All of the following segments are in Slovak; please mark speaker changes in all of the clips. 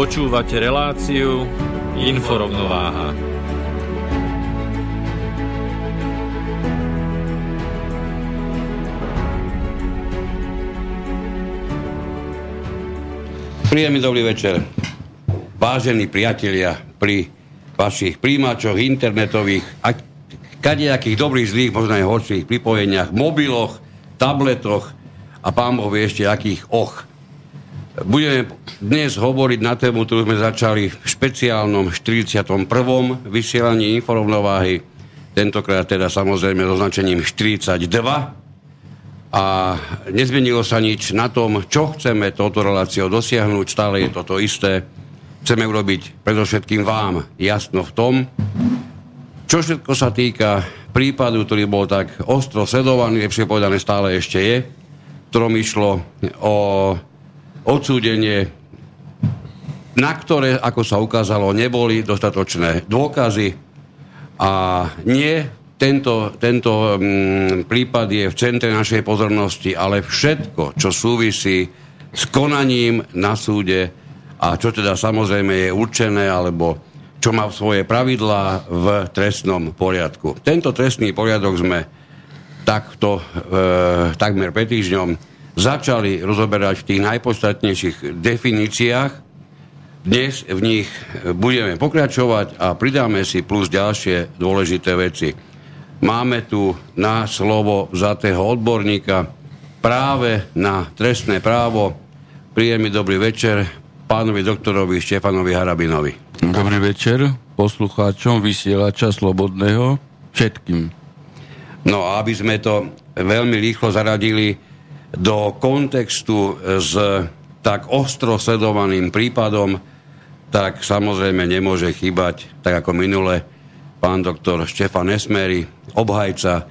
Speaker 1: Počúvate reláciu Inforovnováha.
Speaker 2: Príjemný dobrý večer. Vážení priatelia pri vašich príjimačoch internetových a kadejakých dobrých, zlých, možno aj horších pripojeniach, mobiloch, tabletoch a pán Boh vie ešte akých och. Budeme dnes hovoriť na tému, ktorú sme začali v špeciálnom 41. vysielaní informovnováhy, tentokrát teda samozrejme s označením 42. A nezmenilo sa nič na tom, čo chceme touto reláciou dosiahnuť, stále je toto isté. Chceme urobiť predovšetkým vám jasno v tom, čo všetko sa týka prípadu, ktorý bol tak ostro sledovaný, lepšie povedané stále ešte je, ktorom išlo o odsúdenie, na ktoré, ako sa ukázalo, neboli dostatočné dôkazy a nie tento, tento mm, prípad je v centre našej pozornosti, ale všetko, čo súvisí s konaním na súde a čo teda samozrejme je určené alebo čo má svoje pravidlá v trestnom poriadku. Tento trestný poriadok sme takto e, takmer pred týždňom začali rozoberať v tých najpodstatnejších definíciách. Dnes v nich budeme pokračovať a pridáme si plus ďalšie dôležité veci. Máme tu na slovo vzatého odborníka práve na trestné právo. Príjemný dobrý večer pánovi doktorovi Štefanovi Harabinovi.
Speaker 3: Dobrý večer poslucháčom vysielača Slobodného všetkým.
Speaker 2: No a aby sme to veľmi rýchlo zaradili do kontextu s tak ostro sledovaným prípadom, tak samozrejme nemôže chýbať, tak ako minule, pán doktor Štefan Esmery, obhajca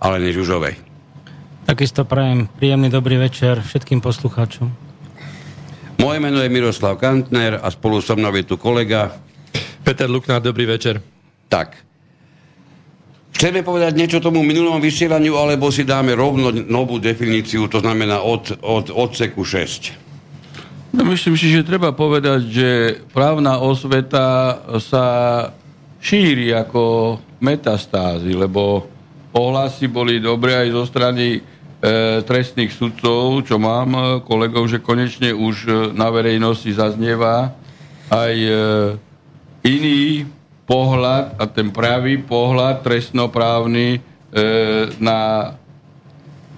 Speaker 2: Aleny Žužovej.
Speaker 4: Takisto prajem príjemný dobrý večer všetkým poslucháčom.
Speaker 2: Moje meno je Miroslav Kantner a spolu so mnou je tu kolega
Speaker 1: Peter Luknár, dobrý večer.
Speaker 2: Tak. Chceme povedať niečo tomu minulom vysielaniu, alebo si dáme rovno novú definíciu, to znamená od, od odseku 6?
Speaker 3: No, myslím si, že treba povedať, že právna osveta sa šíri ako metastázy, lebo ohlasy boli dobré aj zo strany e, trestných sudcov, čo mám e, kolegov, že konečne už e, na verejnosti zaznieva aj e, iný pohľad, a ten pravý pohľad trestnoprávny e, na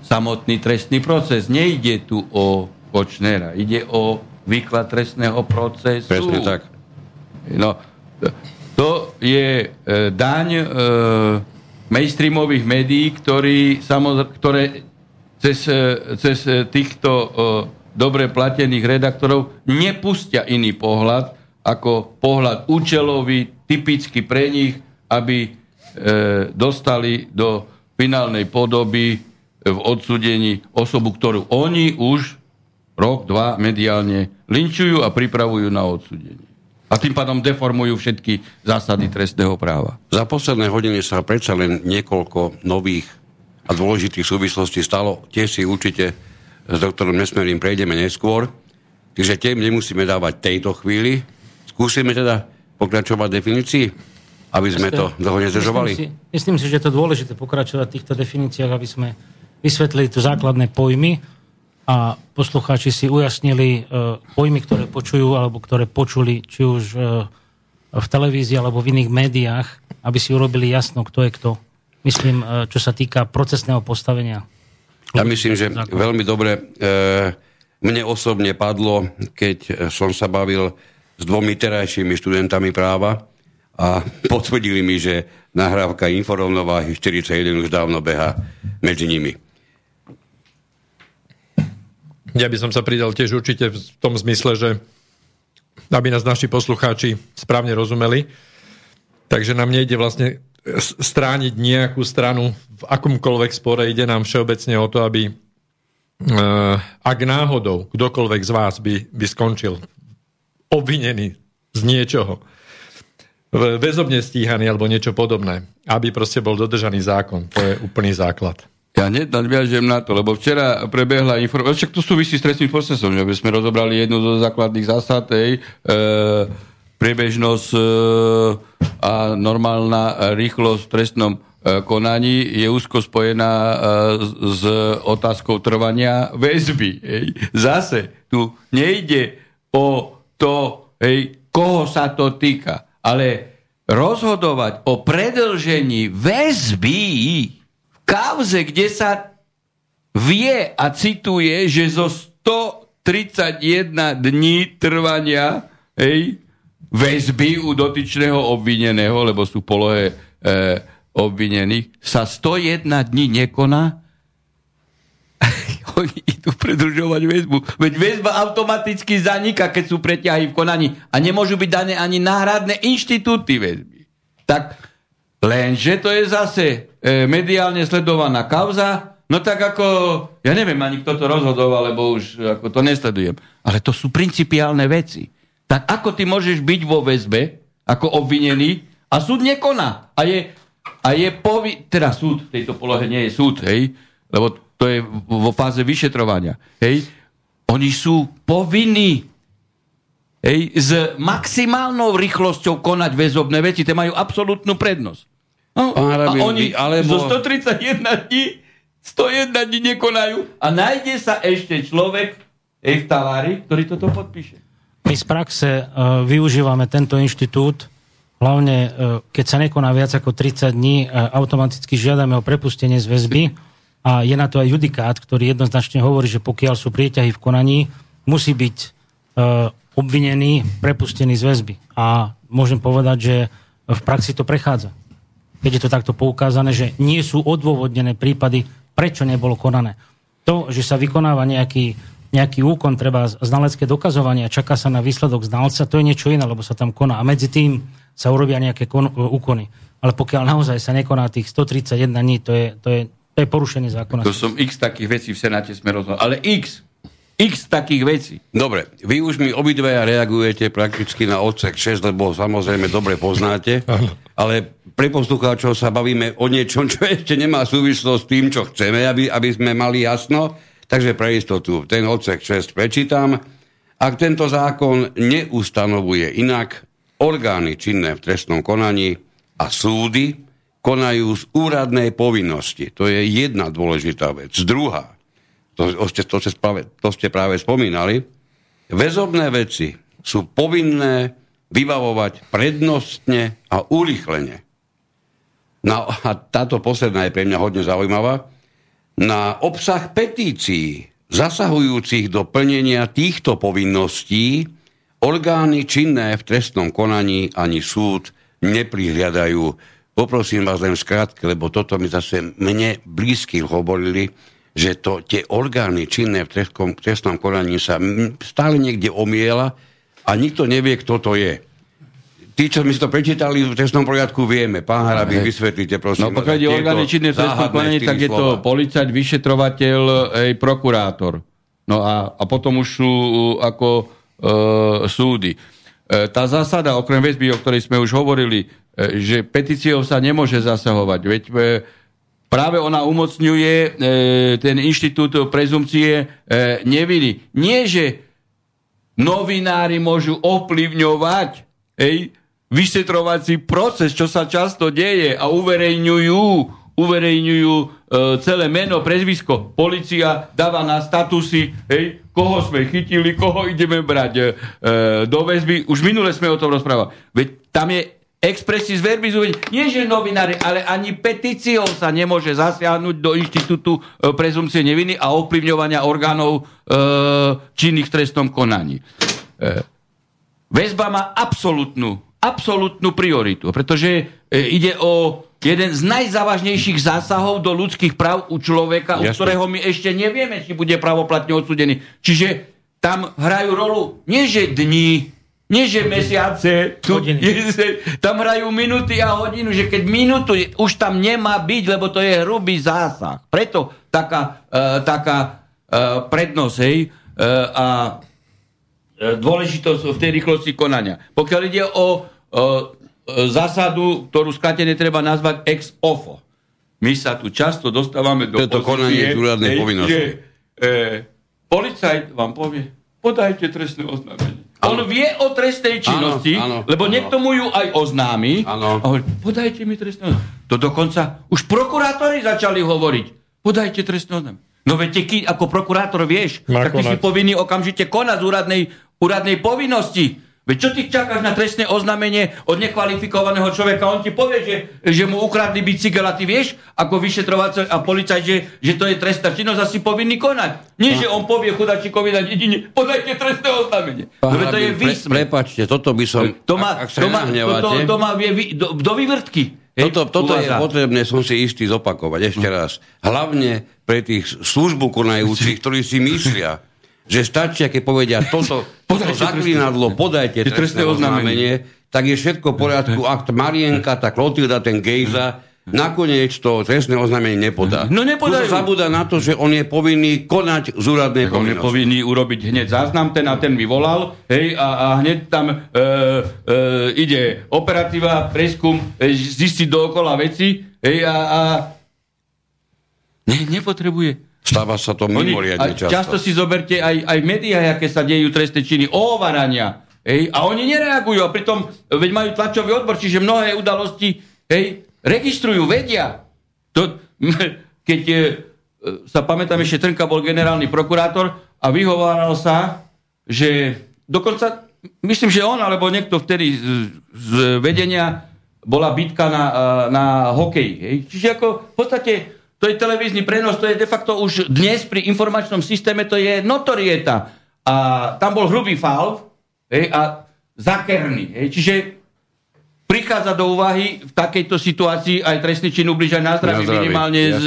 Speaker 3: samotný trestný proces. Nejde tu o Kočnera, ide o výklad trestného procesu.
Speaker 2: Presne tak.
Speaker 3: No, to je e, daň e, mainstreamových médií, ktorý, samozr- ktoré cez, e, cez týchto e, dobre platených redaktorov nepustia iný pohľad ako pohľad účelový, typicky pre nich, aby e, dostali do finálnej podoby v odsudení osobu, ktorú oni už rok, dva mediálne linčujú a pripravujú na odsudenie. A tým pádom deformujú všetky zásady trestného práva.
Speaker 2: Za posledné hodiny sa predsa len niekoľko nových a dôležitých súvislostí stalo. Tiež si určite s doktorom Nesmerým prejdeme neskôr. Takže tým nemusíme dávať tejto chvíli. Skúsime teda pokračovať definícii, aby sme to dlho nezdržovali.
Speaker 4: Myslím si, myslím si, že je to dôležité pokračovať v týchto definíciách, aby sme vysvetlili tu základné pojmy a poslucháči si ujasnili uh, pojmy, ktoré počujú alebo ktoré počuli či už uh, v televízii alebo v iných médiách, aby si urobili jasno, kto je kto. Myslím, e, čo sa týka procesného postavenia.
Speaker 2: Ja myslím, že veľmi dobre e, mne osobne padlo, keď som sa bavil s dvomi terajšími študentami práva a potvrdili mi, že nahrávka inforovnováhy 41 už dávno beha medzi nimi.
Speaker 5: Ja by som sa pridal tiež určite v tom zmysle, že aby nás naši poslucháči správne rozumeli. Takže nám nejde vlastne strániť nejakú stranu v akomkoľvek spore. Ide nám všeobecne o to, aby ak náhodou kdokoľvek z vás by, by skončil obvinený z niečoho, väzobne stíhaný alebo niečo podobné, aby proste bol dodržaný zákon. To je úplný základ.
Speaker 3: Ja hneď nadviažem na to, lebo včera prebehla informácia, však to súvisí s trestným procesom, že sme rozobrali jednu zo základných zásad, e, priebežnosť e, a normálna rýchlosť v trestnom e, konaní je úzko spojená e, s otázkou trvania väzby. Ej. Zase tu nejde o to, ej, koho sa to týka, ale rozhodovať o predlžení väzby kauze, kde sa vie a cituje, že zo 131 dní trvania hej, väzby u dotyčného obvineného, lebo sú polohe e, obvinených, sa 101 dní nekoná, oni idú predlžovať väzbu. Veď väzba automaticky zaniká, keď sú preťahy v konaní a nemôžu byť dané ani náhradné inštitúty väzby. Tak lenže to je zase e, mediálne sledovaná kauza, no tak ako, ja neviem ani kto to rozhodoval, lebo už ako to nesledujem. Ale to sú principiálne veci. Tak ako ty môžeš byť vo väzbe ako obvinený a súd nekoná. A je, a je povi... Teda súd, v tejto polohe nie je súd, hej, lebo to je vo fáze vyšetrovania. Hej. Oni sú povinní hej, s maximálnou rýchlosťou konať väzobné veci, tie majú absolútnu prednosť. No, a oni alebo... zo 131 dní 101 dní nekonajú a nájde sa ešte človek v tavári, ktorý toto podpíše.
Speaker 4: My z praxe uh, využívame tento inštitút, hlavne uh, keď sa nekoná viac ako 30 dní, uh, automaticky žiadame o prepustenie z väzby a je na to aj judikát, ktorý jednoznačne hovorí, že pokiaľ sú prieťahy v konaní, musí byť uh, obvinený, prepustený z väzby. A môžem povedať, že v praxi to prechádza keď je to takto poukázané, že nie sú odôvodnené prípady, prečo nebolo konané. To, že sa vykonáva nejaký, nejaký úkon, treba znalecké dokazovanie a čaká sa na výsledok znalca, to je niečo iné, lebo sa tam koná. A medzi tým sa urobia nejaké kon, úkony. Ale pokiaľ naozaj sa nekoná tých 131 dní, to je, to je, to je porušenie zákona.
Speaker 3: To som x takých vecí v Senáte sme rozhodli. Ale x x takých vecí.
Speaker 2: Dobre, vy už mi obidvaja reagujete prakticky na odsek 6, lebo samozrejme dobre poznáte, ale pre poslucháčov sa bavíme o niečom, čo ešte nemá súvislosť s tým, čo chceme, aby, aby sme mali jasno. Takže pre istotu ten odsek 6 prečítam. Ak tento zákon neustanovuje inak, orgány činné v trestnom konaní a súdy konajú z úradnej povinnosti. To je jedna dôležitá vec. Druhá, to, to, to, to ste práve spomínali, väzobné veci sú povinné vybavovať prednostne a urýchlene. Na, a táto posledná je pre mňa hodne zaujímavá. Na obsah petícií zasahujúcich do plnenia týchto povinností orgány činné v trestnom konaní ani súd neprihliadajú. Poprosím vás len skrátke, lebo toto mi zase mne blízky hovorili, že to, tie orgány činné v trestnom, trestnom konaní sa stále niekde omiela a nikto nevie, kto to je. Tí, čo sme si to prečítali v trestnom poriadku, vieme. Pán Harabík, vysvetlite, prosím.
Speaker 3: No pokiaľ je orgány činné v trestnom konaní, tak je to policajt, vyšetrovateľ, ej, prokurátor. No a, a potom už sú ako e, súdy. E, tá zásada, okrem väzby, o ktorej sme už hovorili, že petíciou sa nemôže zasahovať. Veď e, práve ona umocňuje e, ten inštitút prezumcie e, neviny. Nie, že novinári môžu ovplyvňovať ej, vyšetrovací proces, čo sa často deje a uverejňujú, uverejňujú e, celé meno, prezvisko. Polícia dáva na statusy, hej, koho sme chytili, koho ideme brať e, do väzby. Už minule sme o tom rozprávali. Veď tam je expressis verbis uvedené. Nie, že novinári, ale ani petíciou sa nemôže zasiahnuť do inštitútu e, prezumcie neviny a ovplyvňovania orgánov e, činných v trestnom konaní. E, väzba má absolútnu, absolútnu prioritu, pretože e, ide o jeden z najzávažnejších zásahov do ľudských práv u človeka, Jasne. u ktorého my ešte nevieme, či bude pravoplatne odsudený. Čiže tam hrajú rolu nie že dní, nie, že mesiace, tu, tam hrajú minúty a hodinu, že keď minútu už tam nemá byť, lebo to je hrubý zásah. Preto taká, uh, taká uh, prednosť, hej, uh, a dôležitosť v tej rýchlosti konania. Pokiaľ ide o uh, zásadu, ktorú skratene treba nazvať ex ofo. My sa tu často dostávame do
Speaker 2: Toto konanie úradnej povinnosti. Že,
Speaker 3: e, policajt vám povie, podajte trestné oznámenie. On vie o trestnej činnosti, áno, áno, lebo áno. niekto mu ju aj oznámi. Áno. A hovorí, podajte mi trestné oznámenie. To dokonca už prokurátori začali hovoriť. Podajte trestné oznámenie. No veď ty ako prokurátor vieš, Má tak ty si povinný okamžite konať z úradnej, úradnej povinnosti. Veď čo ty čakáš na trestné oznámenie od nekvalifikovaného človeka? On ti povie, že, že mu ukradli bicykel a ty vieš, ako vyšetrovateľ a policajt, že, že to je trestná činnosť a si povinný konať. Nie, že on povie chudačíkovi na dedine, podajte trestné oznámenie.
Speaker 2: Pán no, to je výsmech. Pre, prepačte, toto by som...
Speaker 3: To má, ak, ak to má, to, to, to má vie, do, do vyvrtky.
Speaker 2: Toto, toto je potrebné, som si istý zopakovať ešte raz. Hlavne pre tých službu konajúcich, ktorí si myslia, že stačí, keď povedia toto, toto zaklinadlo, podajte trestné oznámenie, tak je všetko v poriadku. Akt Marienka, tá Klotilda, ten Gejza, nakoniec to trestné oznámenie nepodá.
Speaker 3: No nepodajú.
Speaker 2: Tu zabúda na to, že on je povinný konať z úradnej
Speaker 3: On je povinný urobiť hneď záznam, ten a ten vyvolal, hej, a, a hneď tam e, e, ide operatíva, preskum, e, zistiť dookola veci, hej, a, a ne, nepotrebuje
Speaker 2: Stáva sa to mimoriadne často.
Speaker 3: Často si zoberte aj, aj v médiách, aké sa dejú trestné činy, ohovarania. Hej, a oni nereagujú. A pritom, veď majú tlačový odbor, čiže mnohé udalosti hej, registrujú, vedia. To, keď e, sa pamätám, ešte Trnka bol generálny prokurátor a vyhováral sa, že dokonca, myslím, že on, alebo niekto vtedy z, z vedenia bola bitka na, na hokej. Hej. Čiže ako v podstate to je televízny prenos, to je de facto už dnes pri informačnom systéme, to je notorieta. A tam bol hrubý faul hej, a zakerný. Hej, čiže prichádza do úvahy v takejto situácii aj trestný čin ubližať na zdraví, minimálne z,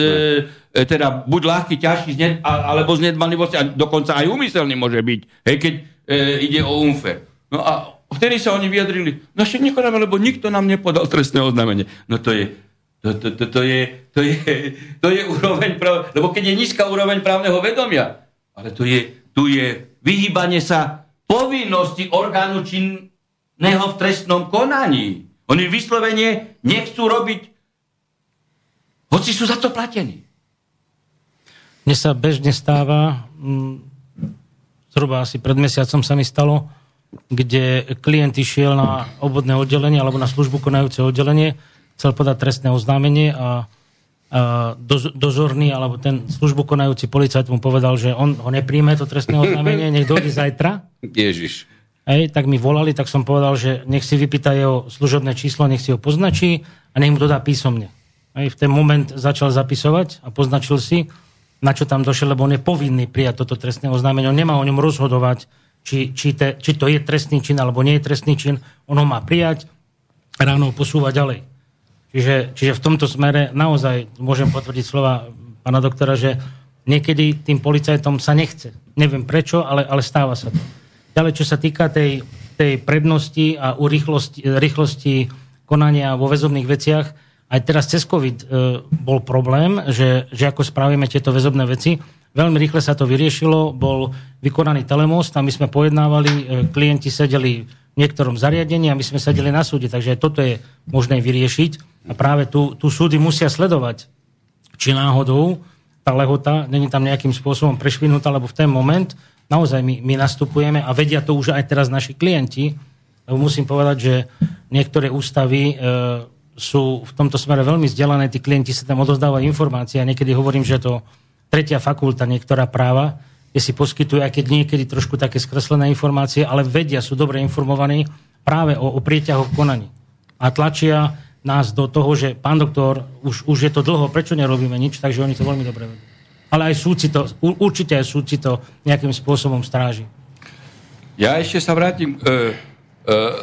Speaker 3: e, teda buď ľahký, ťažký, zned, alebo z nedbanlivosti, a dokonca aj úmyselný môže byť, hej, keď e, ide o úmfer. No a vtedy sa oni vyjadrili, no však lebo nikto nám nepodal trestné oznámenie. No to je to, to, to, to, je, to, je, to je úroveň, práv, lebo keď je nízka úroveň právneho vedomia, ale tu je, tu je vyhýbanie sa povinnosti orgánu činného v trestnom konaní. Oni vyslovene nechcú robiť, hoci sú za to platení.
Speaker 4: Mne sa bežne stáva, mm, zhruba asi pred mesiacom sa mi stalo, kde klient išiel na obvodné oddelenie alebo na službu konajúce oddelenie chcel podať trestné oznámenie a, a dozorný alebo ten službu konajúci policajt mu povedal, že on ho nepríjme to trestné oznámenie, nech dojde zajtra.
Speaker 2: Ježiš.
Speaker 4: Hej, tak mi volali, tak som povedal, že nech si vypýta jeho služobné číslo, nech si ho poznačí a nech mu to dá písomne. Hej, v ten moment začal zapisovať a poznačil si, na čo tam došiel, lebo on je povinný prijať toto trestné oznámenie. On nemá o ňom rozhodovať, či, či, te, či to je trestný čin alebo nie je trestný čin. On ho má prijať, ráno posúvať ďalej. Čiže, čiže v tomto smere naozaj môžem potvrdiť slova pána doktora, že niekedy tým policajtom sa nechce. Neviem prečo, ale, ale stáva sa to. Ďalej, čo sa týka tej, tej prednosti a u rýchlosti, rýchlosti konania vo väzobných veciach, aj teraz cez COVID e, bol problém, že, že ako spravíme tieto väzobné veci. Veľmi rýchle sa to vyriešilo, bol vykonaný telemost a my sme pojednávali, e, klienti sedeli v niektorom zariadení a my sme sedeli na súde, takže toto je možné vyriešiť. A práve tu, tu súdy musia sledovať, či náhodou tá lehota není tam nejakým spôsobom prešvinutá, lebo v ten moment naozaj my, my nastupujeme a vedia to už aj teraz naši klienti, lebo musím povedať, že niektoré ústavy e, sú v tomto smere veľmi vzdelané, tí klienti sa tam odozdávajú informácie a niekedy hovorím, že to tretia fakulta, niektorá práva, kde si poskytujú, aj keď niekedy trošku také skreslené informácie, ale vedia, sú dobre informovaní práve o, o prieťahoch konaní. A tlačia nás do toho, že pán doktor, už, už je to dlho, prečo nerobíme nič, takže oni to veľmi dobre vedia. Ale aj súci to, určite aj súci to nejakým spôsobom stráži.
Speaker 3: Ja ešte sa vrátim e, e,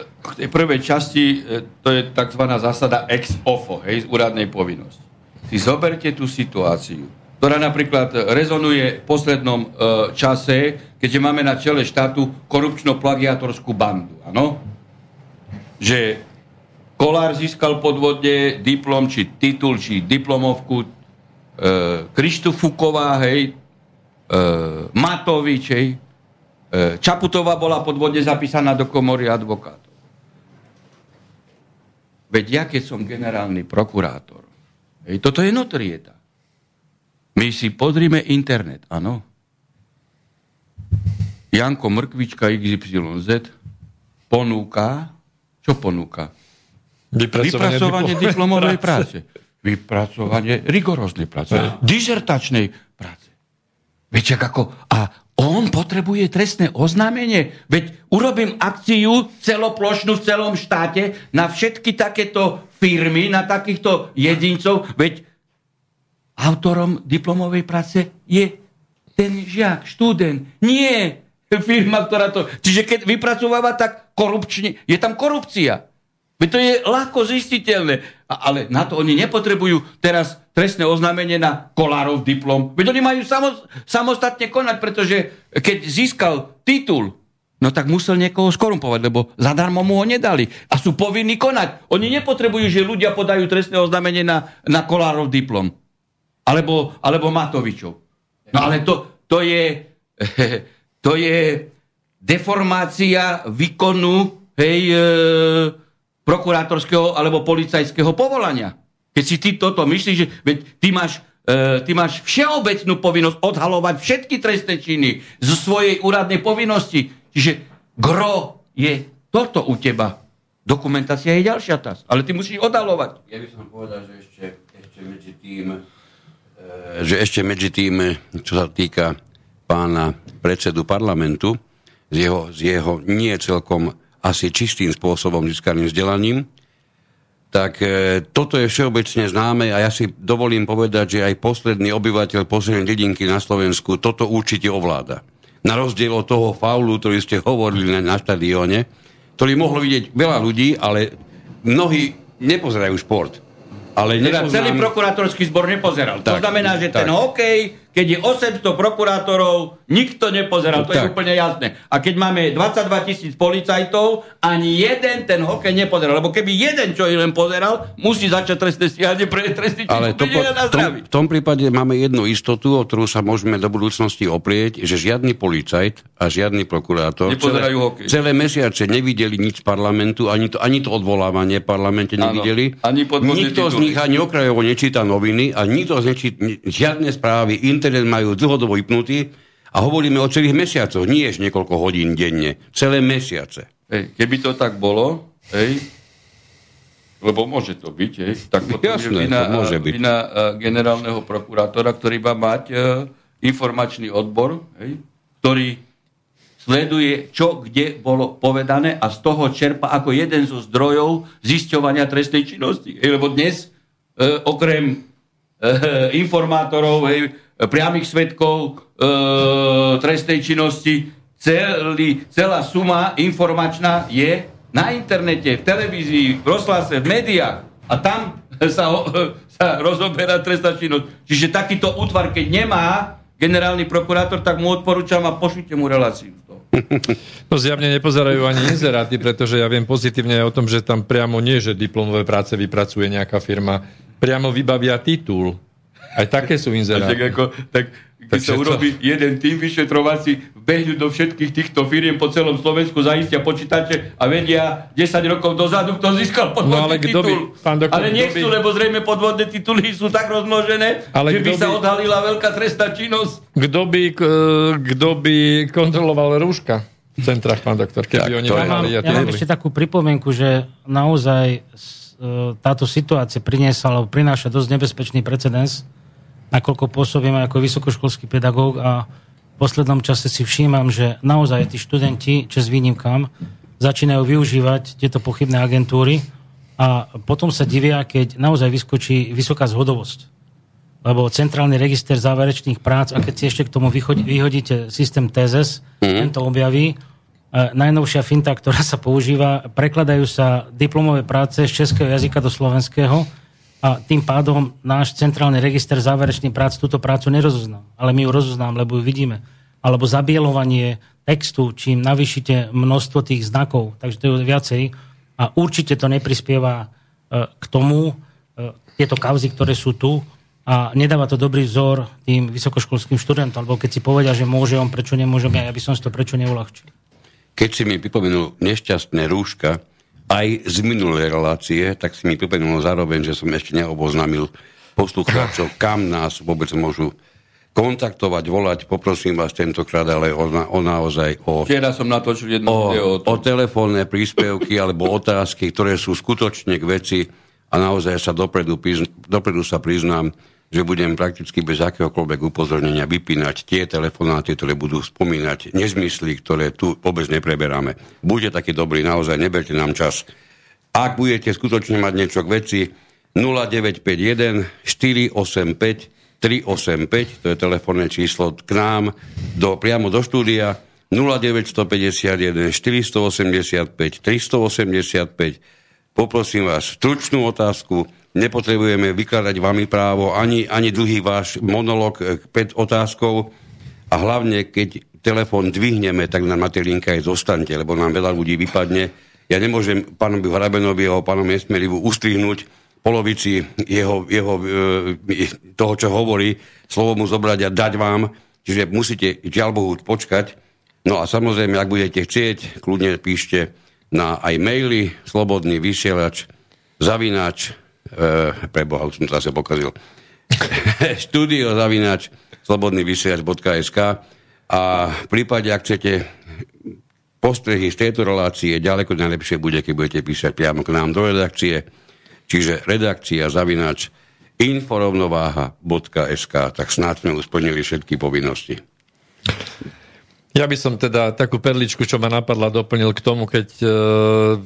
Speaker 3: k tej prvej časti, e, to je tzv. zásada ex ofo, hej, z úradnej povinnosti. Si zoberte tú situáciu, ktorá napríklad rezonuje v poslednom e, čase, keďže máme na čele štátu korupčno-plagiatorskú bandu, áno? Že Kolár získal podvodne diplom, či titul, či diplomovku, e, Krištufuková, hej, e, Matovič, hej, E, Čaputová bola podvodne zapísaná do komory advokátov. Veď ja, keď som generálny prokurátor, hej, toto je notorieta. My si podrime internet, áno. Janko Mrkvička XYZ ponúka, čo ponúka?
Speaker 5: Vypracovanie,
Speaker 3: Vypracovanie diplomovej práce. Vypracovanie rigoróznej práce. Dizertačnej práce. Viete, ako... A on potrebuje trestné oznámenie. Veď urobím akciu celoplošnú v celom štáte na všetky takéto firmy, na takýchto jedincov. Veď autorom diplomovej práce je ten žiak, študent. Nie firma, ktorá to... Čiže keď vypracováva tak korupčne, je tam korupcia. Veď to je ľahko zistiteľné. A, ale na to oni nepotrebujú teraz trestné oznámenie na kolárov diplom. Veď oni majú samo, samostatne konať, pretože keď získal titul, no tak musel niekoho skorumpovať, lebo zadarmo mu ho nedali. A sú povinní konať. Oni nepotrebujú, že ľudia podajú trestné oznámenie na, na kolárov diplom. Alebo, alebo Matovičov. No ale to, to je... To je deformácia výkonu hej, e, prokurátorského alebo policajského povolania. Keď si ty toto myslíš, že veď ty máš, e, ty máš všeobecnú povinnosť odhalovať všetky trestné činy zo svojej úradnej povinnosti. Čiže gro je toto u teba. Dokumentácia je ďalšia tas. Ale ty musíš odhalovať.
Speaker 2: Ja by som povedal, že ešte, ešte medzi tým, že ešte medzi tým, čo sa týka pána predsedu parlamentu, z jeho, z jeho nie celkom asi čistým spôsobom získaným vzdelaním, tak e, toto je všeobecne známe a ja si dovolím povedať, že aj posledný obyvateľ poslednej dedinky na Slovensku toto určite ovláda. Na rozdiel od toho faulu, ktorý ste hovorili na, na štadióne, ktorý mohlo vidieť veľa ľudí, ale mnohí nepozerajú šport. Ale
Speaker 3: teda celý prokurátorský zbor nepozeral. Tak, to znamená, že tak. ten hokej keď je 800 prokurátorov, nikto nepozeral, to tak. je úplne jasné. A keď máme 22 tisíc policajtov, ani jeden ten hokej nepozeral. Lebo keby jeden čo len pozeral, musí začať trestné stíhanie pre trestný
Speaker 2: Ale to po, tom, v tom prípade máme jednu istotu, o ktorú sa môžeme do budúcnosti oprieť, že žiadny policajt a žiadny prokurátor celé, hokej. celé mesiace nevideli nič z parlamentu, ani to, ani to odvolávanie v parlamente nevideli.
Speaker 3: Ano, ani
Speaker 2: nikto z nich ani okrajovo nečíta noviny a nikto z nich žiadne správy, internet majú dlhodobo vypnutý a hovoríme o celých mesiacoch, nie ešte niekoľko hodín denne, celé mesiace.
Speaker 3: Hej, keby to tak bolo, hej, lebo môže to byť, hej, tak potom Jasné, je vina, to môže byť. vina generálneho prokurátora, ktorý má mať uh, informačný odbor, hej, ktorý sleduje, čo kde bolo povedané a z toho čerpa ako jeden zo zdrojov zisťovania trestnej činnosti. Hej, lebo dnes, uh, okrem uh, informátorov, hej, priamých svetkov e, trestnej činnosti. Celý, celá suma informačná je na internete, v televízii, v rozhlase, v médiách. A tam sa, sa rozoberá trestná činnosť. Čiže takýto útvar, keď nemá generálny prokurátor, tak mu odporúčam a pošlite mu reláciu.
Speaker 5: No zjavne nepozerajú ani inzeráty, pretože ja viem pozitívne o tom, že tam priamo nie, že diplomové práce vypracuje nejaká firma, priamo vybavia titul aj také sú inzeráty.
Speaker 3: Tak, ako, tak keď sa urobí jeden tým vyšetrovací, behnú do všetkých týchto firiem po celom Slovensku, zaistia počítače a vedia 10 rokov dozadu, kto získal podvodný no, ale titul. By, pán doktor, ale nechcú, by... lebo zrejme podvodné tituly sú tak rozmnožené, ale že by, by sa odhalila veľká trestná činnosť.
Speaker 5: Kto by, kto by kontroloval rúška? v centrách, pán doktor, keby tak, oni
Speaker 4: ja mám, ja mám ešte takú pripomienku, že naozaj e, táto situácia priniesla, alebo prináša dosť nebezpečný precedens nakoľko pôsobím ako vysokoškolský pedagóg a v poslednom čase si všímam, že naozaj tí študenti, čes výnimkám, začínajú využívať tieto pochybné agentúry a potom sa divia, keď naozaj vyskočí vysoká zhodovosť. Lebo centrálny register záverečných prác, a keď si ešte k tomu vyhodíte systém TESES, mm. ten to objaví, najnovšia finta, ktorá sa používa, prekladajú sa diplomové práce z českého jazyka do slovenského a tým pádom náš centrálny register záverečný prác túto prácu nerozozná. Ale my ju rozoznám, lebo ju vidíme. Alebo zabielovanie textu, čím navýšite množstvo tých znakov, takže to je viacej. A určite to neprispieva e, k tomu, e, tieto kauzy, ktoré sú tu, a nedáva to dobrý vzor tým vysokoškolským študentom, alebo keď si povedia, že môže on, prečo nemôžem ja, ja by som si to prečo neulahčil
Speaker 2: keď si mi pripomenul nešťastné rúška aj z minulej relácie, tak si mi pripomenul zároveň, že som ešte neoboznámil poslucháčov, kam nás vôbec môžu kontaktovať, volať, poprosím vás tentokrát, ale o, o naozaj o...
Speaker 3: Včera som natočil jedno o,
Speaker 2: video o, o telefónne príspevky alebo otázky, ktoré sú skutočne k veci a naozaj sa dopredu, dopredu sa priznám, že budem prakticky bez akéhokoľvek upozornenia vypínať tie telefonáty, ktoré budú spomínať nezmysly, ktoré tu vôbec nepreberáme. Buďte taký dobrý, naozaj neberte nám čas. Ak budete skutočne mať niečo k veci, 0951 485 385, to je telefónne číslo k nám, do, priamo do štúdia, 0951 485 385. Poprosím vás stručnú otázku, nepotrebujeme vykladať vami právo, ani, ani dlhý váš monolog 5 eh, otázkov a hlavne, keď telefón dvihneme, tak na tej linke aj zostaňte, lebo nám veľa ľudí vypadne. Ja nemôžem pánovi Hrabenovi a pánovi Esmelivu ustrihnúť polovici jeho, jeho, eh, toho, čo hovorí, slovo mu zobrať a dať vám, čiže musíte, žiaľ Bohu, počkať. No a samozrejme, ak budete chcieť, kľudne píšte na aj maily, slobodný vysielač, zavináč, e, preboha, už som zase pokazil, studio zavinač slobodnyvysielač.sk a v prípade, ak chcete postrehy z tejto relácie, ďaleko najlepšie bude, keď budete písať priamo k nám do redakcie, čiže redakcia zavinač inforovnováha.sk, tak snáď sme usplnili všetky povinnosti.
Speaker 1: Ja by som teda takú perličku, čo ma napadla, doplnil k tomu, keď uh,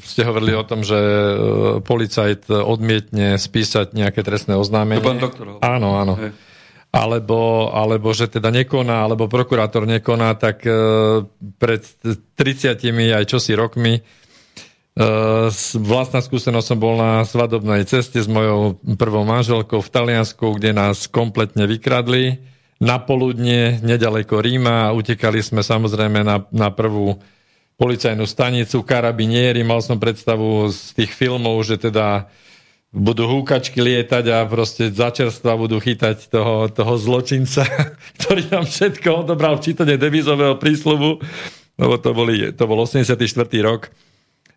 Speaker 1: ste hovorili o tom, že uh, policajt odmietne spísať nejaké trestné oznámenie.
Speaker 3: To pán doktor.
Speaker 1: Áno, áno. Hej. Alebo, alebo že teda nekoná, alebo prokurátor nekoná, tak uh, pred 30 aj čosi rokmi vlastná skúsenosť som bol na svadobnej ceste s mojou prvou manželkou v Taliansku, kde nás kompletne vykradli na poludne nedaleko Ríma utekali sme samozrejme na, na prvú policajnú stanicu, karabinieri, mal som predstavu z tých filmov, že teda budú húkačky lietať a proste začerstva budú chytať toho, toho zločinca, ktorý nám všetko odobral včítanie devizového prísľubu, lebo to, boli, to bol 84. rok.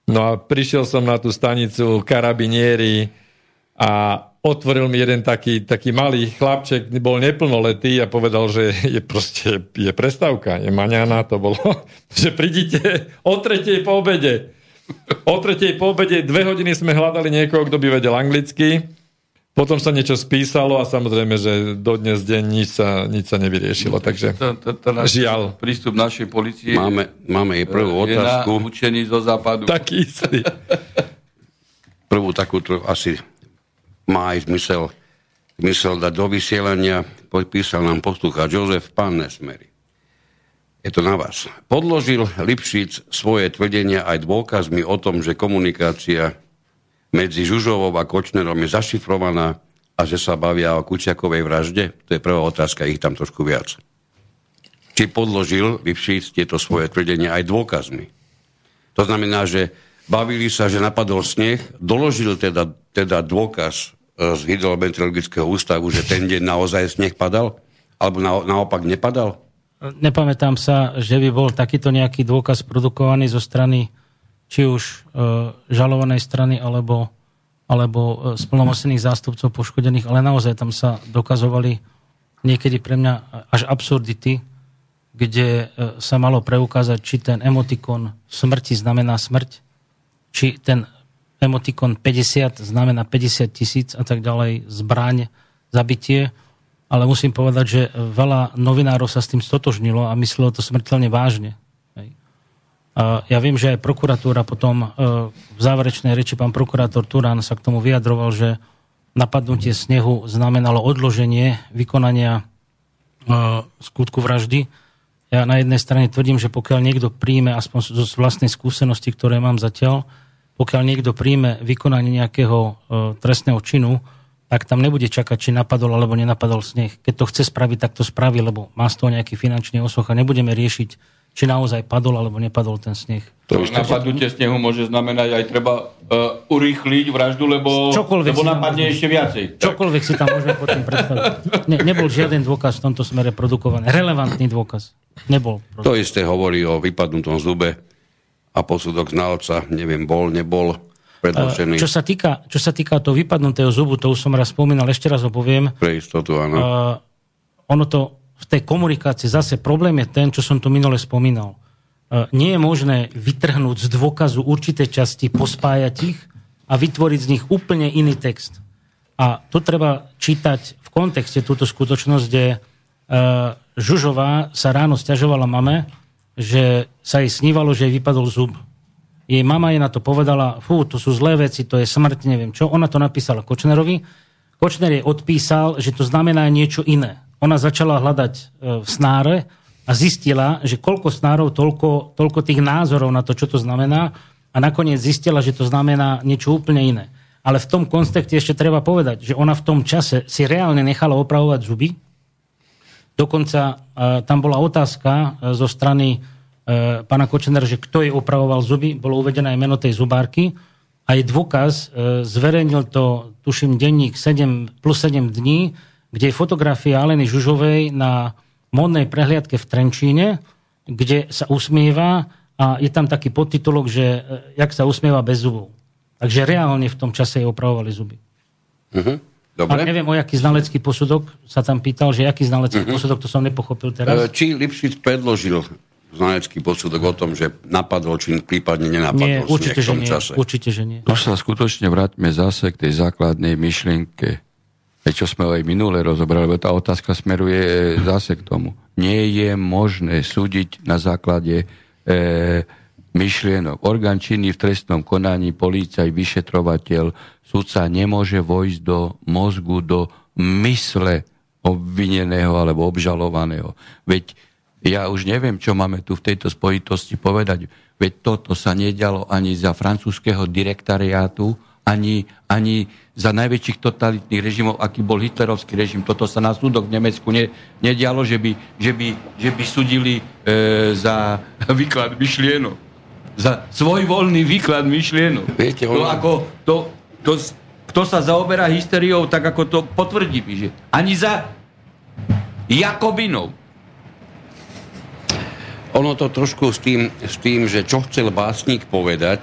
Speaker 1: No a prišiel som na tú stanicu karabinieri a otvoril mi jeden taký, taký malý chlapček, bol neplnoletý a povedal, že je proste je prestávka, je maňana, to bolo, že prídite o tretej po obede. O tretej po obede dve hodiny sme hľadali niekoho, kto by vedel anglicky. Potom sa niečo spísalo a samozrejme, že dodnes deň nič sa, nič sa nevyriešilo. Takže to, to, to žiaľ.
Speaker 3: Prístup našej policie
Speaker 2: máme, máme jej prvú otázku.
Speaker 3: Je na učení zo západu.
Speaker 1: Taký istý.
Speaker 2: Prvú takú asi má aj zmysel, zmysel dať do vysielania. Podpísal nám poslúchať Jozef Pán Nesmery. Je to na vás. Podložil Lipšic svoje tvrdenia aj dôkazmi o tom, že komunikácia medzi Žužovou a Kočnerom je zašifrovaná a že sa bavia o Kučiakovej vražde? To je prvá otázka, ich tam trošku viac. Či podložil Lipšic tieto svoje tvrdenia aj dôkazmi? To znamená, že bavili sa, že napadol sneh, doložil teda, teda dôkaz z hydrometeorologického ústavu, že ten deň naozaj sneh padal? Alebo na, naopak nepadal?
Speaker 4: Nepamätám sa, že by bol takýto nejaký dôkaz produkovaný zo strany či už e, žalovanej strany alebo, alebo e, splnomocnených zástupcov poškodených, ale naozaj tam sa dokazovali niekedy pre mňa až absurdity, kde e, sa malo preukázať, či ten emotikon smrti znamená smrť, či ten emotikon 50 znamená 50 tisíc a tak ďalej, zbraň, zabitie, ale musím povedať, že veľa novinárov sa s tým stotožnilo a myslelo to smrteľne vážne. Ja viem, že aj prokuratúra potom v záverečnej reči pán prokurátor Turán sa k tomu vyjadroval, že napadnutie snehu znamenalo odloženie vykonania skutku vraždy. Ja na jednej strane tvrdím, že pokiaľ niekto príjme, aspoň zo vlastnej skúsenosti, ktoré mám zatiaľ, pokiaľ niekto príjme vykonanie nejakého trestného činu, tak tam nebude čakať, či napadol alebo nenapadol sneh. Keď to chce spraviť, tak to spraví, lebo má z toho nejaký finančný osoch a nebudeme riešiť, či naozaj padol alebo nepadol ten sneh.
Speaker 3: To napadnutie snehu môže znamenať aj treba uh, urýchliť vraždu, lebo, Čokoľvek lebo napadne ešte viacej.
Speaker 4: Čokoľvek si tam môžeme potom predstaviť. Ne, nebol žiaden dôkaz v tomto smere produkovaný. Relevantný dôkaz. Nebol.
Speaker 2: Proste. To isté hovorí o vypadnutom zube a posudok znalca. Neviem, bol, nebol
Speaker 4: predložený. Čo sa týka, čo sa týka toho vypadnutého zubu, to už som raz spomínal, ešte raz ho poviem.
Speaker 2: Pre istotu, áno. Uh,
Speaker 4: ono to v tej komunikácii zase problém je ten, čo som tu minule spomínal. Uh, nie je možné vytrhnúť z dôkazu určité časti, pospájať ich a vytvoriť z nich úplne iný text. A tu treba čítať v kontexte túto skutočnosť, kde uh, Žužová sa ráno stiažovala mame, že sa jej snívalo, že jej vypadol zub jej mama jej na to povedala, fú, to sú zlé veci, to je smrť, neviem čo. Ona to napísala Kočnerovi. Kočner jej odpísal, že to znamená niečo iné. Ona začala hľadať e, v snáre a zistila, že koľko snárov, toľko, toľko tých názorov na to, čo to znamená a nakoniec zistila, že to znamená niečo úplne iné. Ale v tom kontexte ešte treba povedať, že ona v tom čase si reálne nechala opravovať zuby. Dokonca e, tam bola otázka e, zo strany E, pána Kočnera, že kto jej opravoval zuby, bolo uvedené aj meno tej zubárky. A je dôkaz, zverejnil to, tuším, denník 7, plus 7 dní, kde je fotografia Aleny Žužovej na modnej prehliadke v Trenčíne, kde sa usmieva a je tam taký podtitulok, že jak sa usmieva bez zubov. Takže reálne v tom čase jej opravovali zuby.
Speaker 2: Uh-huh. Dobre.
Speaker 4: A neviem, o jaký znalecký posudok sa tam pýtal, že aký znalecký uh-huh. posudok, to som nepochopil teraz.
Speaker 2: Či Lipšic predložil znanecký posudok o tom, že napadol či prípadne nenapadol
Speaker 4: nie, určite, že nie, čase. Určite, že nie.
Speaker 3: To sa skutočne vráťme zase k tej základnej myšlienke, čo sme aj minule rozobrali, lebo tá otázka smeruje e, zase k tomu. Nie je možné súdiť na základe e, myšlienok. Orgán činný v trestnom konaní, polícaj, vyšetrovateľ, sudca nemôže vojsť do mozgu, do mysle obvineného alebo obžalovaného. Veď ja už neviem, čo máme tu v tejto spojitosti povedať. Veď toto sa nedialo ani za francúzského direktariátu, ani, ani za najväčších totalitných režimov, aký bol hitlerovský režim. Toto sa na súdok v Nemecku ne, nedialo, že by, že by, že by sudili e, za výklad myšlienok. Za svoj voľný výklad myšlienok.
Speaker 2: Viete,
Speaker 3: to, ako, to, to, kto sa zaoberá hysteriou, tak ako to potvrdí, že ani za Jakobinov
Speaker 2: ono to trošku s tým, s tým, že čo chcel básnik povedať,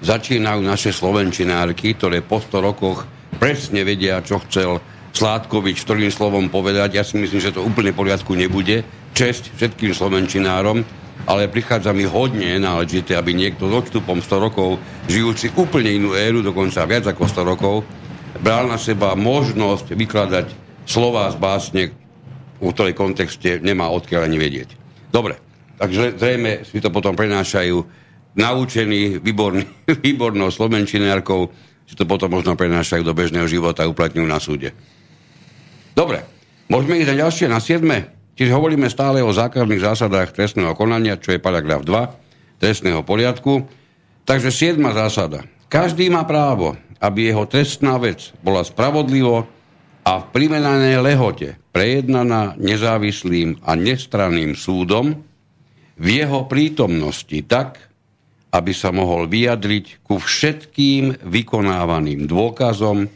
Speaker 2: začínajú naše slovenčinárky, ktoré po 100 rokoch presne vedia, čo chcel Sládkovič ktorým slovom povedať. Ja si myslím, že to úplne poriadku nebude. Česť všetkým slovenčinárom, ale prichádza mi hodne náležité, aby niekto s odstupom 100 rokov, žijúci úplne inú éru, dokonca viac ako 100 rokov, bral na seba možnosť vykladať slova z básne, v ktorej kontexte nemá odkiaľ ani vedieť. Dobre, Takže zrejme si to potom prenášajú naučení, výborný, výbornou slovenčinárkou, si to potom možno prenášajú do bežného života a uplatňujú na súde. Dobre, môžeme ísť na ďalšie, na 7. Čiže hovoríme stále o základných zásadách trestného konania, čo je paragraf 2 trestného poriadku. Takže 7. zásada. Každý má právo, aby jeho trestná vec bola spravodlivo a v primeranej lehote prejednaná nezávislým a nestranným súdom, v jeho prítomnosti tak, aby sa mohol vyjadriť ku všetkým vykonávaným dôkazom,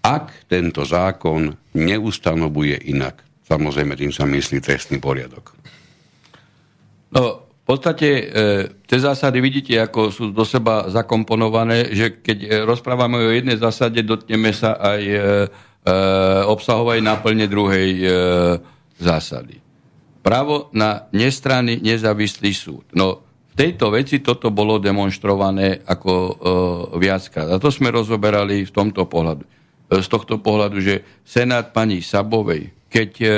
Speaker 2: ak tento zákon neustanovuje inak. Samozrejme, tým sa myslí trestný poriadok.
Speaker 3: No, v podstate e, tie zásady vidíte, ako sú do seba zakomponované, že keď e, rozprávame o jednej zásade, dotkneme sa aj e, e, obsahovej náplne druhej e, zásady právo na nestranný nezávislý súd. No, v tejto veci toto bolo demonstrované ako e, viackrát. A to sme rozoberali v tomto pohľadu. E, z tohto pohľadu, že Senát pani Sabovej, keď e,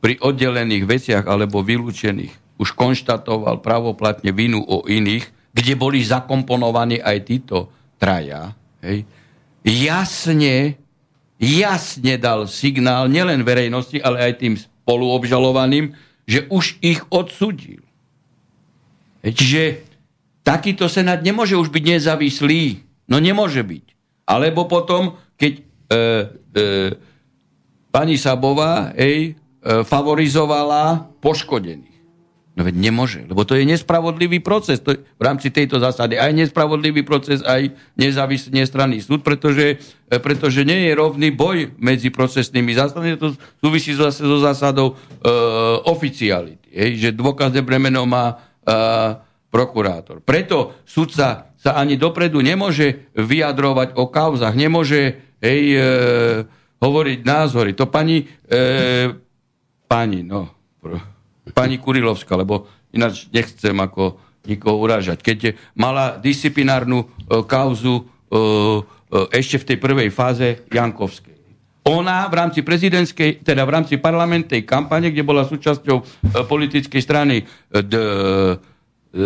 Speaker 3: pri oddelených veciach alebo vylúčených už konštatoval pravoplatne vinu o iných, kde boli zakomponovaní aj títo traja, hej, jasne, jasne dal signál nielen verejnosti, ale aj tým spoluobžalovaným, že už ich odsudil. Hej, čiže takýto senát nemôže už byť nezávislý. No nemôže byť. Alebo potom, keď e, e, pani Sabová ej, e, favorizovala poškodených. No veď nemôže, lebo to je nespravodlivý proces. To je v rámci tejto zásady aj nespravodlivý proces, aj nezávislý nestranný súd, pretože, e, pretože nie je rovný boj medzi procesnými zásadami. To súvisí zase so zásadou e, oficiality. Hej, že dôkazné bremeno má e, prokurátor. Preto sudca sa ani dopredu nemôže vyjadrovať o kauzach, nemôže hej, e, hovoriť názory. To pani, e, pani, no, pani Kurilovská, lebo ináč nechcem ako nikoho urážať. Keď mala disciplinárnu e, kauzu e, e, ešte v tej prvej fáze Jankovskej. Ona v rámci prezidentskej, teda v rámci parlamentnej kampane, kde bola súčasťou e, politickej strany e, d, e,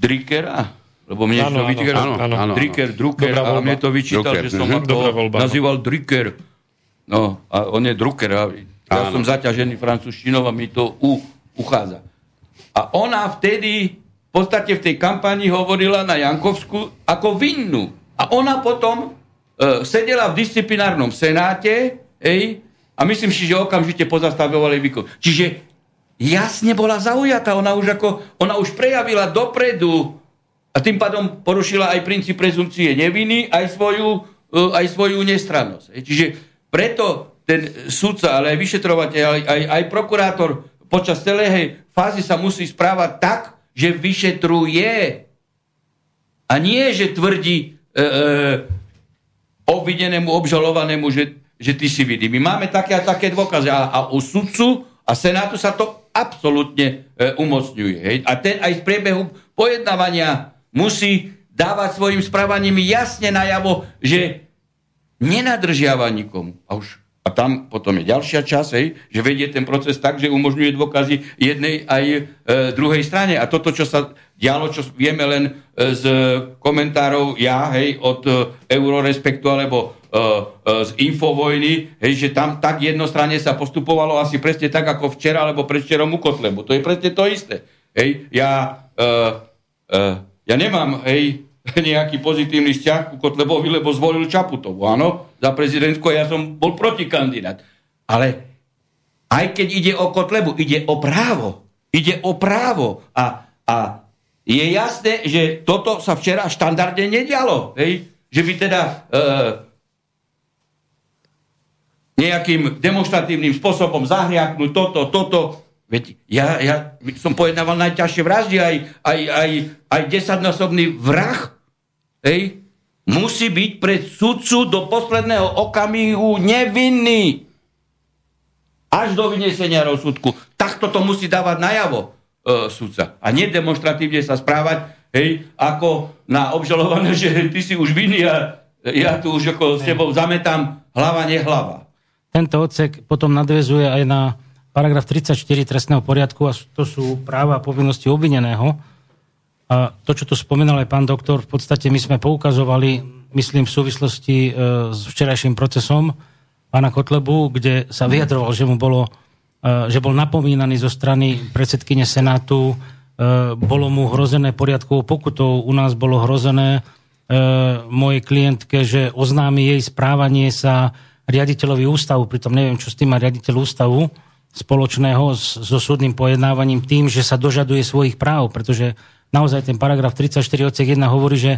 Speaker 3: Drickera, lebo mne
Speaker 6: Áno,
Speaker 3: to vyčítal,
Speaker 6: áno, áno, áno.
Speaker 3: Dricker, Drucker, a mne to vyčítal,
Speaker 2: Drucker,
Speaker 3: že som ako
Speaker 6: Dobrá voľba, no.
Speaker 3: nazýval Dricker. No, a on je Drucker. A ja
Speaker 2: Áno.
Speaker 3: som zaťažený francúzštinou a mi to u, uchádza. A ona vtedy v podstate v tej kampani hovorila na Jankovsku ako vinnú. A ona potom e, sedela v disciplinárnom senáte ej, a myslím si, že okamžite pozastavovali výkon. Čiže jasne bola zaujatá, ona už, ako, ona už prejavila dopredu a tým pádom porušila aj princíp prezumcie neviny, aj svoju, e, aj svoju nestrannosť. Čiže preto ten sudca, ale aj vyšetrovateľ, aj, aj, aj prokurátor počas celej fázy sa musí správať tak, že vyšetruje a nie, že tvrdí e, e, obvinenému, obžalovanému, že, že ty si vidí. My máme také a také dôkazy a, a u sudcu a senátu sa to absolútne e, umocňuje. Hej. A ten aj z priebehu pojednávania musí dávať svojim správaním jasne najavo, že nenadržiava nikomu. A už a tam potom je ďalšia časť, hej, že vedie ten proces tak, že umožňuje dôkazy jednej aj e, druhej strane. A toto, čo sa dialo, čo vieme len e, z komentárov ja, hej, od e, Eurorespektu alebo e, e, z Infovojny, hej, že tam tak jednostranne sa postupovalo asi presne tak, ako včera alebo predvčerom u Kotlebu. To je presne to isté. Hej, ja, e, e, ja nemám, hej, nejaký pozitívny vzťah ku Kotlebovi, lebo zvolil Čaputovu, áno, za prezidentku ja som bol protikandidát. Ale aj keď ide o Kotlebu, ide o právo. Ide o právo. A, a je jasné, že toto sa včera štandardne nedialo. Hej? Že by teda e, nejakým demonstratívnym spôsobom zahriaknúť toto, toto. Veď ja, ja som pojednával najťažšie vraždy, aj, aj, aj, aj desaťnásobný vrah hej, musí byť pred sudcu do posledného okamihu nevinný. Až do vyniesenia rozsudku. Takto to musí dávať najavo e, sudca. A nie demonstratívne sa správať, hej, ako na obžalované, že ty si už vinný a ja tu už ako s tebou zametám hlava, nehlava.
Speaker 4: Tento odsek potom nadvezuje aj na paragraf 34 trestného poriadku a to sú práva a povinnosti obvineného. A to, čo tu spomínal aj pán doktor, v podstate my sme poukazovali, myslím, v súvislosti e, s včerajším procesom pána Kotlebu, kde sa vyjadroval, že mu bolo, e, že bol napomínaný zo strany predsedkyne Senátu, e, bolo mu hrozené poriadkovou pokutou, u nás bolo hrozené mojej klientke, že oznámi jej správanie sa riaditeľovi ústavu, pritom neviem, čo s tým má riaditeľ ústavu spoločného so súdnym pojednávaním tým, že sa dožaduje svojich práv, pretože naozaj ten paragraf 34 odsek 1 hovorí, že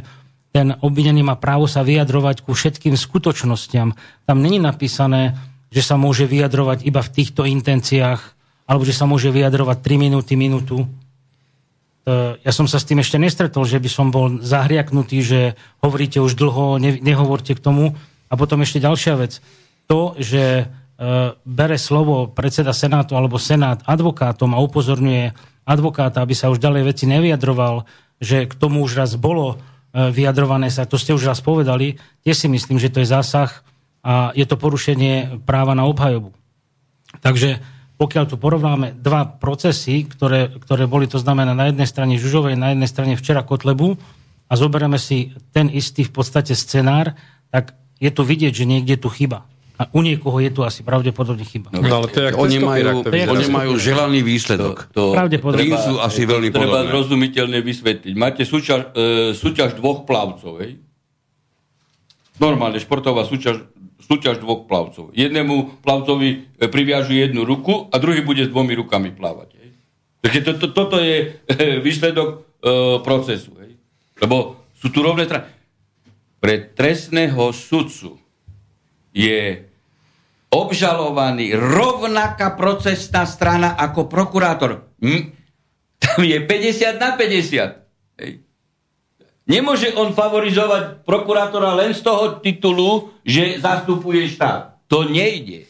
Speaker 4: ten obvinený má právo sa vyjadrovať ku všetkým skutočnostiam. Tam není napísané, že sa môže vyjadrovať iba v týchto intenciách, alebo že sa môže vyjadrovať 3 minúty, minútu. E, Ja som sa s tým ešte nestretol, že by som bol zahriaknutý, že hovoríte už dlho, ne, nehovorte k tomu. A potom ešte ďalšia vec. To, že bere slovo predseda Senátu alebo Senát advokátom a upozorňuje advokáta, aby sa už ďalej veci nevyjadroval, že k tomu už raz bolo e, vyjadrované sa, to ste už raz povedali, tiež si myslím, že to je zásah a je to porušenie práva na obhajobu. Takže pokiaľ tu porovnáme dva procesy, ktoré, ktoré boli, to znamená na jednej strane Žužovej, na jednej strane včera Kotlebu a zoberieme si ten istý v podstate scenár, tak je to vidieť, že niekde tu chyba. A u niekoho je tu asi pravdepodobne chyba.
Speaker 1: No, ale to je
Speaker 2: Oni majú, oni majú želaný výsledok.
Speaker 3: To,
Speaker 4: Pravdepodobne.
Speaker 2: Sú asi veľmi
Speaker 3: treba
Speaker 2: podobné.
Speaker 3: zrozumiteľne vysvetliť. Máte súťaž, e, súťaž dvoch plavcov, hej? Normálne športová súťaž, súťaž dvoch plavcov. Jednému plavcovi e, priviažu jednu ruku a druhý bude s dvomi rukami plávať. Hej? Takže to, to, toto je e, výsledok e, procesu. Hej? Lebo sú tu rovné strany. Pre trestného sudcu je obžalovaný rovnaká procesná strana ako prokurátor. Hm? Tam je 50 na 50. Hej. Nemôže on favorizovať prokurátora len z toho titulu, že zastupuje štát. To nejde.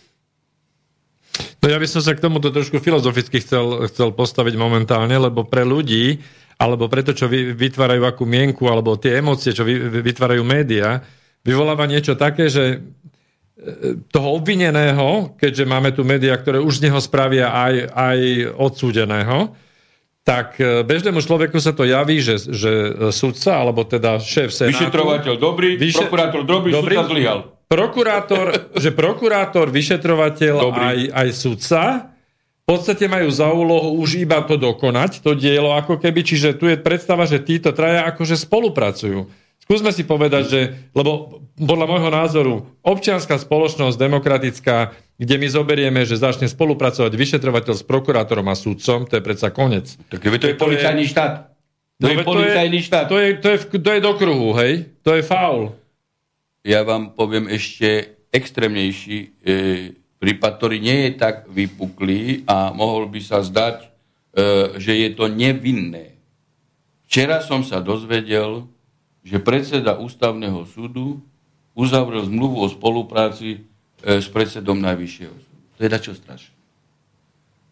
Speaker 1: No ja by som sa k tomuto trošku filozoficky chcel, chcel postaviť momentálne, lebo pre ľudí, alebo pre to, čo vy, vytvárajú akú mienku, alebo tie emócie, čo vy, vytvárajú médiá, vyvoláva niečo také, že toho obvineného, keďže máme tu médiá, ktoré už z neho spravia aj, aj odsúdeného, tak e, bežnému človeku sa to javí, že, že sudca, alebo teda šéf senátu...
Speaker 3: Vyšetrovateľ dobrý,
Speaker 1: Vyše-
Speaker 3: prokurátor dobrý,
Speaker 1: Dobrý.
Speaker 3: sudca zlyhal.
Speaker 1: Prokurátor, že prokurátor, vyšetrovateľ
Speaker 3: Dobrý.
Speaker 1: aj, aj sudca v podstate majú za úlohu už iba to dokonať, to dielo ako keby, čiže tu je predstava, že títo traja akože spolupracujú. Skúsme si povedať, že, lebo podľa môjho názoru občianská spoločnosť demokratická, kde my zoberieme, že začne spolupracovať vyšetrovateľ s prokurátorom a sudcom, to je predsa konec.
Speaker 3: Tak to je policajný štát. To
Speaker 1: No
Speaker 3: je policajný štát.
Speaker 1: To je, to, je, to je do kruhu, hej? To je faul.
Speaker 3: ja vám poviem ešte extrémnejší e, prípad, ktorý nie je tak vypuklý a mohol by sa zdať, e, že je to nevinné. Včera som sa dozvedel, že predseda ústavného súdu uzavrel zmluvu o spolupráci e, s predsedom Najvyššieho súdu. To je dačo strašné.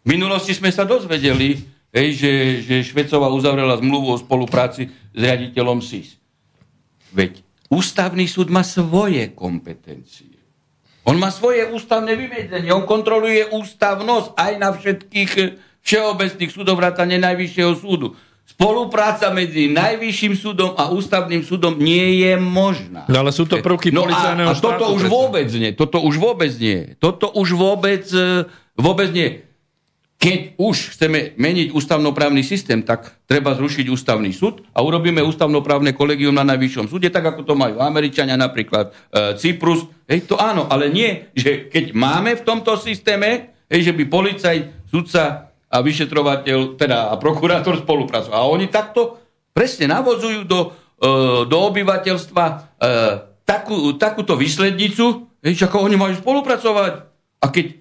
Speaker 3: V minulosti sme sa dozvedeli, že, že Švecová uzavrela zmluvu o spolupráci s riaditeľom SIS. Veď ústavný súd má svoje kompetencie. On má svoje ústavné vymedzenie. On kontroluje ústavnosť aj na všetkých eh, všeobecných súdov vrátane Najvyššieho súdu. Spolupráca medzi Najvyšším súdom a ústavným súdom nie je možná.
Speaker 1: No ale sú to prvky
Speaker 3: No a,
Speaker 1: policajného
Speaker 3: a toto
Speaker 1: štátu
Speaker 3: už vôbec nie. Toto už vôbec nie. Toto už vôbec, eh, vôbec nie. Keď už chceme meniť ústavnoprávny systém, tak treba zrušiť ústavný súd a urobíme ústavnoprávne kolegium na najvyššom súde, tak ako to majú Američania, napríklad e, Cyprus. Hej, to áno, ale nie, že keď máme v tomto systéme, hej, že by policajt, sudca a vyšetrovateľ, teda a prokurátor spolupracujú. A oni takto presne navozujú do, e, do obyvateľstva e, takú, takúto výslednicu, hej, že ako oni majú spolupracovať. A keď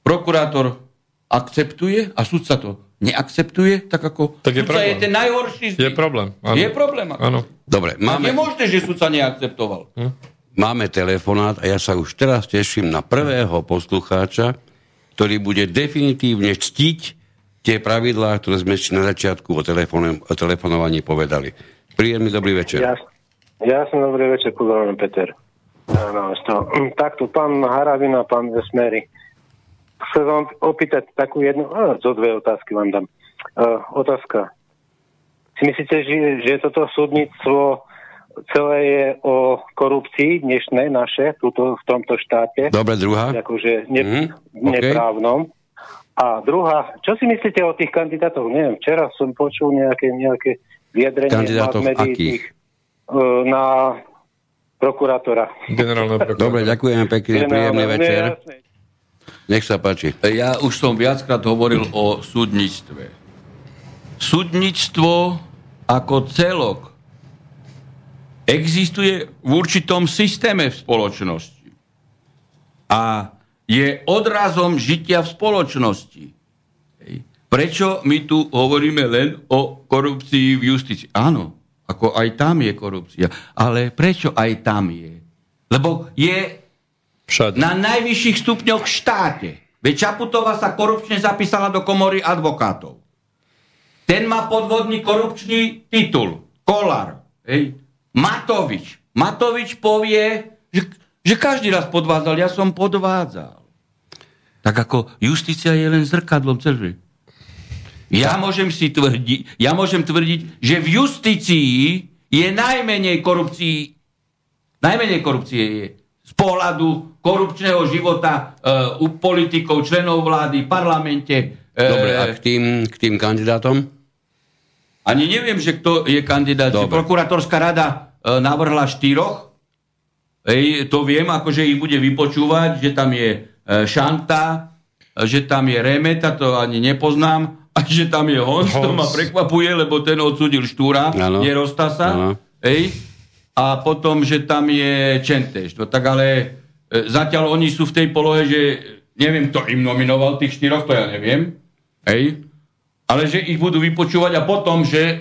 Speaker 3: prokurátor akceptuje a sudca to neakceptuje, tak ako
Speaker 1: Tak je
Speaker 3: sudca je
Speaker 1: problém.
Speaker 3: ten najhorší z
Speaker 1: Je problém. Áno.
Speaker 3: Je problém. ako.
Speaker 1: Áno.
Speaker 2: Dobre, máme,
Speaker 3: je možné, že sudca neakceptoval.
Speaker 2: máme telefonát a ja sa už teraz teším na prvého poslucháča, ktorý bude definitívne ctiť tie pravidlá, ktoré sme na začiatku o, telefone, o telefonovaní povedali. Príjemný dobrý večer.
Speaker 6: Ja, ja som dobrý večer, pozdravujem Peter. Áno. Takto, pán Haravina, pán Vesmery. Chcem vám opýtať takú jednu, á, zo dve otázky vám dám. Uh, otázka. Si myslíte, že, že toto súdnictvo celé je o korupcii dnešnej naše, tuto, v tomto štáte?
Speaker 2: Dobre, druhá.
Speaker 6: akože ne, mm, neprávnom. A druhá, čo si myslíte o tých kandidátoch? Neviem, včera som počul nejaké, nejaké vyjadrenie
Speaker 2: Kandidátov akých?
Speaker 6: tých, uh, na prokurátora.
Speaker 1: Generálneho prokurátora.
Speaker 2: Dobre, ďakujeme pekne, príjemný večer.
Speaker 6: jasné.
Speaker 2: Nech sa páči.
Speaker 3: Ja už som viackrát hovoril o súdnictve. Súdnictvo ako celok existuje v určitom systéme v spoločnosti a je odrazom žitia v spoločnosti. Prečo my tu hovoríme len o korupcii v justícii? Áno, ako aj tam je korupcia. Ale prečo aj tam je? Lebo je
Speaker 1: Všade.
Speaker 3: na najvyšších stupňoch v štáte. Veď Čaputová sa korupčne zapísala do komory advokátov. Ten má podvodný korupčný titul. Kolár. Hej. Matovič. Matovič povie, že, že každý raz podvádzal. Ja som podvádzal. tak ako justícia je len zrkadlom celý. Ja môžem si tvrdiť, ja môžem tvrdiť, že v justícii je najmenej korupcií, najmenej korupcie je z pohľadu korupčného života uh, u politikov, členov vlády, parlamente.
Speaker 2: Uh, Dobre, a k tým, k tým kandidátom?
Speaker 3: Ani neviem, že kto je kandidát. Prokurátorská rada uh, navrhla štyroch. Ej, to viem, akože ich bude vypočúvať, že tam je uh, Šanta, že tam je Remeta, to ani nepoznám, a že tam je Hons, Hons. to ma prekvapuje, lebo ten odsudil Štúra, ano. nerozta sa. Ej, a potom, že tam je Čenteš. No tak ale e, zatiaľ oni sú v tej polohe, že neviem, kto im nominoval tých štyroch, to ja neviem. Hej. Ale že ich budú vypočúvať a potom, že e,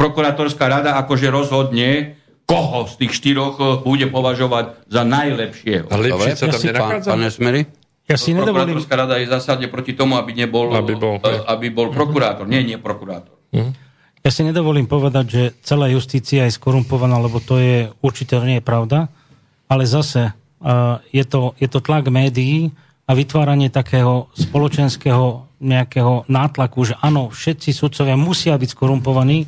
Speaker 3: prokurátorská rada akože rozhodne, koho z tých štyroch e, bude považovať za najlepšieho.
Speaker 2: A lepšie sa tam nenachádza? Pán, Smery?
Speaker 4: Ja si nedovolím...
Speaker 3: Prokurátorská rada je zásadne proti tomu, aby nebol, aby bol, e, aby bol prokurátor. Nie, nie prokurátor. Uh-huh.
Speaker 4: Ja si nedovolím povedať, že celá justícia je skorumpovaná, lebo to je určite nie je pravda, ale zase uh, je, to, je to tlak médií a vytváranie takého spoločenského nejakého nátlaku, že áno, všetci sudcovia musia byť skorumpovaní,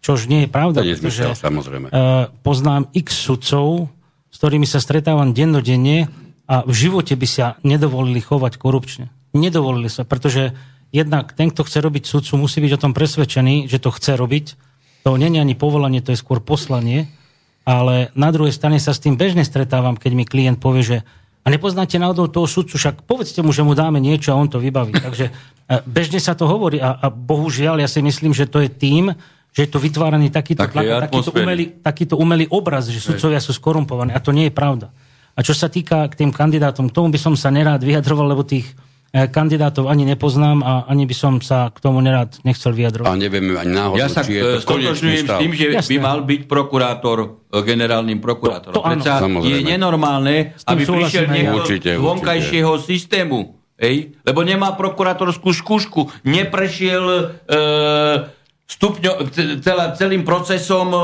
Speaker 4: čož nie je pravda.
Speaker 2: To je samozrejme.
Speaker 4: Uh, poznám x sudcov, s ktorými sa stretávam dennodenne a v živote by sa nedovolili chovať korupčne. Nedovolili sa, pretože jednak ten, kto chce robiť sudcu, musí byť o tom presvedčený, že to chce robiť. To nie je ani povolanie, to je skôr poslanie. Ale na druhej strane sa s tým bežne stretávam, keď mi klient povie, že a nepoznáte náhodou toho sudcu, však povedzte mu, že mu dáme niečo a on to vybaví. Takže e, bežne sa to hovorí a, a bohužiaľ ja si myslím, že to je tým, že je to vytváraný takýto, tlak, takýto, umelý, takýto umelý obraz, že sudcovia sú skorumpovaní a to nie je pravda. A čo sa týka k tým kandidátom, k tomu by som sa nerád vyjadroval, lebo tých kandidátov ani nepoznám a ani by som sa k tomu nerad nechcel vyjadrovať.
Speaker 2: A nevieme ani náhodou,
Speaker 3: ja sa
Speaker 2: či je to
Speaker 3: stotožňujem s tým, že Jasne. by mal byť prokurátor e, generálnym prokurátorom. To, to Predsa je nenormálne, aby prišiel niekto z vonkajšieho systému. Ej? Lebo nemá prokurátorskú skúšku, neprešiel e, stupňo, celá, celým procesom e,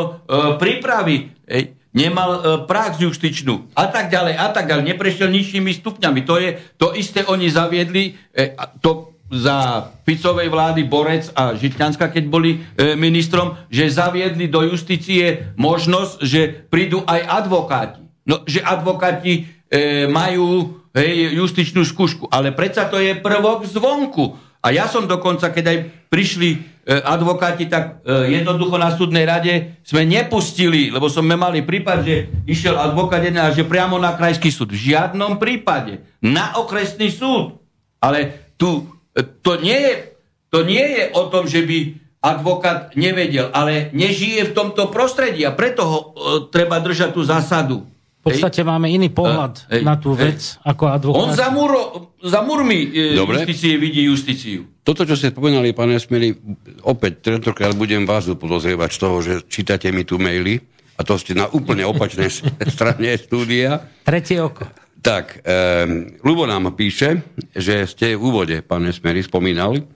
Speaker 3: prípravy. Ej? Nemal e, prax justičnú a tak ďalej a tak ďalej. Neprešiel nižšími stupňami. To je to isté oni zaviedli, e, to za Ficovej vlády Borec a Žitňanská, keď boli e, ministrom, že zaviedli do justície možnosť, že prídu aj advokáti. No, že advokáti e, majú hej, justičnú skúšku. Ale predsa to je prvok zvonku. A ja som dokonca, keď aj prišli e, advokáti, tak e, jednoducho na súdnej rade sme nepustili, lebo sme mali prípad, že išiel advokát jeden a že priamo na krajský súd. V žiadnom prípade. Na okresný súd. Ale tu, e, to, nie je, to nie je o tom, že by advokát nevedel, ale nežije v tomto prostredí a preto ho e, treba držať tú zásadu
Speaker 4: v podstate máme iný pohľad ej, na tú vec ej. ako advokát.
Speaker 3: On za, múro, za múrmi e, justície vidí justíciu.
Speaker 2: Toto, čo ste spomenali, pán Esmeri, opäť tentokrát budem vás podozrievať z toho, že čítate mi tu maily a to ste na úplne opačnej strane štúdia.
Speaker 4: Tretie oko.
Speaker 2: Tak, e, Lubo nám píše, že ste v úvode, pán Esmeri, spomínali,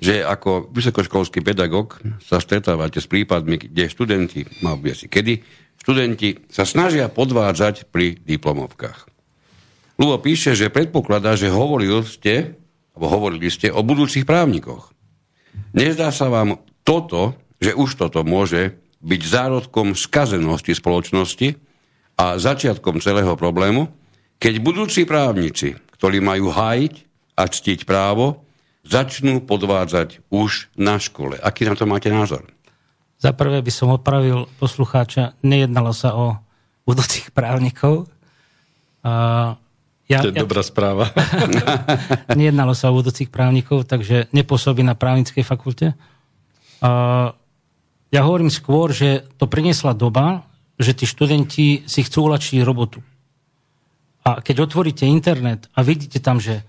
Speaker 2: že ako vysokoškolský pedagóg sa stretávate s prípadmi, kde študenti, mal by si kedy, študenti sa snažia podvádzať pri diplomovkách. Lubo píše, že predpokladá, že hovoril ste, alebo hovorili ste o budúcich právnikoch. Nezdá sa vám toto, že už toto môže byť zárodkom skazenosti spoločnosti a začiatkom celého problému, keď budúci právnici, ktorí majú hájiť a ctiť právo, začnú podvádzať už na škole. Aký na to máte názor?
Speaker 4: Za prvé by som opravil poslucháča, nejednalo sa o budúcich právnikov.
Speaker 5: Uh, ja, to je ja, dobrá správa.
Speaker 4: nejednalo sa o budúcich právnikov, takže nepôsobí na právnickej fakulte. Uh, ja hovorím skôr, že to priniesla doba, že tí študenti si chcú uľačiť robotu. A keď otvoríte internet a vidíte tam, že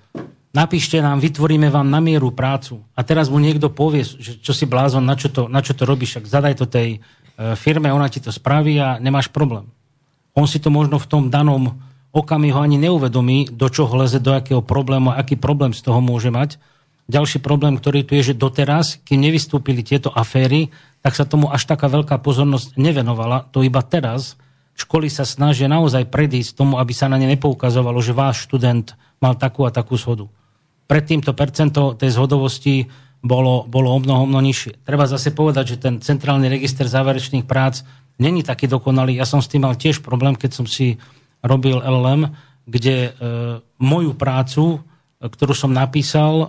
Speaker 4: napíšte nám, vytvoríme vám na mieru prácu. A teraz mu niekto povie, že čo si blázon, na čo to, na čo to robíš, ak zadaj to tej e, firme, ona ti to spraví a nemáš problém. On si to možno v tom danom okamihu ani neuvedomí, do čoho leze, do akého problému, aký problém z toho môže mať. Ďalší problém, ktorý tu je, že doteraz, kým nevystúpili tieto aféry, tak sa tomu až taká veľká pozornosť nevenovala. To iba teraz školy sa snažia naozaj predísť tomu, aby sa na ne nepoukazovalo, že váš študent mal takú a takú shodu. Predtým to percento tej zhodovosti bolo, bolo o mnoho, mnoho nižšie. Treba zase povedať, že ten centrálny register záverečných prác není taký dokonalý. Ja som s tým mal tiež problém, keď som si robil LLM, kde e, moju prácu, e, ktorú som napísal, e,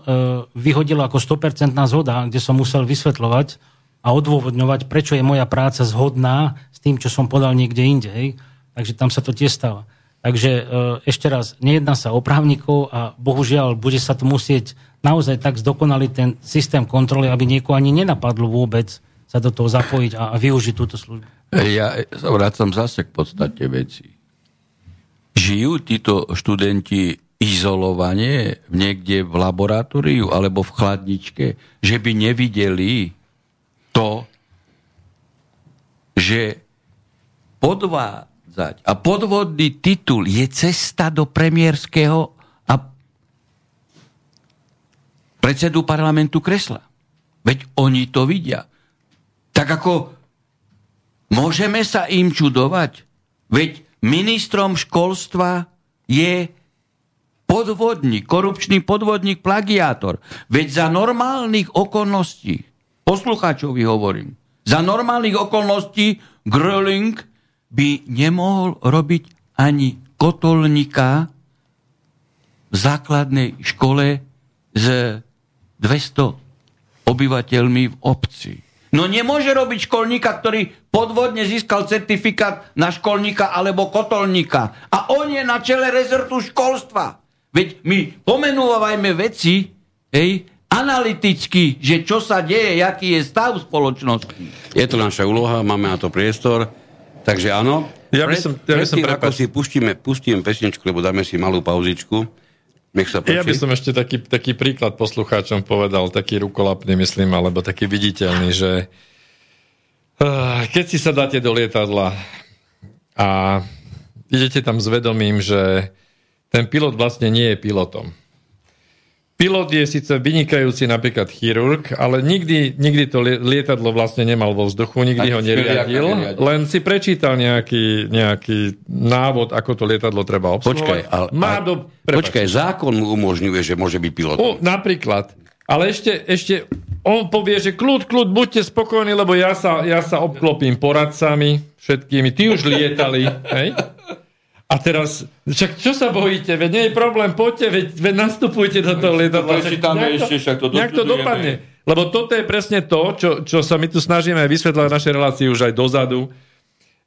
Speaker 4: vyhodilo ako 100% zhoda, kde som musel vysvetľovať a odôvodňovať, prečo je moja práca zhodná s tým, čo som podal niekde inde. Hej. Takže tam sa to tiež stáva. Takže e, ešte raz, nejedná sa o právnikov a bohužiaľ bude sa to musieť naozaj tak zdokonaliť ten systém kontroly, aby niekoho ani nenapadlo vôbec sa do toho zapojiť a, využiť túto službu.
Speaker 3: Ja sa vracam zase k podstate veci. Žijú títo študenti izolovanie niekde v laboratóriu alebo v chladničke, že by nevideli to, že podvá podvádzať. A podvodný titul je cesta do premiérskeho a predsedu parlamentu kresla. Veď oni to vidia. Tak ako môžeme sa im čudovať? Veď ministrom školstva je podvodník, korupčný podvodník, plagiátor. Veď za normálnych okolností, poslucháčovi hovorím, za normálnych okolností Gröling by nemohol robiť ani kotolníka v základnej škole s 200 obyvateľmi v obci. No nemôže robiť školníka, ktorý podvodne získal certifikát na školníka alebo kotolníka. A on je na čele rezortu školstva. Veď my pomenúvajme veci, hej, analyticky, že čo sa deje, aký je stav spoločnosti.
Speaker 2: Je to naša úloha, máme na to priestor. Takže áno.
Speaker 1: Ja by som, ja by som
Speaker 2: pred, ako si pustíme, pustíme pesničku, lebo dáme si malú pauzičku. Nech sa páči.
Speaker 1: Ja by som ešte taký, taký príklad poslucháčom povedal, taký rukolapný, myslím, alebo taký viditeľný, že uh, keď si sa dáte do lietadla a idete tam s vedomím, že ten pilot vlastne nie je pilotom Pilot je síce vynikajúci napríklad chirurg, ale nikdy, nikdy to lietadlo vlastne nemal vo vzduchu, nikdy Ani ho neriadil, len si prečítal nejaký, nejaký návod, ako to lietadlo treba obsluhovať.
Speaker 2: Počkaj, ale, Má do... počkaj, zákon mu umožňuje, že môže byť pilot.
Speaker 1: O, napríklad. Ale ešte, ešte on povie, že kľud, kľud, buďte spokojní, lebo ja sa, ja sa obklopím poradcami všetkými. Ty už lietali, hej? A teraz, však čo sa bojíte? Veď nie je problém, poďte, veď, veď nastupujte do toho lietadla.
Speaker 3: ešte, však to
Speaker 1: nejak to dopadne. Lebo toto je presne to, čo, čo sa my tu snažíme vysvetľovať v našej relácii už aj dozadu,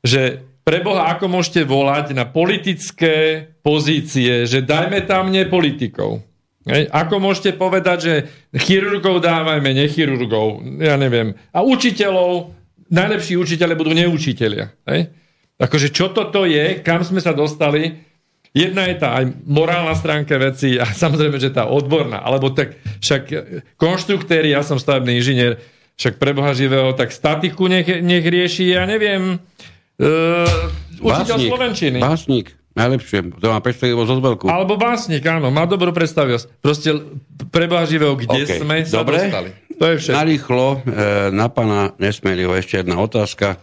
Speaker 1: že pre Boha, ako môžete volať na politické pozície, že dajme tam nepolitikov. Hej. Ako môžete povedať, že chirurgov dávajme, nechirurgov, ja neviem. A učiteľov, najlepší učiteľe budú neučiteľia. Hej. Akože čo toto je, kam sme sa dostali, jedna je tá aj morálna stránka veci a samozrejme, že tá odborná, alebo tak však konštruktéri, ja som stavebný inžinier, však pre Boha živého, tak statiku nech, nech rieši, ja neviem, uh, učiteľ básnik, Slovenčiny.
Speaker 2: Básnik, najlepšie, to má predstavivosť od veľkú.
Speaker 1: Alebo básnik, áno, má dobrú predstavivosť. Proste pre Boha živého, kde okay. sme sa Dobre. dostali. To je všetko.
Speaker 2: Narýchlo, e, na pána Nesmeliho ešte jedna otázka.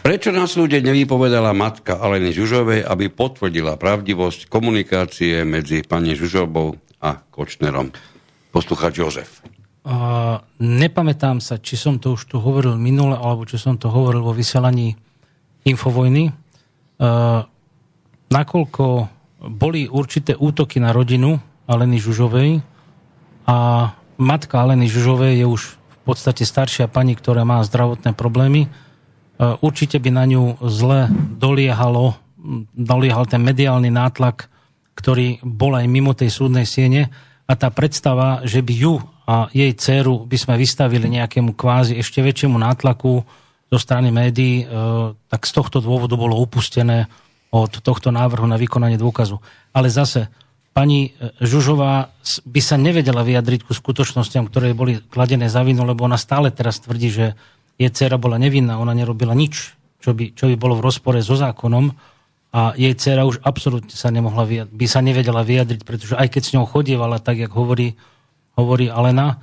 Speaker 2: Prečo na súde nevypovedala matka Aleny Žužovej, aby potvrdila pravdivosť komunikácie medzi pani Žužovou a Kočnerom? Poslucháč Jozef.
Speaker 4: Uh, nepamätám sa, či som to už tu hovoril minule, alebo či som to hovoril vo vysielaní Infovojny. Uh, nakoľko boli určité útoky na rodinu Aleny Žužovej a matka Aleny Žužovej je už v podstate staršia pani, ktorá má zdravotné problémy, určite by na ňu zle doliehalo, doliehal ten mediálny nátlak, ktorý bol aj mimo tej súdnej siene a tá predstava, že by ju a jej dceru by sme vystavili nejakému kvázi ešte väčšiemu nátlaku zo strany médií, e, tak z tohto dôvodu bolo upustené od tohto návrhu na vykonanie dôkazu. Ale zase, pani e, Žužová by sa nevedela vyjadriť ku skutočnostiam, ktoré boli kladené za vinu, lebo ona stále teraz tvrdí, že jej dcera bola nevinná, ona nerobila nič, čo by, čo by bolo v rozpore so zákonom a jej dcera už absolútne sa nemohla vyjadriť, by sa nevedela vyjadriť, pretože aj keď s ňou chodievala, tak jak hovorí, hovorí Alena,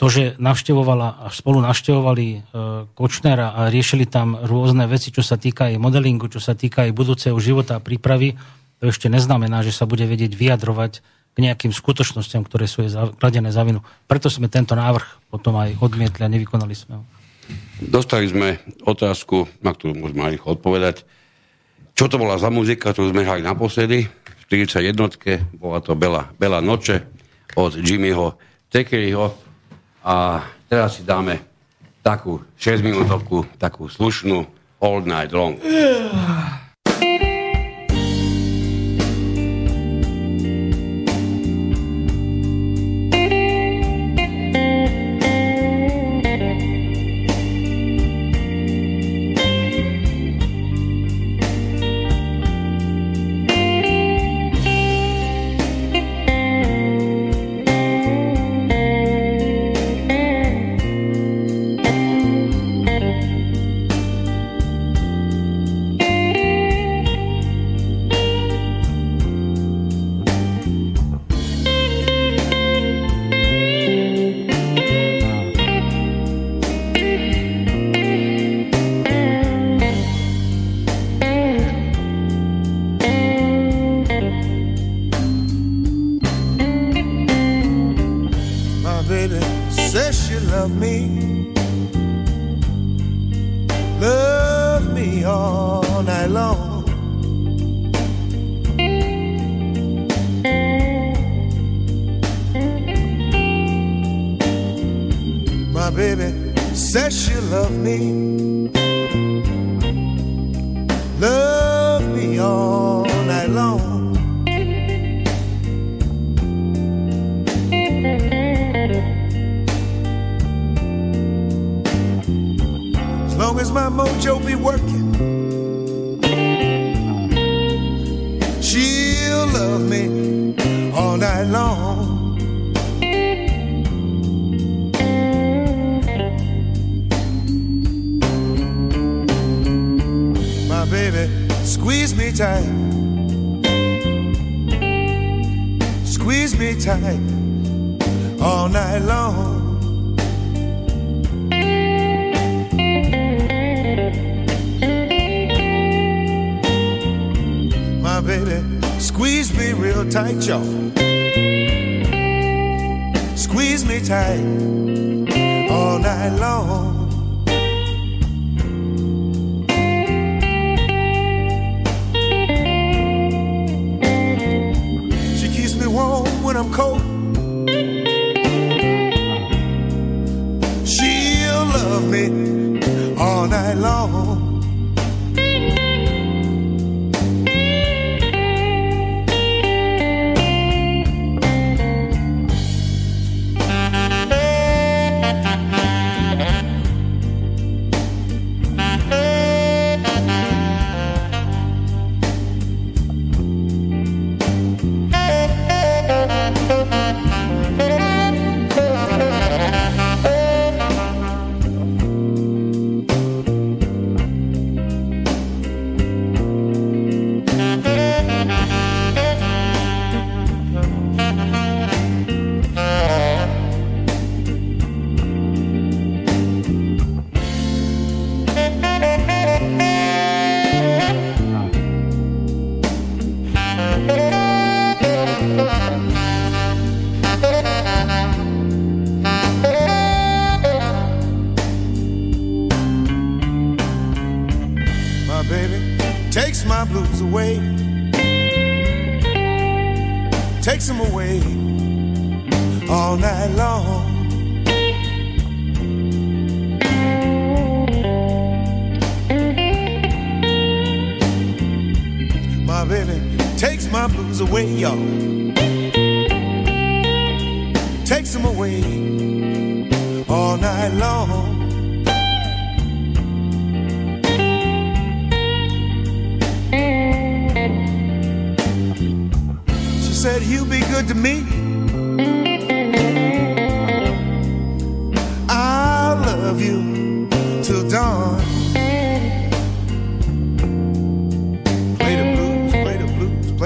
Speaker 4: to, že navštevovala, spolu navštevovali e, Kočnera a riešili tam rôzne veci, čo sa týka aj modelingu, čo sa týka aj budúceho života a prípravy, to ešte neznamená, že sa bude vedieť vyjadrovať k nejakým skutočnostiam, ktoré sú kladené za vinu. Preto sme tento návrh potom aj odmietli a nevykonali sme ho.
Speaker 7: Dostali sme otázku, na ktorú môžeme rýchlo odpovedať. Čo to bola za muzika, ktorú sme hrali naposledy? V 41. bola to Bela, Bela Noče od Jimmyho Tekeriho a teraz si dáme takú 6 minútovku, takú slušnú All Night Long. Yeah.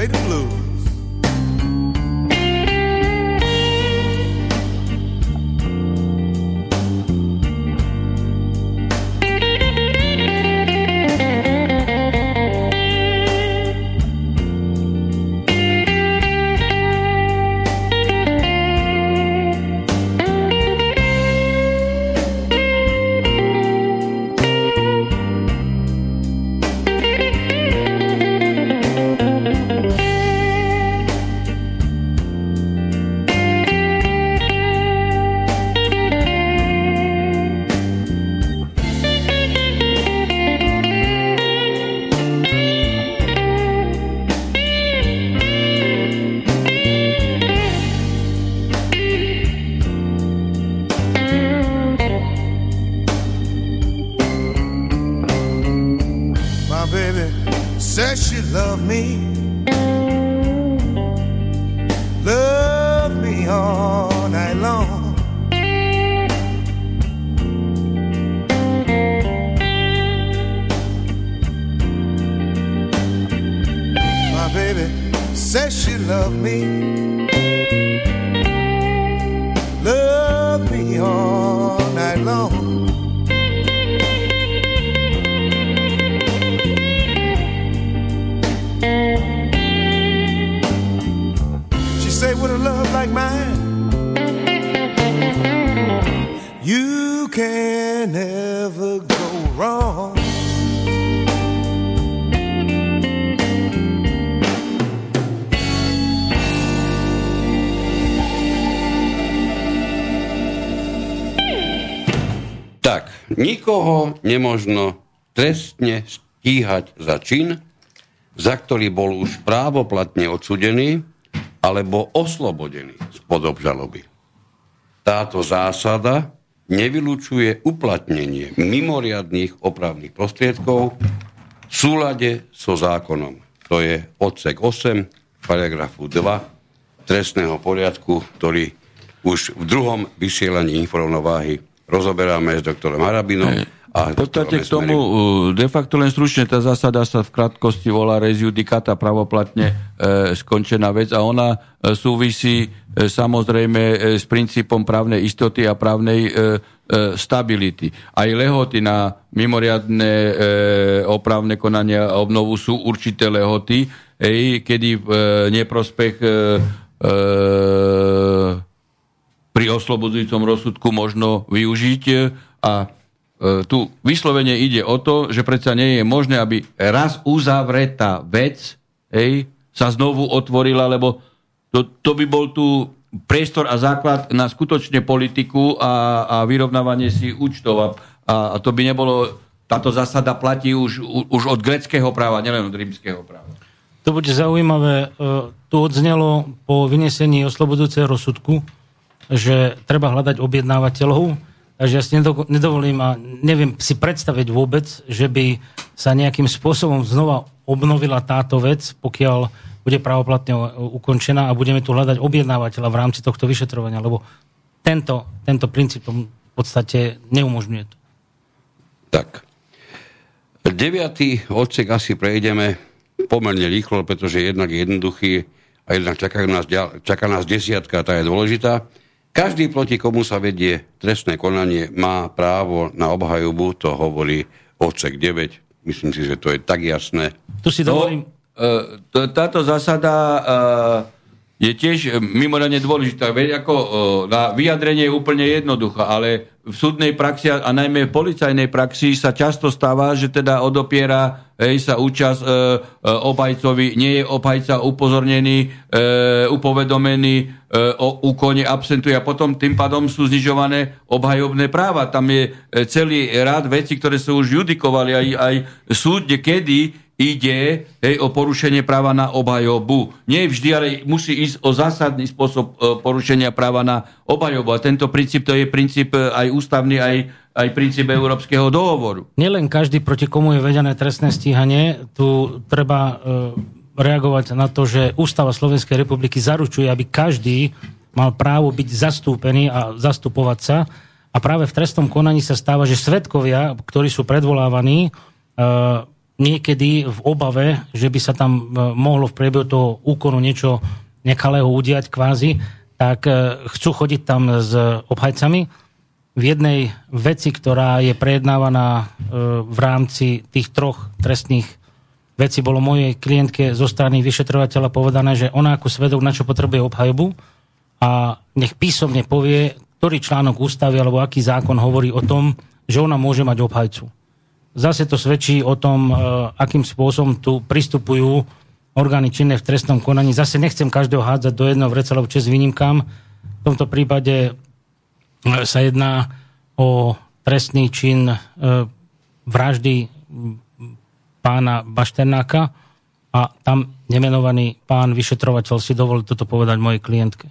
Speaker 8: play
Speaker 2: the. Nikoho nemožno trestne stíhať za čin, za ktorý bol už právoplatne odsudený alebo oslobodený spod obžaloby. Táto zásada nevylučuje uplatnenie mimoriadných opravných prostriedkov v súlade so zákonom. To je odsek 8, paragrafu 2 trestného poriadku, ktorý už v druhom vysielaní informováhy rozoberáme s doktorom Harabinom. A
Speaker 3: V podstate k tomu uh, de facto len stručne tá zásada sa v krátkosti volá res judicata pravoplatne e, skončená vec a ona e, súvisí e, samozrejme e, s princípom právnej istoty a právnej e, e, stability. Aj lehoty na mimoriadne e, opravné konania a obnovu sú určité lehoty, ej, kedy e, neprospech e, e, pri oslobodzujúcom rozsudku možno využiť e, a e, tu vyslovene ide o to, že predsa nie je možné, aby raz uzavretá vec hej, sa znovu otvorila, lebo to, to by bol tu priestor a základ na skutočne politiku a, a vyrovnávanie si účtov. A, a to by nebolo, táto zásada platí už, už od greckého práva, nielen od rímskeho práva.
Speaker 4: To bude zaujímavé. E, Tu odznelo po vynesení oslobodzujúceho rozsudku, že treba hľadať objednávateľov. Takže ja si nedo- nedovolím a neviem si predstaviť vôbec, že by sa nejakým spôsobom znova obnovila táto vec, pokiaľ bude pravoplatne u- ukončená a budeme tu hľadať objednávateľa v rámci tohto vyšetrovania, lebo tento, tento princíp v podstate neumožňuje to.
Speaker 2: Tak. Deviatý odsek asi prejdeme pomerne rýchlo, pretože jednak je jednoduchý a jednak čaká nás, čaká nás desiatka, tá je dôležitá. Každý, proti komu sa vedie trestné konanie, má právo na obhajobu, to hovorí odsek 9. Myslím si, že to je tak jasné.
Speaker 4: Tu si dovolím...
Speaker 3: No, to- táto zásada e, je tiež e, mimoriadne dôležitá. Veď ako e, na vyjadrenie je úplne jednoduchá, ale v súdnej praxi a najmä v policajnej praxi sa často stáva, že teda odopiera hej, sa účasť e, e, obhajcovi, nie je obhajca upozornený, e, upovedomený, e, o úkone absentuje a potom tým pádom sú znižované obhajobné práva. Tam je celý rád vecí, ktoré sa už judikovali aj, aj súdne, kedy ide hej, o porušenie práva na obhajobu. Nie vždy, ale musí ísť o zásadný spôsob e, porušenia práva na obhajobu. A tento princíp to je princíp e, aj ústavný, aj, aj princíp Európskeho dohovoru.
Speaker 4: Nielen každý, proti komu je vedené trestné stíhanie, tu treba e, reagovať na to, že Ústava Slovenskej republiky zaručuje, aby každý mal právo byť zastúpený a zastupovať sa. A práve v trestnom konaní sa stáva, že svetkovia, ktorí sú predvolávaní, e, niekedy v obave, že by sa tam e, mohlo v priebehu toho úkonu niečo nekalého udiať kvázi, tak e, chcú chodiť tam s obhajcami v jednej veci, ktorá je prejednávaná e, v rámci tých troch trestných vecí, bolo mojej klientke zo strany vyšetrovateľa povedané, že ona ako svedok na čo potrebuje obhajobu a nech písomne povie, ktorý článok ústavy alebo aký zákon hovorí o tom, že ona môže mať obhajcu. Zase to svedčí o tom, e, akým spôsobom tu pristupujú orgány činné v trestnom konaní. Zase nechcem každého hádzať do jedného vreca, lebo čes výnimkám. V tomto prípade sa jedná o trestný čin e, vraždy pána Bašternáka a tam nemenovaný pán vyšetrovateľ si dovolil toto povedať mojej klientke.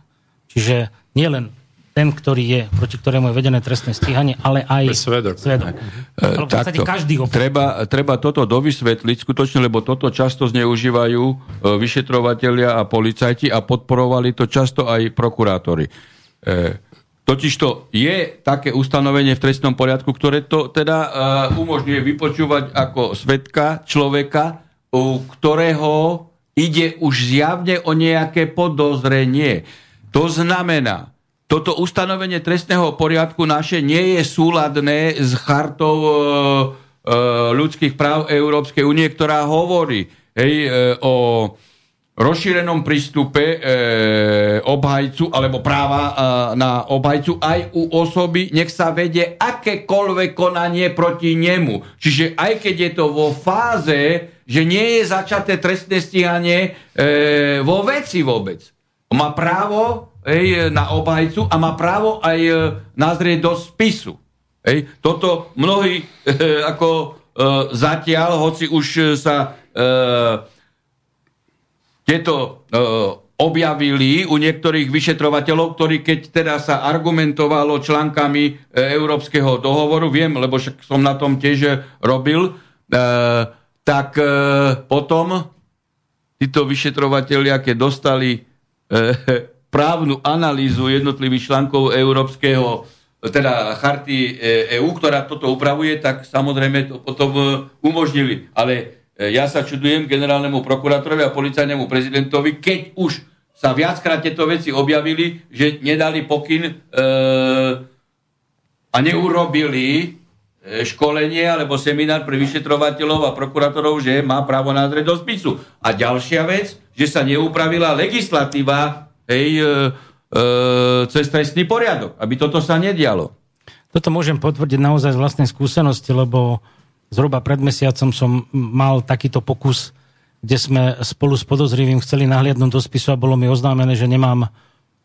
Speaker 4: Čiže nielen ten, ktorý je, proti ktorému je vedené trestné stíhanie, ale aj
Speaker 5: Svedok.
Speaker 4: svedok. Podstate
Speaker 3: Takto.
Speaker 4: každý ho...
Speaker 3: treba, treba toto dovysvetliť skutočne, lebo toto často zneužívajú e, vyšetrovatelia a policajti a podporovali to často aj prokurátori. E, Totižto je také ustanovenie v trestnom poriadku, ktoré to teda uh, umožňuje vypočúvať ako svetka človeka, u ktorého ide už zjavne o nejaké podozrenie. To znamená, toto ustanovenie trestného poriadku naše nie je súladné s chartou e, e, ľudských práv Európskej únie, ktorá hovorí hej, e, o rozšírenom prístupe e, obhajcu alebo práva e, na obhajcu aj u osoby, nech sa vedie akékoľvek konanie proti nemu. Čiže aj keď je to vo fáze, že nie je začaté trestné stíhanie e, vo veci vôbec. Má právo hej, na obhajcu a má právo aj e, nazrieť do spisu. Hej. Toto mnohí e, ako e, zatiaľ, hoci už e, sa e, tieto e, objavili u niektorých vyšetrovateľov, ktorí keď teda sa argumentovalo článkami e, Európskeho dohovoru, viem, lebo však som na tom tiež robil, e, tak e, potom títo vyšetrovatelia, keď dostali e, právnu analýzu jednotlivých článkov Európskeho teda charty EÚ, ktorá toto upravuje, tak samozrejme to potom e, umožnili. Ale E, ja sa čudujem generálnemu prokurátorovi a policajnému prezidentovi, keď už sa viackrát tieto veci objavili, že nedali pokyn e, a neurobili e, školenie alebo seminár pre vyšetrovateľov a prokurátorov, že má právo nazrieť do spisu. A ďalšia vec, že sa neupravila legislatíva hej, e, e, cez trestný poriadok, aby toto sa nedialo.
Speaker 4: Toto môžem potvrdiť naozaj z vlastnej skúsenosti, lebo zhruba pred mesiacom som mal takýto pokus, kde sme spolu s podozrivým chceli nahliadnúť do spisu a bolo mi oznámené, že nemám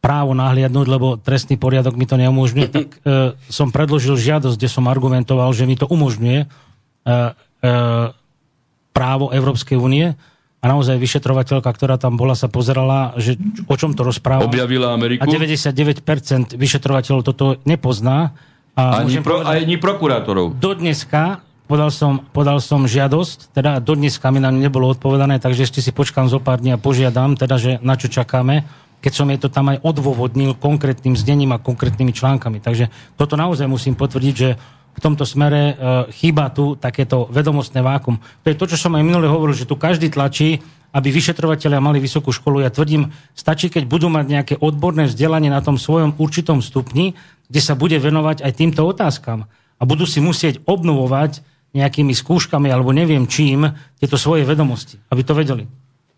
Speaker 4: právo nahliadnúť, lebo trestný poriadok mi to neumožňuje, tak e, som predložil žiadosť, kde som argumentoval, že mi to umožňuje e, e, právo Európskej únie a naozaj vyšetrovateľka, ktorá tam bola, sa pozerala, že o čom to rozpráva.
Speaker 3: Objavila Ameriku?
Speaker 4: A 99% vyšetrovateľov toto nepozná. A
Speaker 3: ani, pro,
Speaker 4: povedať,
Speaker 3: ani prokurátorov.
Speaker 4: Do dneska podal som, podal som žiadosť, teda do dneska mi na nebolo odpovedané, takže ešte si počkám zo pár dní a požiadam, teda, že na čo čakáme, keď som jej to tam aj odôvodnil konkrétnym zdením a konkrétnymi článkami. Takže toto naozaj musím potvrdiť, že v tomto smere e, chýba tu takéto vedomostné vákum. To je to, čo som aj minule hovoril, že tu každý tlačí, aby vyšetrovateľia mali vysokú školu. Ja tvrdím, stačí, keď budú mať nejaké odborné vzdelanie na tom svojom určitom stupni, kde sa bude venovať aj týmto otázkam. A budú si musieť obnovovať nejakými skúškami alebo neviem čím tieto svoje vedomosti, aby to vedeli.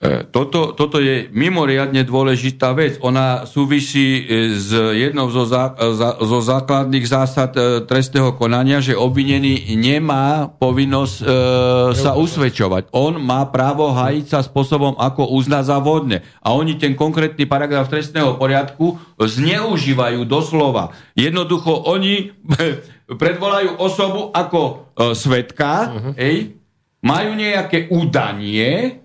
Speaker 3: E, toto, toto je mimoriadne dôležitá vec. Ona súvisí e, s jednou zo, zá, zo základných zásad e, trestného konania, že obvinený nemá povinnosť e, sa usvedčovať. On má právo hájiť sa spôsobom, ako uzná za vodne. A oni ten konkrétny paragraf trestného poriadku zneužívajú doslova. Jednoducho oni predvolajú osobu ako e, svetka, uh-huh. ej, majú nejaké údanie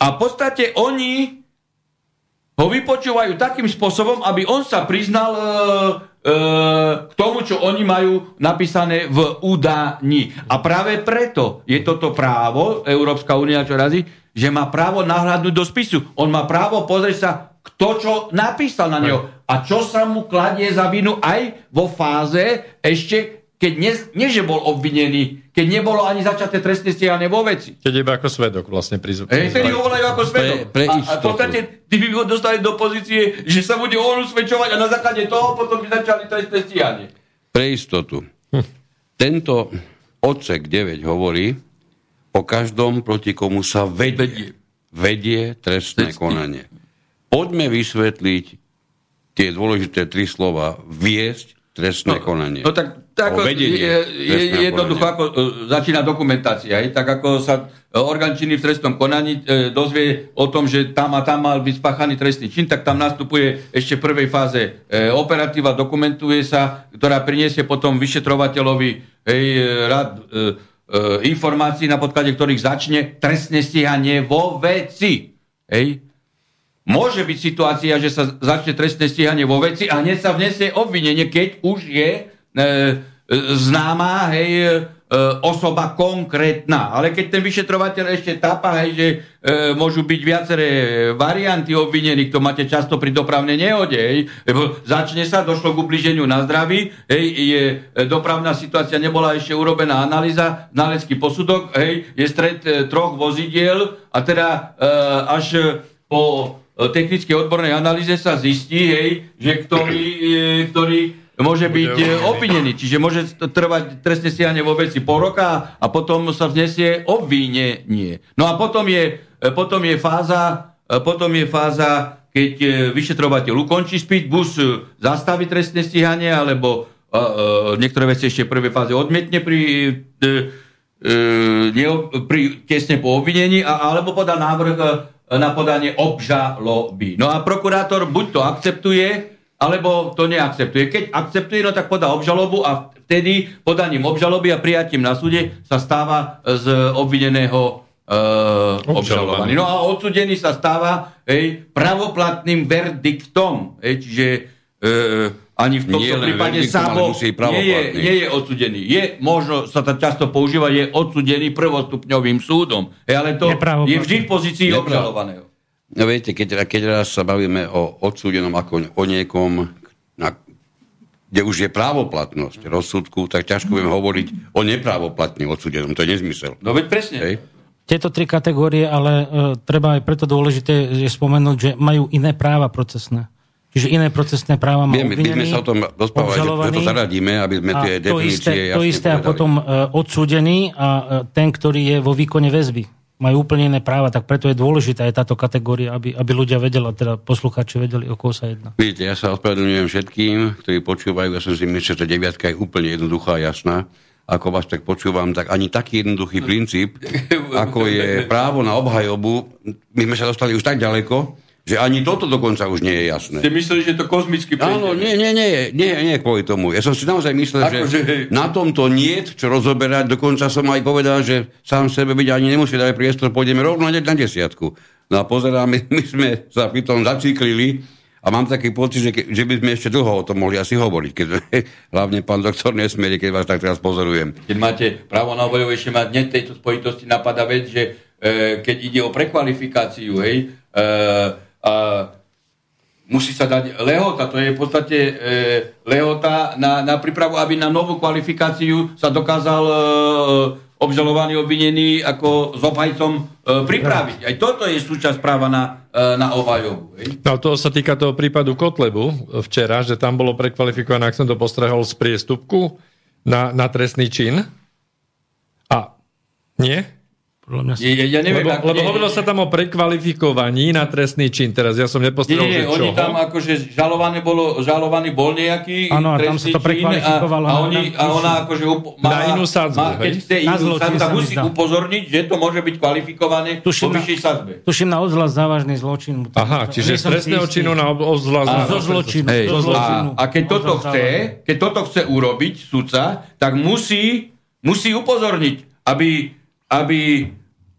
Speaker 3: a v podstate oni ho vypočúvajú takým spôsobom, aby on sa priznal e, e, k tomu, čo oni majú napísané v údaní. A práve preto je toto právo, Európska únia čo razí, že má právo nahľadnúť do spisu. On má právo pozrieť sa, kto čo napísal na neho a čo sa mu kladie za vinu aj vo fáze ešte keď nie, nie že bol obvinený, keď nebolo ani začaté trestné stíhanie vo veci.
Speaker 5: Keď iba ako svedok vlastne prizv...
Speaker 3: Hej, vtedy ho volajú ako svedok.
Speaker 2: Pre, pre
Speaker 3: a, a v podstate ty by ho dostali do pozície, že sa bude on usvedčovať a na základe toho potom by začali trestné stíhanie.
Speaker 2: Pre istotu. Hm. Tento odsek 9 hovorí o každom, proti komu sa vedie, vedie, vedie trestné Cestný. konanie. Poďme vysvetliť tie dôležité tri slova. Viesť trestné
Speaker 3: no,
Speaker 2: konanie.
Speaker 3: No tak tak ako, je, je, jednoducho ako e, začína dokumentácia. Hej? Tak ako sa orgán činný v trestnom konaní e, dozvie o tom, že tam a tam mal byť spáchaný trestný čin, tak tam nastupuje ešte v prvej fáze e, operatíva, dokumentuje sa, ktorá priniesie potom vyšetrovateľovi hej, rad e, e, informácií, na podklade ktorých začne trestné stíhanie vo veci. Hej? môže byť situácia, že sa začne trestné stíhanie vo veci a hneď sa vnesie obvinenie, keď už je e, e, známa, hej, e, osoba konkrétna. Ale keď ten vyšetrovateľ ešte tápa, hej, že e, môžu byť viaceré varianty obvinených, to máte často pri dopravnej nehode, hej, lebo začne sa, došlo k ubliženiu na zdraví, hej, je e, dopravná situácia, nebola ešte urobená analýza, znalecký posudok, hej, je stred e, troch vozidiel a teda e, až po e, technickej odbornej analýze sa zistí, hej, že ktorý, e, ktorý môže byť e, obvinený. Čiže môže trvať trestné stíhanie vo veci pol roka a potom sa vznesie obvinenie. No a potom je, e, potom je fáza, e, potom je fáza, keď vyšetrovateľ ukončí spýt, bus zastaví trestné stíhanie, alebo uh, uh, niektoré veci ešte v prvej fáze odmietne pri, uh, uh, pri tesne po obvinení, a, alebo podá návrh na podanie obžaloby. No a prokurátor buď to akceptuje, alebo to neakceptuje. Keď akceptuje, no tak podá obžalobu a vtedy podaním obžaloby a prijatím na súde sa stáva z obvineného uh, obžalovaný. No a odsudený sa stáva hej, pravoplatným verdiktom. Hej, čiže uh, ani v tomto prípade samo nie je, nie je odsudený. Je, možno sa to často používa, je odsudený prvostupňovým súdom. Hej, ale to je vždy v pozícii obžalovaného.
Speaker 2: No viete, keď, keď raz sa bavíme o odsúdenom ako o niekom, na, kde už je právoplatnosť rozsudku, tak ťažko budeme hovoriť o neprávoplatným odsúdenom. To je nezmysel.
Speaker 3: No veď presne. Hej.
Speaker 4: Tieto tri kategórie, ale e, treba aj preto dôležité je spomenúť, že majú iné práva procesné. Čiže iné procesné práva má
Speaker 2: Vieme,
Speaker 4: obvinený,
Speaker 2: my sme sa o tom rozprávali, že to zaradíme, aby sme tie definície
Speaker 4: to isté, to isté a potom uh, odsúdený a uh, ten, ktorý je vo výkone väzby majú úplne iné práva, tak preto je dôležitá aj táto kategória, aby, aby ľudia vedeli, teda poslucháči vedeli, o koho sa jedná.
Speaker 2: Vidíte, ja sa ospravedlňujem všetkým, ktorí počúvajú, ja som si myslel, že deviatka je úplne jednoduchá a jasná. Ako vás tak počúvam, tak ani taký jednoduchý princíp, ako je právo na obhajobu, my sme sa dostali už tak ďaleko, že ani toto dokonca už nie je jasné.
Speaker 3: Ste mysleli, že to kozmicky
Speaker 2: prejde? Áno, nie, nie, nie, nie, nie kvôli tomu. Ja som si naozaj myslel, Ako, že, že na tomto nie čo rozoberať. Dokonca som aj povedal, že sám sebe byť ani nemusí dať priestor, pôjdeme rovno na desiatku. No a pozeráme, my sme sa pri tom zaciklili a mám taký pocit, že, že by sme ešte dlho o tom mohli asi hovoriť. Keď, hlavne pán doktor Nesmieri, keď vás tak teraz pozorujem.
Speaker 3: Keď máte právo na obojov, ešte ma dnes tejto spojitosti napadá vec, že e, keď ide o prekvalifikáciu, hej, e, musí sa dať lehota, to je v podstate e, lehota na, na prípravu, aby na novú kvalifikáciu sa dokázal e, obžalovaný, obvinený ako s obhajcom e, pripraviť. Aj toto je súčasť práva na, e, na obhajobu.
Speaker 5: No to sa týka toho prípadu Kotlebu včera, že tam bolo prekvalifikované, ak som to postrehol, z priestupku na, na trestný čin. A nie?
Speaker 3: Podľa mňa... Ja, ja neviem,
Speaker 5: lebo, lebo hovorilo sa tam o prekvalifikovaní na trestný čin. Teraz ja som nepostrel,
Speaker 3: nie, nie,
Speaker 5: že
Speaker 3: oni tam akože žalovaný, bolo, žalovaný bol nejaký
Speaker 4: Áno, a tam sa to prekvalifikovalo.
Speaker 3: A, a, oni, a ona akože up, má,
Speaker 5: na inú sadzbu,
Speaker 3: má, keď chce inú sadzbu, tak musí upozorniť, že to môže byť kvalifikované tuším po vyššej sadzbe.
Speaker 4: Tuším na odzvlášť závažný zločin.
Speaker 5: Aha, čiže z trestného činu na odzvlášť
Speaker 4: zločinu.
Speaker 3: A keď toto chce, keď toto chce urobiť sudca, tak musí, musí upozorniť, aby, aby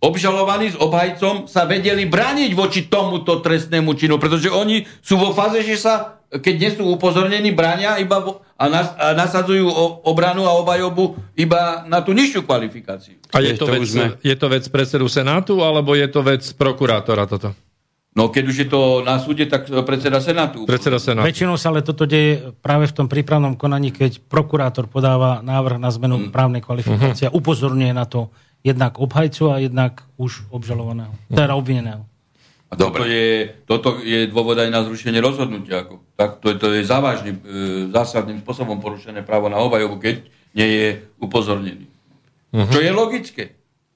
Speaker 3: obžalovaní s obhajcom sa vedeli brániť voči tomuto trestnému činu, pretože oni sú vo fáze, že sa, keď nie sú upozornení, bránia iba vo, a, nas, a nasadzujú o, obranu a obhajobu iba na tú nižšiu kvalifikáciu.
Speaker 5: A je to, vec, je to vec predsedu Senátu, alebo je to vec prokurátora toto?
Speaker 3: No keď už je to na súde, tak predseda Senátu.
Speaker 5: Predseda Senátu.
Speaker 4: Väčšinou sa ale toto deje práve v tom prípravnom konaní, keď prokurátor podáva návrh na zmenu mm. právnej kvalifikácie a upozorňuje na to jednak obhajcu a jednak už obžalovaného, teda obvineného.
Speaker 3: A toto je, toto je dôvod aj na zrušenie rozhodnutia. Ako. Tak, to, to je závažným, e, zásadným spôsobom porušené právo na obhajobu, keď nie je upozornený. Uh-huh. Čo je logické,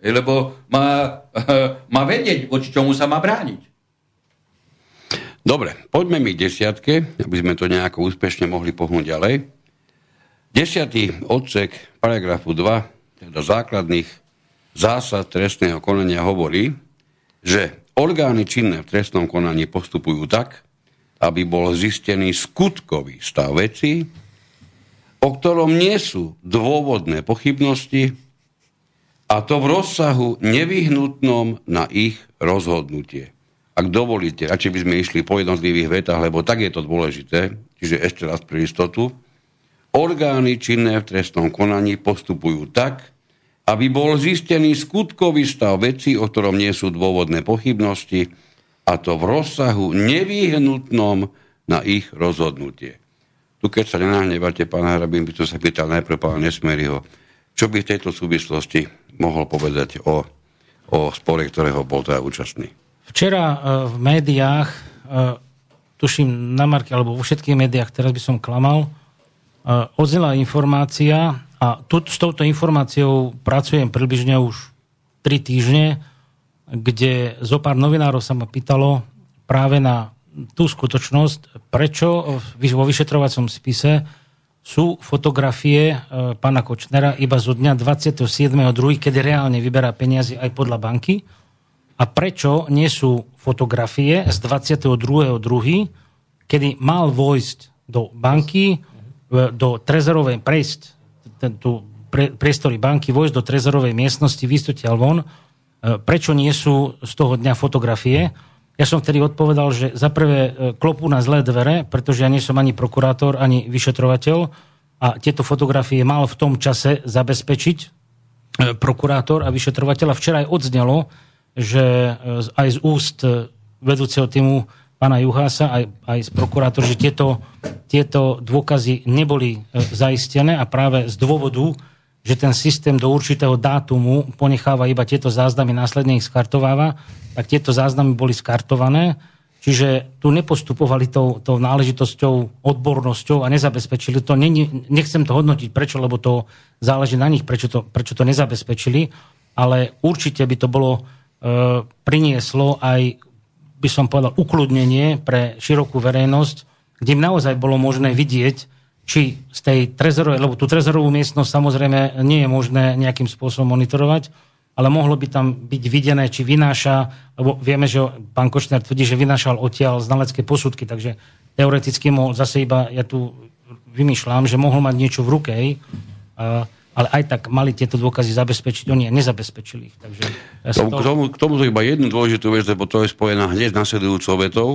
Speaker 3: lebo má, má vedieť, voči čomu sa má brániť.
Speaker 2: Dobre, poďme mi k desiatke, aby sme to nejako úspešne mohli pohnúť ďalej. Desiatý odsek paragrafu 2, teda základných zásad trestného konania hovorí, že orgány činné v trestnom konaní postupujú tak, aby bol zistený skutkový stav veci, o ktorom nie sú dôvodné pochybnosti, a to v rozsahu nevyhnutnom na ich rozhodnutie. ak dovolíte, radšej by sme išli po jednotlivých vetách, lebo tak je to dôležité, čiže ešte raz pre istotu, orgány činné v trestnom konaní postupujú tak, aby bol zistený skutkový stav veci, o ktorom nie sú dôvodné pochybnosti, a to v rozsahu nevyhnutnom na ich rozhodnutie. Tu keď sa nenahnevate, pán Harabín, by to sa pýtal najprv pána Nesmeriho, čo by v tejto súvislosti mohol povedať o, o spore, ktorého bol teda účastný.
Speaker 4: Včera uh, v médiách, uh, tuším na marke, alebo vo všetkých médiách, teraz by som klamal, uh, odznela informácia a tu, s touto informáciou pracujem približne už 3 týždne, kde zo pár novinárov sa ma pýtalo práve na tú skutočnosť, prečo vo vyšetrovacom spise sú fotografie e, pána Kočnera iba zo dňa 27.2., kedy reálne vyberá peniaze aj podľa banky a prečo nie sú fotografie z 22.2., kedy mal vojsť do banky, do trezorovej prejsť, tu pre, priestory banky, vojsť do trezorovej miestnosti, vystúť von, e, prečo nie sú z toho dňa fotografie? Ja som vtedy odpovedal, že za prvé e, klopú na zlé dvere, pretože ja nie som ani prokurátor, ani vyšetrovateľ. A tieto fotografie mal v tom čase zabezpečiť e, prokurátor a vyšetrovateľ. A včera aj odznelo, že aj z úst vedúceho týmu pána Juhása, aj, aj z prokurátor, že tieto, tieto dôkazy neboli zaistené a práve z dôvodu, že ten systém do určitého dátumu ponecháva iba tieto záznamy, následne ich skartováva, tak tieto záznamy boli skartované, čiže tu nepostupovali tou, tou náležitosťou, odbornosťou a nezabezpečili to. Nechcem to hodnotiť, prečo, lebo to záleží na nich, prečo to, prečo to nezabezpečili, ale určite by to bolo e, prinieslo aj, by som povedal, ukludnenie pre širokú verejnosť, kde im naozaj bolo možné vidieť, či z tej trezorovej, lebo tú trezorovú miestnosť samozrejme nie je možné nejakým spôsobom monitorovať, ale mohlo by tam byť videné, či vynáša, lebo vieme, že pán Kočner tvrdí, že vynášal odtiaľ znalecké posudky, takže teoreticky mohol zase iba, ja tu vymýšľam, že mohol mať niečo v ruke, ale aj tak mali tieto dôkazy zabezpečiť, oni nezabezpečili ich. Takže
Speaker 2: ja to, to... K, tomu, k tomu to iba jednu dôležitú vec, lebo to je spojená hneď nasledujúcou vetou.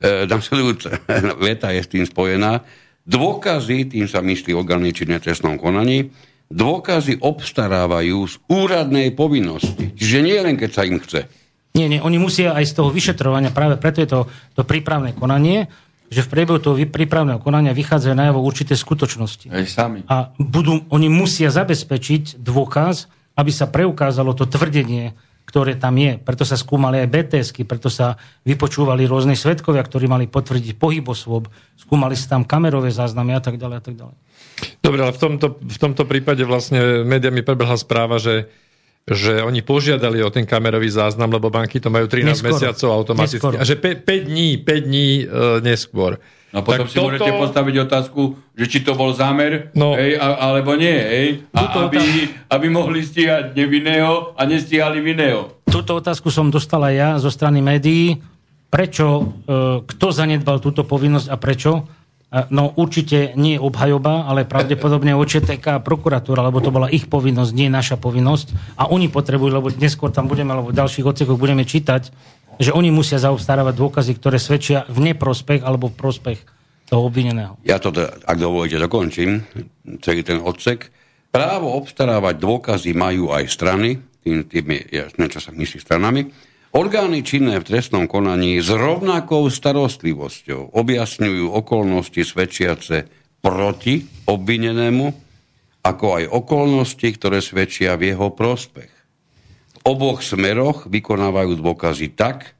Speaker 2: E, nasledujúca veta je s tým spojená. Dôkazy, tým sa myslí orgány činné trestnom konaní, dôkazy obstarávajú z úradnej povinnosti. Čiže nie len, keď sa im chce.
Speaker 4: Nie, nie, oni musia aj z toho vyšetrovania, práve preto je to, to prípravné konanie, že v priebehu toho prípravného konania vychádzajú najavo určité skutočnosti.
Speaker 3: Aj sami.
Speaker 4: A budú, oni musia zabezpečiť dôkaz, aby sa preukázalo to tvrdenie, ktoré tam je. Preto sa skúmali aj BTSky, preto sa vypočúvali rôzne svetkovia, ktorí mali potvrdiť pohyb osôb, skúmali sa tam kamerové záznamy a tak ďalej a tak ďalej.
Speaker 1: Dobre, ale v tomto, v tomto prípade vlastne médiami prebehla správa, že že oni požiadali o ten kamerový záznam, lebo banky to majú 13 neskôr. mesiacov automaticky. Neskôr. A že 5, 5 dní, 5 dní uh, neskôr.
Speaker 3: No potom tak si toto... môžete postaviť otázku, že či to bol zámer, no. hej, a, alebo nie, hej, a aby, aby mohli stíhať nevinného a nestíhali vinného.
Speaker 4: Túto otázku som dostala ja zo strany médií. Prečo, e, kto zanedbal túto povinnosť a prečo? No určite nie obhajoba, ale pravdepodobne OČTK a prokuratúra, lebo to bola ich povinnosť, nie naša povinnosť. A oni potrebujú, lebo neskôr tam budeme, alebo v ďalších odsekoch budeme čítať, že oni musia zaobstarávať dôkazy, ktoré svedčia v neprospech alebo v prospech toho obvineného.
Speaker 2: Ja to, ak dovolíte, dokončím, celý ten odsek. Právo obstarávať dôkazy majú aj strany, tým, tým je jasné, čo sa myslí stranami, Orgány činné v trestnom konaní s rovnakou starostlivosťou objasňujú okolnosti svedčiace proti obvinenému, ako aj okolnosti, ktoré svedčia v jeho prospech. V oboch smeroch vykonávajú dôkazy tak,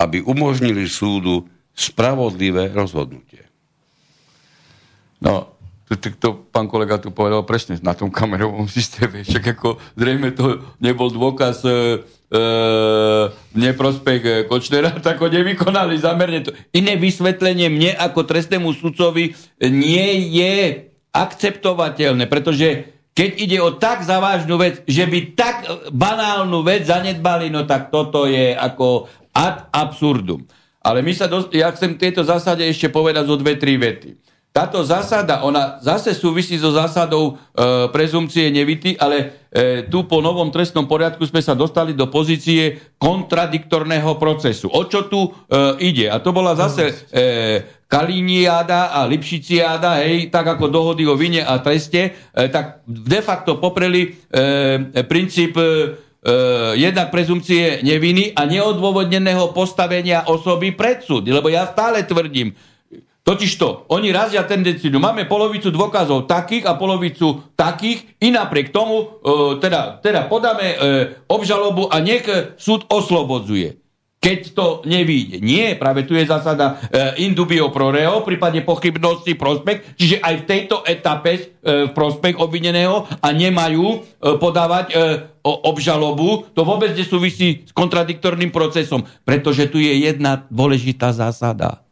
Speaker 2: aby umožnili súdu spravodlivé rozhodnutie.
Speaker 3: No, to, to, pán kolega tu povedal presne na tom kamerovom systéme. Však ako zrejme to nebol dôkaz E, v neprospech Kočnera, tak ho nevykonali zamerne. To. Iné vysvetlenie mne ako trestnému sudcovi nie je akceptovateľné, pretože keď ide o tak závažnú vec, že by tak banálnu vec zanedbali, no tak toto je ako ad absurdum. Ale my sa dos- ja chcem tieto zásade ešte povedať zo dve, tri vety. Táto zásada, ona zase súvisí so zásadou e, prezumcie nevity, ale e, tu po novom trestnom poriadku sme sa dostali do pozície kontradiktorného procesu. O čo tu e, ide? A to bola zase e, Kaliniáda a Lipšiciáda, hej, tak ako dohody o vine a treste, e, tak de facto popreli e, princíp e, jednak prezumcie neviny a neodôvodneného postavenia osoby pred súd. Lebo ja stále tvrdím, Totižto, oni razia tendenciu. Máme polovicu dôkazov takých a polovicu takých i napriek tomu e, teda, teda podáme e, obžalobu a nech súd oslobodzuje. Keď to nevíde. Nie, práve tu je zásada e, indubio pro reo, prípadne pochybnosti prospech, čiže aj v tejto etape e, prospech obvineného a nemajú e, podávať e, o, obžalobu, to vôbec nesúvisí s kontradiktorným procesom, pretože tu je jedna dôležitá zásada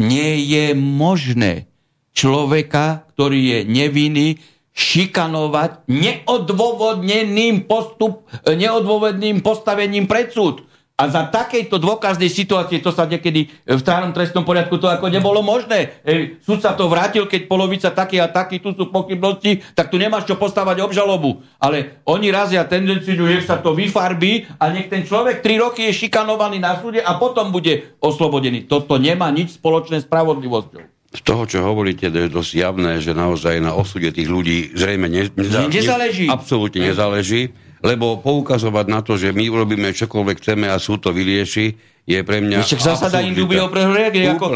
Speaker 3: nie je možné človeka, ktorý je nevinný, šikanovať neodôvodneným, postup, neodôvodným postavením pred súd. A za takejto dôkaznej situácie, to sa niekedy v stárom trestnom poriadku to ako nebolo možné. E, súd sa to vrátil, keď polovica taký a taký, tu sú pochybnosti, tak tu nemáš čo postavať obžalobu. Ale oni razia tendenciu, nech sa to vyfarbí a nech ten človek 3 roky je šikanovaný na súde a potom bude oslobodený. Toto nemá nič spoločné s spravodlivosťou.
Speaker 2: Z toho, čo hovoríte, je dosť javné, že naozaj na osude tých ľudí zrejme ne,
Speaker 3: neza, nezáleží.
Speaker 2: Ne, absolútne nezáleží lebo poukazovať na to, že my urobíme čokoľvek chceme a súd to vyrieši, je pre mňa
Speaker 3: Však zásada indubio pre ako,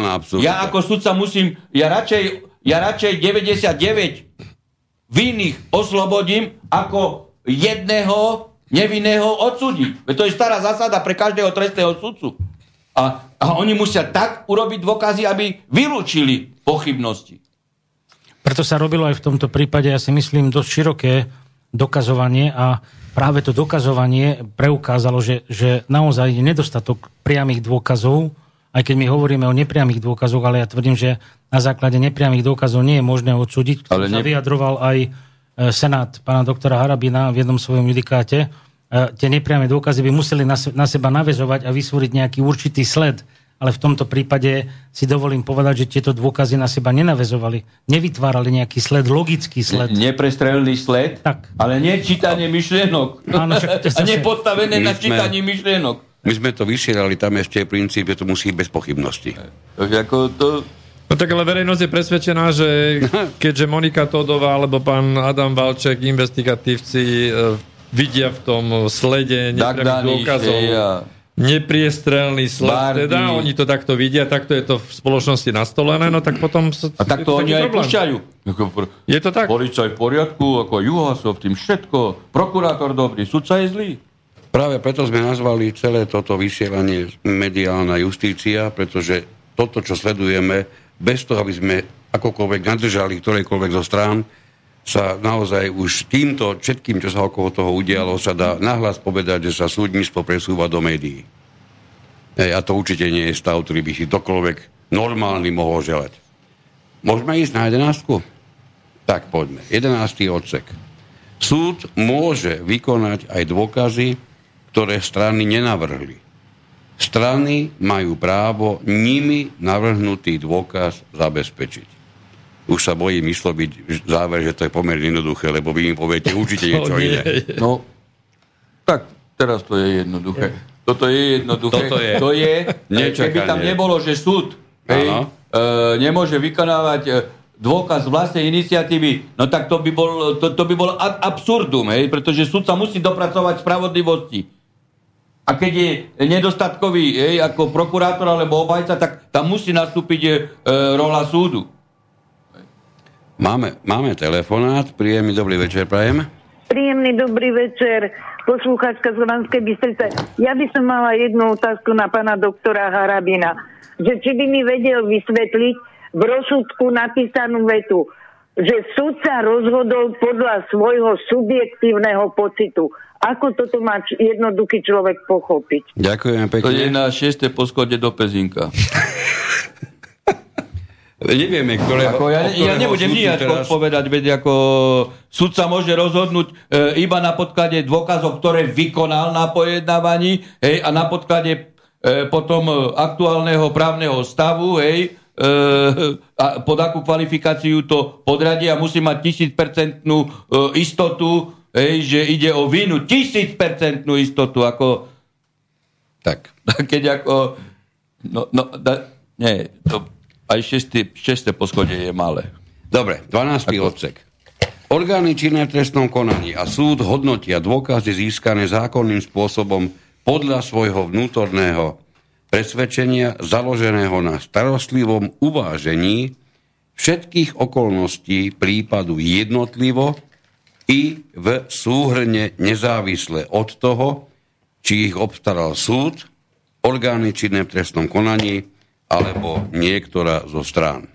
Speaker 3: Ja ako sudca musím, ja radšej, ja radšej 99 vinných oslobodím, ako jedného nevinného odsúdiť. To je stará zásada pre každého trestného sudcu. A, a oni musia tak urobiť dôkazy, aby vylúčili pochybnosti.
Speaker 4: Preto sa robilo aj v tomto prípade, ja si myslím, dosť široké dokazovanie a práve to dokazovanie preukázalo, že, že naozaj je nedostatok priamých dôkazov, aj keď my hovoríme o nepriamých dôkazoch, ale ja tvrdím, že na základe nepriamých dôkazov nie je možné odsúdiť. Ale ne... sa vyjadroval aj e, Senát pána doktora Harabina v jednom svojom judikáte. E, tie nepriame dôkazy by museli na, seba navezovať a vysúriť nejaký určitý sled ale v tomto prípade si dovolím povedať, že tieto dôkazy na seba nenavezovali, nevytvárali nejaký sled, logický sled.
Speaker 3: Ne, neprestrelný sled, tak. ale nie čítanie myšlienok. Áno, však, a nepostavené na čítanie myšlienok.
Speaker 2: My sme to vysielali, tam ešte je princíp, že to musí bez pochybnosti.
Speaker 3: Takže ako to...
Speaker 1: No tak ale verejnosť je presvedčená, že keďže Monika Todová alebo pán Adam Valček, investigatívci, e, vidia v tom slede nepriamých dôkazov. Ja nepriestrelný sled, teda oni to takto vidia, takto je to v spoločnosti nastolené, no tak potom... Sa,
Speaker 3: a takto oni aj púšťajú.
Speaker 1: Je to tak?
Speaker 3: Policaj v poriadku, ako Juhasov, tým všetko, prokurátor dobrý, sudca je zlý.
Speaker 2: Práve preto sme nazvali celé toto vysielanie mediálna justícia, pretože toto, čo sledujeme, bez toho, aby sme akokoľvek nadržali ktorejkoľvek zo strán, sa naozaj už týmto všetkým, čo sa okolo toho udialo, sa dá nahlas povedať, že sa súdnictvo presúva do médií. Ej, a to určite nie je stav, ktorý by si dokoľvek normálny mohol želať. Môžeme ísť na jedenáctku? Tak poďme. Jedenáctý odsek. Súd môže vykonať aj dôkazy, ktoré strany nenavrhli. Strany majú právo nimi navrhnutý dôkaz zabezpečiť už sa bojím vysloviť záver, že to je pomerne jednoduché, lebo vy mi poviete určite niečo nie. iné.
Speaker 3: No, tak teraz to je jednoduché. Toto je jednoduché.
Speaker 2: Toto je.
Speaker 3: To je, keby tam nebolo, že súd hej, e, nemôže vykonávať e, dôkaz vlastnej iniciatívy, no tak to by bol, to, to by bol absurdum, hej, pretože súd sa musí dopracovať spravodlivosti. A keď je nedostatkový hej, ako prokurátor alebo obajca, tak tam musí nastúpiť e, rola súdu.
Speaker 2: Máme, máme telefonát. Príjemný dobrý večer, prajem.
Speaker 9: Príjemný dobrý večer, poslúchačka z Holandskej Bystrice. Ja by som mala jednu otázku na pána doktora Harabina. Že či by mi vedel vysvetliť v rozsudku napísanú vetu, že súd sa rozhodol podľa svojho subjektívneho pocitu. Ako toto má jednoduchý človek pochopiť?
Speaker 2: Ďakujem pekne.
Speaker 3: To je na šieste poschode do Pezinka.
Speaker 2: Nevieme, ktoré...
Speaker 3: Ako ja, ja nebudem nijak teraz... povedať, veď ako sudca môže rozhodnúť e, iba na podklade dôkazov, ktoré vykonal na pojednávaní hej, a na podklade e, potom e, aktuálneho právneho stavu hej, a pod akú kvalifikáciu to podradie a musí mať tisícpercentnú e, istotu, hej, že ide o vinu, tisícpercentnú istotu, ako
Speaker 2: Tak.
Speaker 3: keď ako no, no da, nie, to aj šesté, šesté poschodie je malé.
Speaker 2: Dobre, 12. odsek. Orgány činné v trestnom konaní a súd hodnotia dôkazy získané zákonným spôsobom podľa svojho vnútorného presvedčenia založeného na starostlivom uvážení všetkých okolností prípadu jednotlivo i v súhrne nezávisle od toho, či ich obstaral súd, orgány činné v trestnom konaní alebo niektorá zo strán.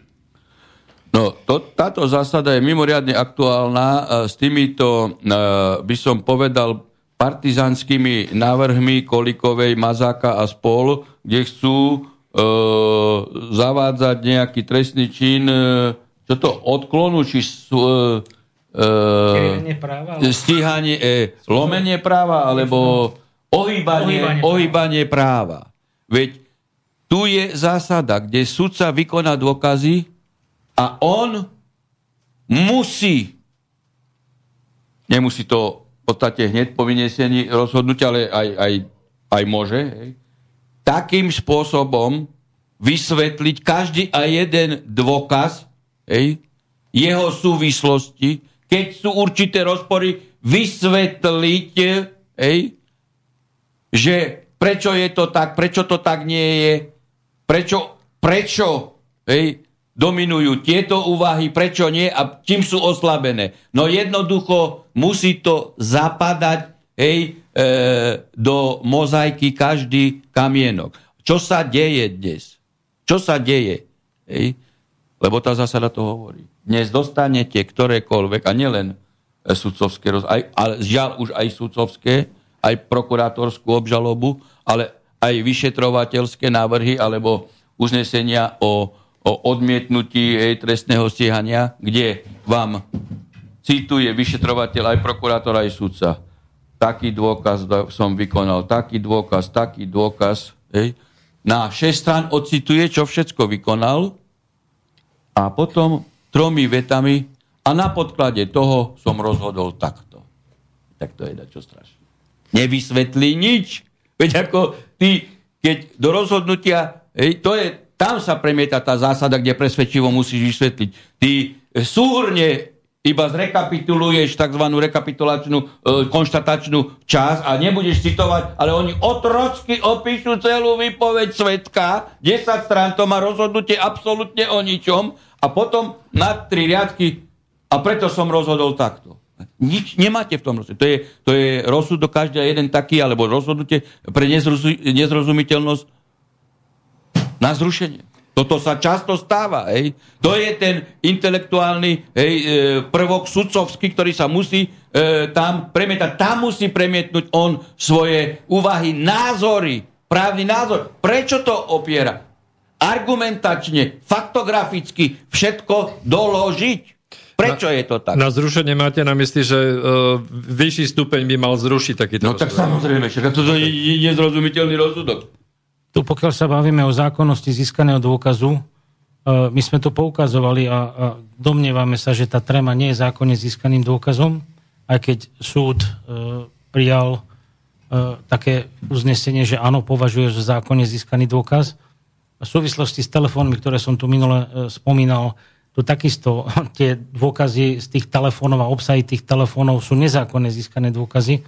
Speaker 3: No, to, táto zásada je mimoriadne aktuálna e, s týmito, e, by som povedal, partizanskými návrhmi Kolikovej, Mazáka a spol, kde chcú e, zavádzať nejaký trestný čin, e, čo to, odklonu, či sú, e,
Speaker 4: e, práva,
Speaker 3: stíhanie, e, lomenie práva, alebo ohýbanie, ohýbanie, ohýbanie práva. Veď tu je zásada, kde sudca vykoná dôkazy, a on musí, nemusí to v podstate hneď po vyniesení rozhodnutia, ale aj, aj, aj môže, hej, takým spôsobom vysvetliť každý a jeden dôkaz hej, jeho súvislosti, keď sú určité rozpory, vysvetliť, hej, že prečo je to tak, prečo to tak nie je, prečo, prečo hej, dominujú tieto úvahy, prečo nie a čím sú oslabené. No jednoducho musí to zapadať hej, e, do mozaiky každý kamienok. Čo sa deje dnes? Čo sa deje? Hej? Lebo tá zásada to hovorí. Dnes dostanete ktorékoľvek, a nielen sudcovské, aj, ale žiaľ už aj sudcovské, aj prokurátorskú obžalobu, ale aj vyšetrovateľské návrhy alebo uznesenia o o odmietnutí jej trestného stíhania, kde vám cituje vyšetrovateľ aj prokurátor, aj sudca. Taký dôkaz som vykonal, taký dôkaz, taký dôkaz. Hej. Na 6 strán ocituje, čo všetko vykonal a potom tromi vetami a na podklade toho som rozhodol takto. Tak to je čo strašné. Nevysvetlí nič. Veď ako ty, keď do rozhodnutia, hej, to je tam sa premieta tá zásada, kde presvedčivo musíš vysvetliť. Ty súhrne iba zrekapituluješ tzv. rekapitulačnú e, konštatačnú časť a nebudeš citovať, ale oni otrocky opíšu celú výpoveď svetka, 10 strán, to má rozhodnutie absolútne o ničom a potom na tri riadky a preto som rozhodol takto. Nič nemáte v tom rozhodnutí. To je, to je rozsudok každý jeden taký, alebo rozhodnutie pre nezrozumiteľnosť na zrušenie. Toto sa často stáva. Hej. To je ten intelektuálny hej, e, prvok sudcovský, ktorý sa musí e, tam premietať. Tam musí premietnúť on svoje úvahy, názory, právny názor. Prečo to opiera? Argumentačne, faktograficky všetko doložiť. Prečo
Speaker 1: na,
Speaker 3: je to tak?
Speaker 1: Na zrušenie máte na mysli, že uh, vyšší stupeň by mal zrušiť takýto
Speaker 3: No tak samozrejme, však to je nezrozumiteľný rozsudok.
Speaker 4: Tu pokiaľ sa bavíme o zákonnosti získaného dôkazu, e, my sme to poukazovali a, a domnievame sa, že tá trema nie je zákonne získaným dôkazom, aj keď súd e, prijal e, také uznesenie, že áno, považuje za zákonne získaný dôkaz. V súvislosti s telefónmi, ktoré som tu minule spomínal, tu takisto tie dôkazy z tých telefónov a obsahy tých telefónov sú nezákonne získané dôkazy,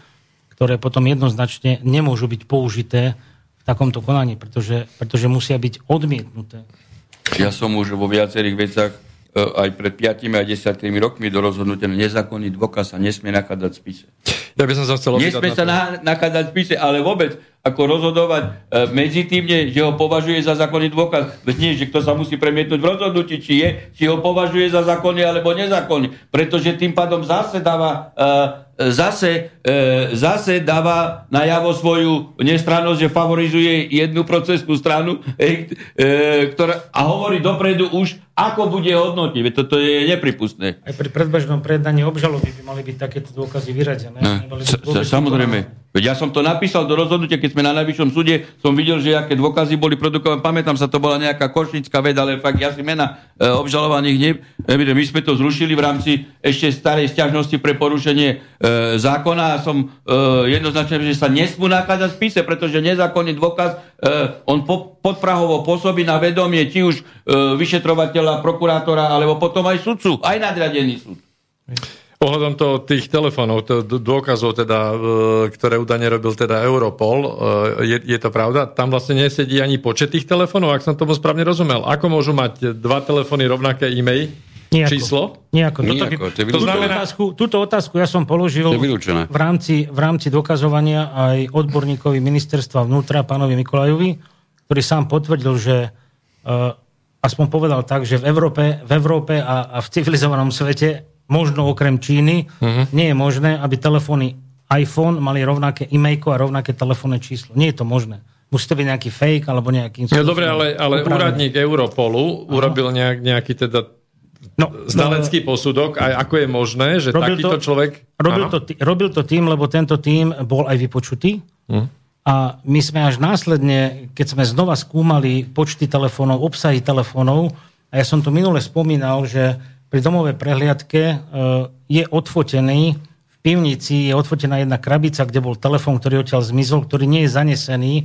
Speaker 4: ktoré potom jednoznačne nemôžu byť použité v takomto konaní, pretože, pretože musia byť odmietnuté.
Speaker 3: Ja som už vo viacerých veciach aj pred 5 a 10 rokmi do rozhodnutia nezákonný dôkaz sa nesmie nakladať v spise.
Speaker 1: Ja by som sa chcel
Speaker 3: Nesmie sa na, nakladať v spise, ale vôbec ako rozhodovať e, medzi tým, že ho považuje za zákonný dôkaz. Nie, že kto sa musí premietnúť v rozhodnutí, či je, či ho považuje za zákonný alebo nezákonný. Pretože tým pádom zase dáva e, zase, e, zase dáva najavo svoju nestrannosť, že favorizuje jednu procesnú stranu e, e, ktorá, a hovorí dopredu už, ako bude hodnotiť. Toto je nepripustné.
Speaker 4: Aj pri predbežnom predaní obžaloby by mali byť takéto dôkazy vyradené.
Speaker 3: No, samozrejme. Veď ja som to napísal do rozhodnutia, keď sme na najvyššom súde, som videl, že aké dôkazy boli produkované. Pamätám sa, to bola nejaká košnická veda, ale fakt ja si mena e, obžalovaných ne... My sme to zrušili v rámci ešte starej stiažnosti pre porušenie e, zákona som e, jednoznačne, že sa nesmú nachádzať v spise, pretože nezákonný dôkaz, e, on po, podprahovo pôsobí na vedomie či už e, vyšetrovateľa, prokurátora, alebo potom aj sudcu, aj nadriadený súd.
Speaker 1: Ohľadom to, tých telefónov, to, dôkazov, teda, e, ktoré údajne robil teda Europol, e, je, je to pravda? Tam vlastne nesedí ani počet tých telefónov, ak som tomu správne rozumel. Ako môžu mať dva telefóny rovnaké e-mail?
Speaker 4: Nejako.
Speaker 1: Číslo?
Speaker 4: Nejako.
Speaker 2: Nejako, to,
Speaker 4: to znamená... Otázku, túto otázku ja som položil v rámci, v rámci dokazovania aj odborníkovi ministerstva vnútra, pánovi Mikolajovi, ktorý sám potvrdil, že uh, aspoň povedal tak, že v Európe, v Európe a, a v civilizovanom svete možno okrem Číny, uh-huh. nie je možné, aby telefóny iPhone mali rovnaké e-mail a rovnaké telefónne číslo. Nie je to možné. Musí to byť nejaký fake alebo nejaký...
Speaker 1: No dobre, ale, ale úradník Europolu urobil nejak, nejaký teda no, znalecký no, posudok. A ako je možné, že takýto to, človek...
Speaker 4: Robil to, robil to tým, lebo tento tým bol aj vypočutý. Uh-huh. A my sme až následne, keď sme znova skúmali počty telefónov, obsahy telefónov, a ja som to minule spomínal, že pri domovej prehliadke e, je odfotený, v pivnici je odfotená jedna krabica, kde bol telefón, ktorý odtiaľ zmizol, ktorý nie je zanesený e,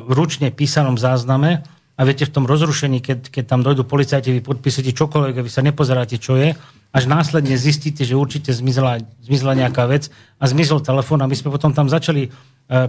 Speaker 4: v ručne písanom zázname. A viete, v tom rozrušení, keď, keď tam dojdú policajti, vy podpísate čokoľvek, vy sa nepozeráte, čo je, až následne zistíte, že určite zmizla, zmizla nejaká vec a zmizol telefón a my sme potom tam začali e,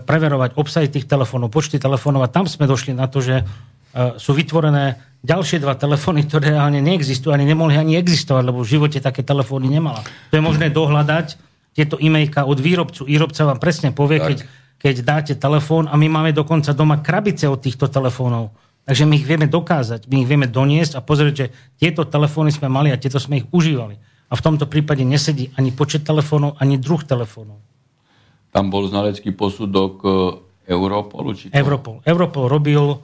Speaker 4: preverovať obsahy tých telefónov, počty telefónov a tam sme došli na to, že sú vytvorené ďalšie dva telefóny, ktoré reálne neexistujú, ani nemohli ani existovať, lebo v živote také telefóny nemala. To je možné dohľadať, tieto e-mailka od výrobcu. Výrobca vám presne povie, keď, keď dáte telefón a my máme dokonca doma krabice od týchto telefónov. Takže my ich vieme dokázať, my ich vieme doniesť a pozrieť, že tieto telefóny sme mali a tieto sme ich užívali. A v tomto prípade nesedí ani počet telefónov, ani druh telefónov.
Speaker 3: Tam bol znalecký posudok e, Europolu? Či to...
Speaker 4: Europol. Europol robil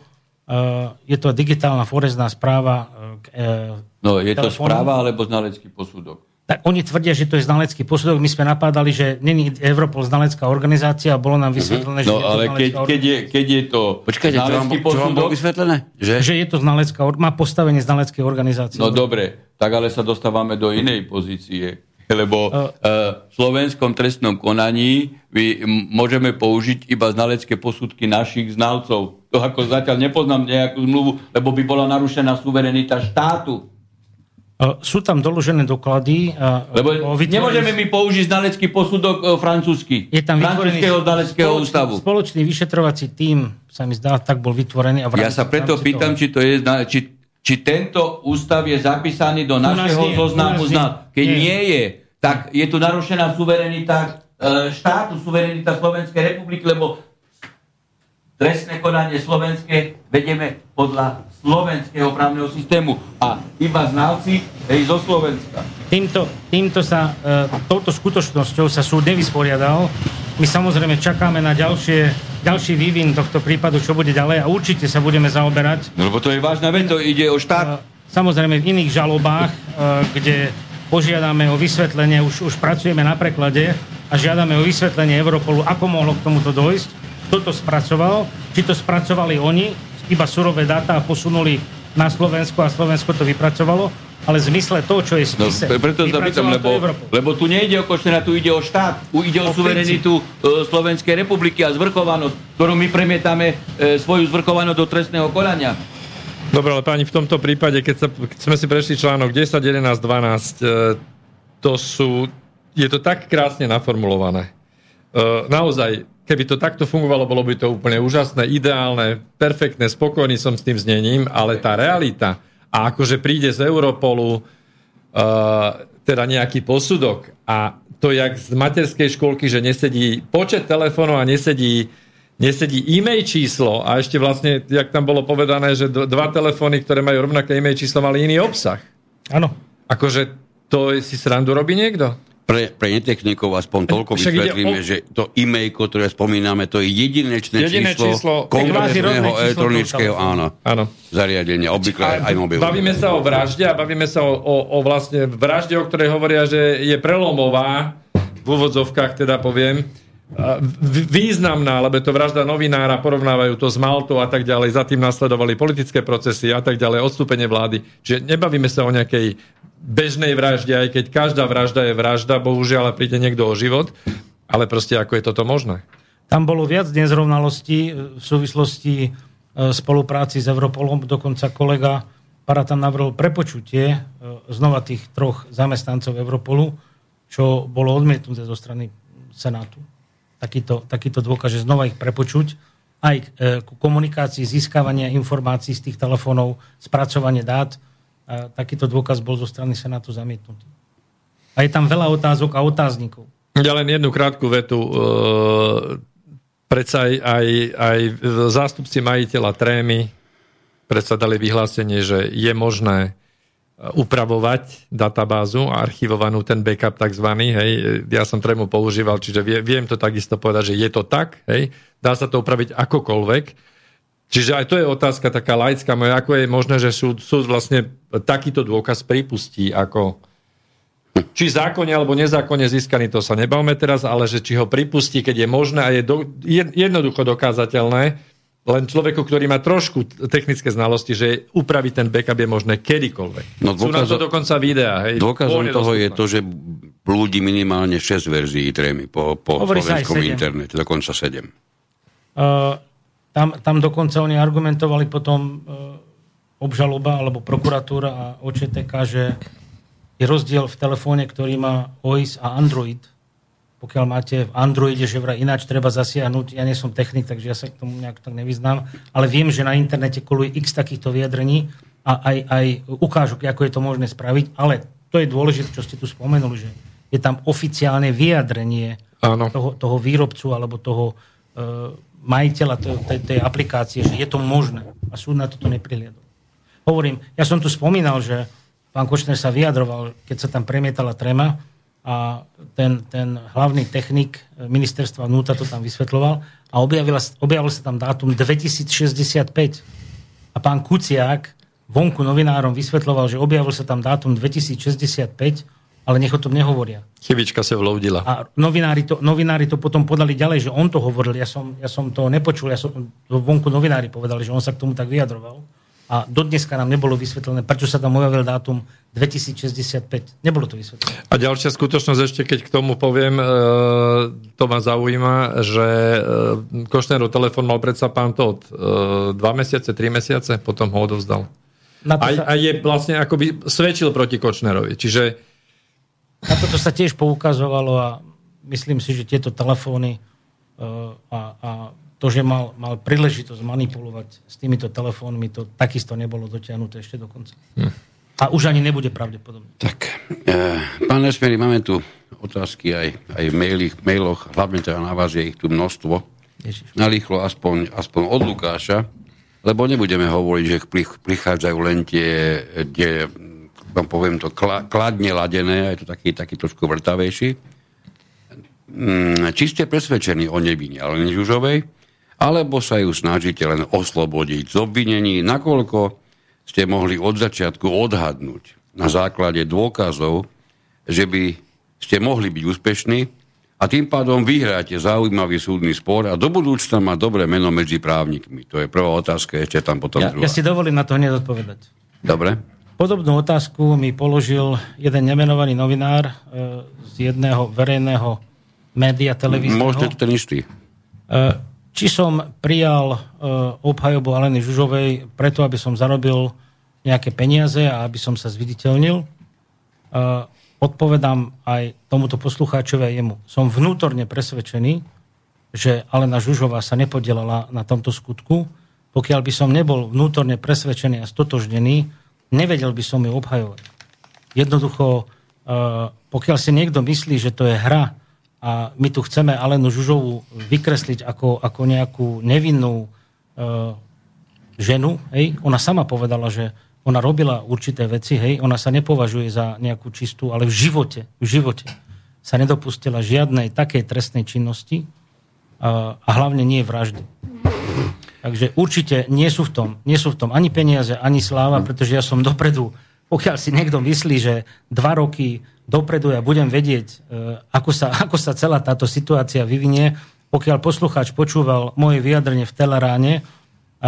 Speaker 4: je to digitálna forezná správa.
Speaker 3: E, no, je to správa alebo znalecký posudok?
Speaker 4: Tak oni tvrdia, že to je znalecký posudok. My sme napádali, že není Europol znalecká organizácia a bolo nám vysvetlené,
Speaker 3: uh-huh. no, že ale je to keď, keď, je, keď je to
Speaker 2: Počkajte, znalecký čo vám, posudok... Čo vám bolo vysvetlené?
Speaker 4: Že? že je to znalecká, má postavenie znaleckej organizácie.
Speaker 3: No dobre, tak ale sa dostávame do inej pozície lebo uh, v slovenskom trestnom konaní my môžeme použiť iba znalecké posudky našich znalcov. To ako zatiaľ nepoznám nejakú zmluvu, lebo by bola narušená suverenita štátu.
Speaker 4: Uh, sú tam doložené doklady. Uh,
Speaker 3: lebo vytvorení... nemôžeme my použiť znalecký posudok uh, francúzsky. Je tam francúzského znaleckého spoločný, ústavu.
Speaker 4: Spoločný vyšetrovací tím, sa mi zdá, tak bol vytvorený. A
Speaker 3: ja sa preto pýtam, či to je, či či tento ústav je zapísaný do našeho zoznamu znal. Keď nie. nie je, tak je tu narušená suverenita e, štátu, suverenita Slovenskej republiky, lebo trestné konanie slovenské vedeme podľa slovenského právneho systému a iba znalci hej, zo Slovenska.
Speaker 4: Týmto, týmto sa, e, touto skutočnosťou sa súd nevysporiadal. My samozrejme čakáme na ďalšie ďalší vývin tohto prípadu, čo bude ďalej a určite sa budeme zaoberať.
Speaker 3: No lebo to je vážna vec, to ide o štát.
Speaker 4: Samozrejme v iných žalobách, kde požiadame o vysvetlenie, už, už pracujeme na preklade a žiadame o vysvetlenie Europolu, ako mohlo k tomuto dojsť, kto to spracoval, či to spracovali oni, iba surové dáta a posunuli na Slovensko a Slovensko to vypracovalo, ale v zmysle toho, čo je v spise.
Speaker 3: No, preto sa pýtam, lebo, lebo tu nejde o Koštena, tu ide o štát, tu ide o, o suverenitu e, Slovenskej republiky a zvrchovanosť, ktorú my premietame e, svoju zvrchovanosť do trestného konania.
Speaker 1: Dobre, ale páni, v tomto prípade, keď, sa, keď sme si prešli článok 10, 11, 12, e, to sú, je to tak krásne naformulované. E, naozaj, keby to takto fungovalo, bolo by to úplne úžasné, ideálne, perfektné, spokojný som s tým znením, ale tá realita, a akože príde z Europolu uh, teda nejaký posudok a to jak z materskej školky, že nesedí počet telefónov a nesedí, nesedí e-mail číslo a ešte vlastne, jak tam bolo povedané, že dva telefóny, ktoré majú rovnaké e-mail číslo, mali iný obsah.
Speaker 4: Áno.
Speaker 1: Akože to si srandu robí niekto?
Speaker 2: Pre, pre netechnikov aspoň toľko Však vysvetlíme, o... že to e-mail, ktoré spomíname, to je jedinečné Jediné číslo, číslo konkrétneho elektronického áno, áno. zariadenia, obvykle aj mobilného.
Speaker 1: Bavíme sa o vražde a bavíme sa o, o, o vlastne vražde, o ktorej hovoria, že je prelomová, v úvodzovkách teda poviem, významná, lebo to vražda novinára, porovnávajú to s Maltou a tak ďalej, za tým nasledovali politické procesy a tak ďalej, odstúpenie vlády. Čiže nebavíme sa o nejakej bežnej vražde, aj keď každá vražda je vražda, bohužiaľ, a príde niekto o život, ale proste ako je toto možné?
Speaker 4: Tam bolo viac nezrovnalostí v súvislosti e, spolupráci s Europolom, dokonca kolega Paratan navrhol prepočutie e, znova tých troch zamestnancov Europolu, čo bolo odmietnuté zo strany Senátu takýto, takýto dôkaz, že znova ich prepočuť aj k e, komunikácii, získavania informácií z tých telefónov, spracovanie dát. A takýto dôkaz bol zo strany Senátu zamietnutý. A je tam veľa otázok a otáznikov.
Speaker 1: Ja len jednu krátku vetu. E, predsa aj, aj, aj zástupci majiteľa trémy predsa dali vyhlásenie, že je možné upravovať databázu a archivovanú ten backup takzvaný, hej, ja som Tremu používal, čiže viem to takisto povedať, že je to tak, hej, dá sa to upraviť akokoľvek, čiže aj to je otázka taká laická moja, ako je možné, že súd, súd vlastne takýto dôkaz pripustí ako či zákonne alebo nezákonne získaný, to sa nebavme teraz, ale že či ho pripustí, keď je možné a je do, jednoducho dokázateľné, len človeku, ktorý má trošku technické znalosti, že upraviť ten backup je možné kedykoľvek. No, dôkaz... Sú na to dokonca videá. Hej,
Speaker 2: Dôkazom toho dostupné. je to, že blúdi minimálne 6 verzií trémy po, po slovenskom internete, dokonca 7.
Speaker 4: Uh, tam, tam dokonca oni argumentovali potom uh, obžaloba alebo prokuratúra a OČTK, že je rozdiel v telefóne, ktorý má OIS a Android, pokiaľ máte v Androide, že vraj ináč treba zasiahnuť, ja nie som technik, takže ja sa k tomu nejak tak nevyznám, ale viem, že na internete koluje x takýchto vyjadrení a aj, aj ukážok, ako je to možné spraviť, ale to je dôležité, čo ste tu spomenuli, že je tam oficiálne vyjadrenie Toho, toho výrobcu alebo toho e, majiteľa tej, tej, tej aplikácie, že je to možné a súd na toto neprihliadol. Hovorím, ja som tu spomínal, že pán Kočner sa vyjadroval, keď sa tam premietala trema, a ten, ten hlavný technik ministerstva vnútra to tam vysvetloval a objavila, objavil sa tam dátum 2065. A pán Kuciak vonku novinárom vysvetloval, že objavil sa tam dátum 2065, ale nech o tom nehovoria.
Speaker 1: Chybička sa vloudila.
Speaker 4: A novinári to, novinári to potom podali ďalej, že on to hovoril. Ja som, ja som to nepočul, ja som to vonku novinári povedali, že on sa k tomu tak vyjadroval. A dodneska nám nebolo vysvetlené, prečo sa tam objavil dátum 2065. Nebolo to vysvetlené.
Speaker 1: A ďalšia skutočnosť ešte, keď k tomu poviem, e, to ma zaujíma, že e, Košnerov telefon mal predsa pán Todd e, dva mesiace, tri mesiace, potom ho odovzdal. A, sa... a je vlastne akoby svedčil proti Kočnerovi. Čiže...
Speaker 4: Na toto sa tiež poukazovalo a myslím si, že tieto telefóny a, a to, že mal, mal príležitosť manipulovať s týmito telefónmi, to takisto nebolo dotiahnuté ešte do konca. Hm. A už ani nebude pravdepodobne.
Speaker 2: Tak, e, pán Nesmeri, máme tu otázky aj, aj v mailích, mailoch, hlavne teda na vás je ich tu množstvo. Ježiš. Narýchlo aspoň, aspoň od Lukáša, lebo nebudeme hovoriť, že prichádzajú len tie, tie vám poviem to, kladne ladené, je to taký, taký trošku vrtavejší. Mm, či ste presvedčení o nevine ale Žužovej, alebo sa ju snažíte len oslobodiť z obvinení, nakoľko ste mohli od začiatku odhadnúť na základe dôkazov, že by ste mohli byť úspešní a tým pádom vyhráte zaujímavý súdny spor a do budúcna má dobré meno medzi právnikmi. To je prvá otázka, ešte tam potom
Speaker 4: ja,
Speaker 2: druhá.
Speaker 4: Ja si dovolím na to hneď odpovedať.
Speaker 2: Dobre.
Speaker 4: Podobnú otázku mi položil jeden nemenovaný novinár e, z jedného verejného média televízneho.
Speaker 2: To ten istý.
Speaker 4: Či som prijal uh, obhajobu Aleny Žužovej preto, aby som zarobil nejaké peniaze a aby som sa zviditeľnil. Uh, odpovedám aj tomuto poslucháčovi a jemu. Som vnútorne presvedčený, že Alena Žužová sa nepodielala na tomto skutku. Pokiaľ by som nebol vnútorne presvedčený a stotožnený, nevedel by som ju obhajovať. Jednoducho, uh, pokiaľ si niekto myslí, že to je hra, a my tu chceme Alenu Žužovu vykresliť ako, ako nejakú nevinnú e, ženu. Hej? Ona sama povedala, že ona robila určité veci, hej? ona sa nepovažuje za nejakú čistú, ale v živote, v živote sa nedopustila žiadnej takej trestnej činnosti a, a hlavne nie vraždy. Takže určite nie sú v tom, nie sú v tom ani peniaze, ani sláva, pretože ja som dopredu pokiaľ si niekto myslí, že dva roky dopredu ja budem vedieť, e, ako sa, ako sa celá táto situácia vyvinie, pokiaľ poslucháč počúval moje vyjadrenie v Teleráne e,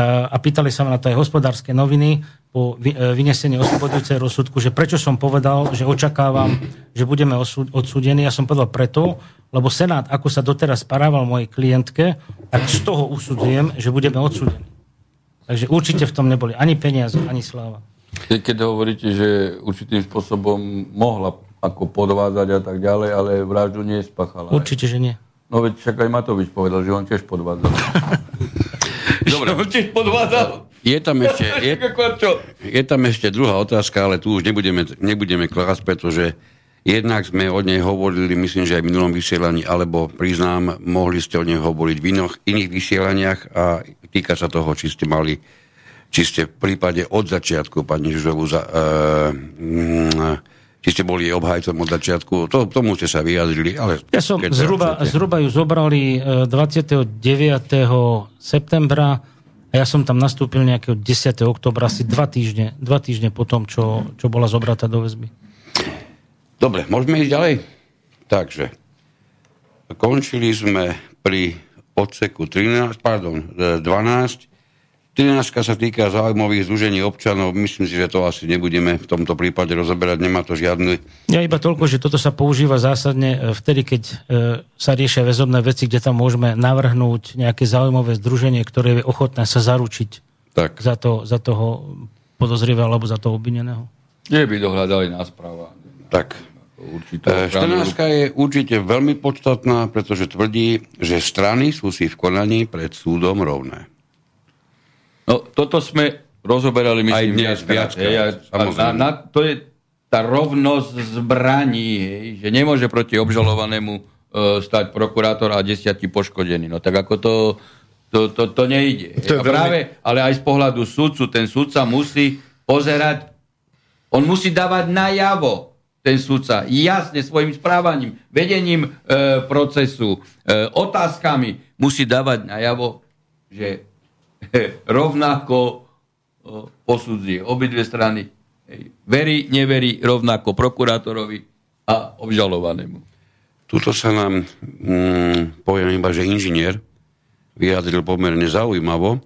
Speaker 4: a pýtali sa ma na to aj hospodárske noviny po vynesení oslobodzujúcej rozsudku, že prečo som povedal, že očakávam, že budeme odsúdení. Ja som povedal preto, lebo Senát, ako sa doteraz správal mojej klientke, tak z toho usudzujem, že budeme odsúdení. Takže určite v tom neboli ani peniaze, ani sláva.
Speaker 3: Keď hovoríte, že určitým spôsobom mohla ako podvádzať a tak ďalej, ale vraždu nie spáchala.
Speaker 4: Určite, že nie.
Speaker 3: No veď však aj Matovič povedal, že on tiež podvádzal. Dobre. on tiež podvádzal.
Speaker 2: Je tam, ešte, je, je tam ešte druhá otázka, ale tu už nebudeme, nebudeme klásť, pretože jednak sme o nej hovorili, myslím, že aj v minulom vysielaní, alebo priznám, mohli ste o nej hovoriť v inoch, iných vysielaniach a týka sa toho, či ste mali či ste v prípade od začiatku pani Žužovu za, e, či ste boli obhajcom od začiatku, to, tomu ste sa vyjadrili, ale...
Speaker 4: Ja som zhruba, zhruba ju zobrali 29. E, septembra a ja som tam nastúpil nejakého 10. oktobra, asi dva týždne, dva týždne po tom, čo, čo bola zobratá do väzby.
Speaker 2: Dobre, môžeme ísť ďalej? Takže, končili sme pri odseku 13, pardon, 12, 13 sa týka záujmových združení občanov. Myslím si, že to asi nebudeme v tomto prípade rozoberať. Nemá to žiadny...
Speaker 4: Ja iba toľko, že toto sa používa zásadne e, vtedy, keď e, sa riešia väzobné veci, kde tam môžeme navrhnúť nejaké záujmové združenie, ktoré je ochotné sa zaručiť tak. Za, to, za toho podozrivého alebo za toho obvineného.
Speaker 3: Nie by dohľadali nás práva.
Speaker 2: Tak. Určite 14 e, je určite veľmi podstatná, pretože tvrdí, že strany sú si v konaní pred súdom rovné.
Speaker 3: No, toto sme rozoberali, myslím, Aj dnes viac. Na, na, to je tá rovnosť zbraní, hej, že nemôže proti obžalovanému e, stať prokurátor a desiatí poškodení. No tak ako to, to, to, to nejde. To práve, veľmi... ale aj z pohľadu sudcu, ten sudca musí pozerať, on musí dávať najavo, ten sudca, jasne svojim správaním, vedením e, procesu, e, otázkami, musí dávať najavo, že rovnako posudzuje obidve strany. Verí, neverí rovnako prokurátorovi a obžalovanému.
Speaker 2: Tuto sa nám, mm, poviem iba, že inžinier vyjadril pomerne zaujímavo,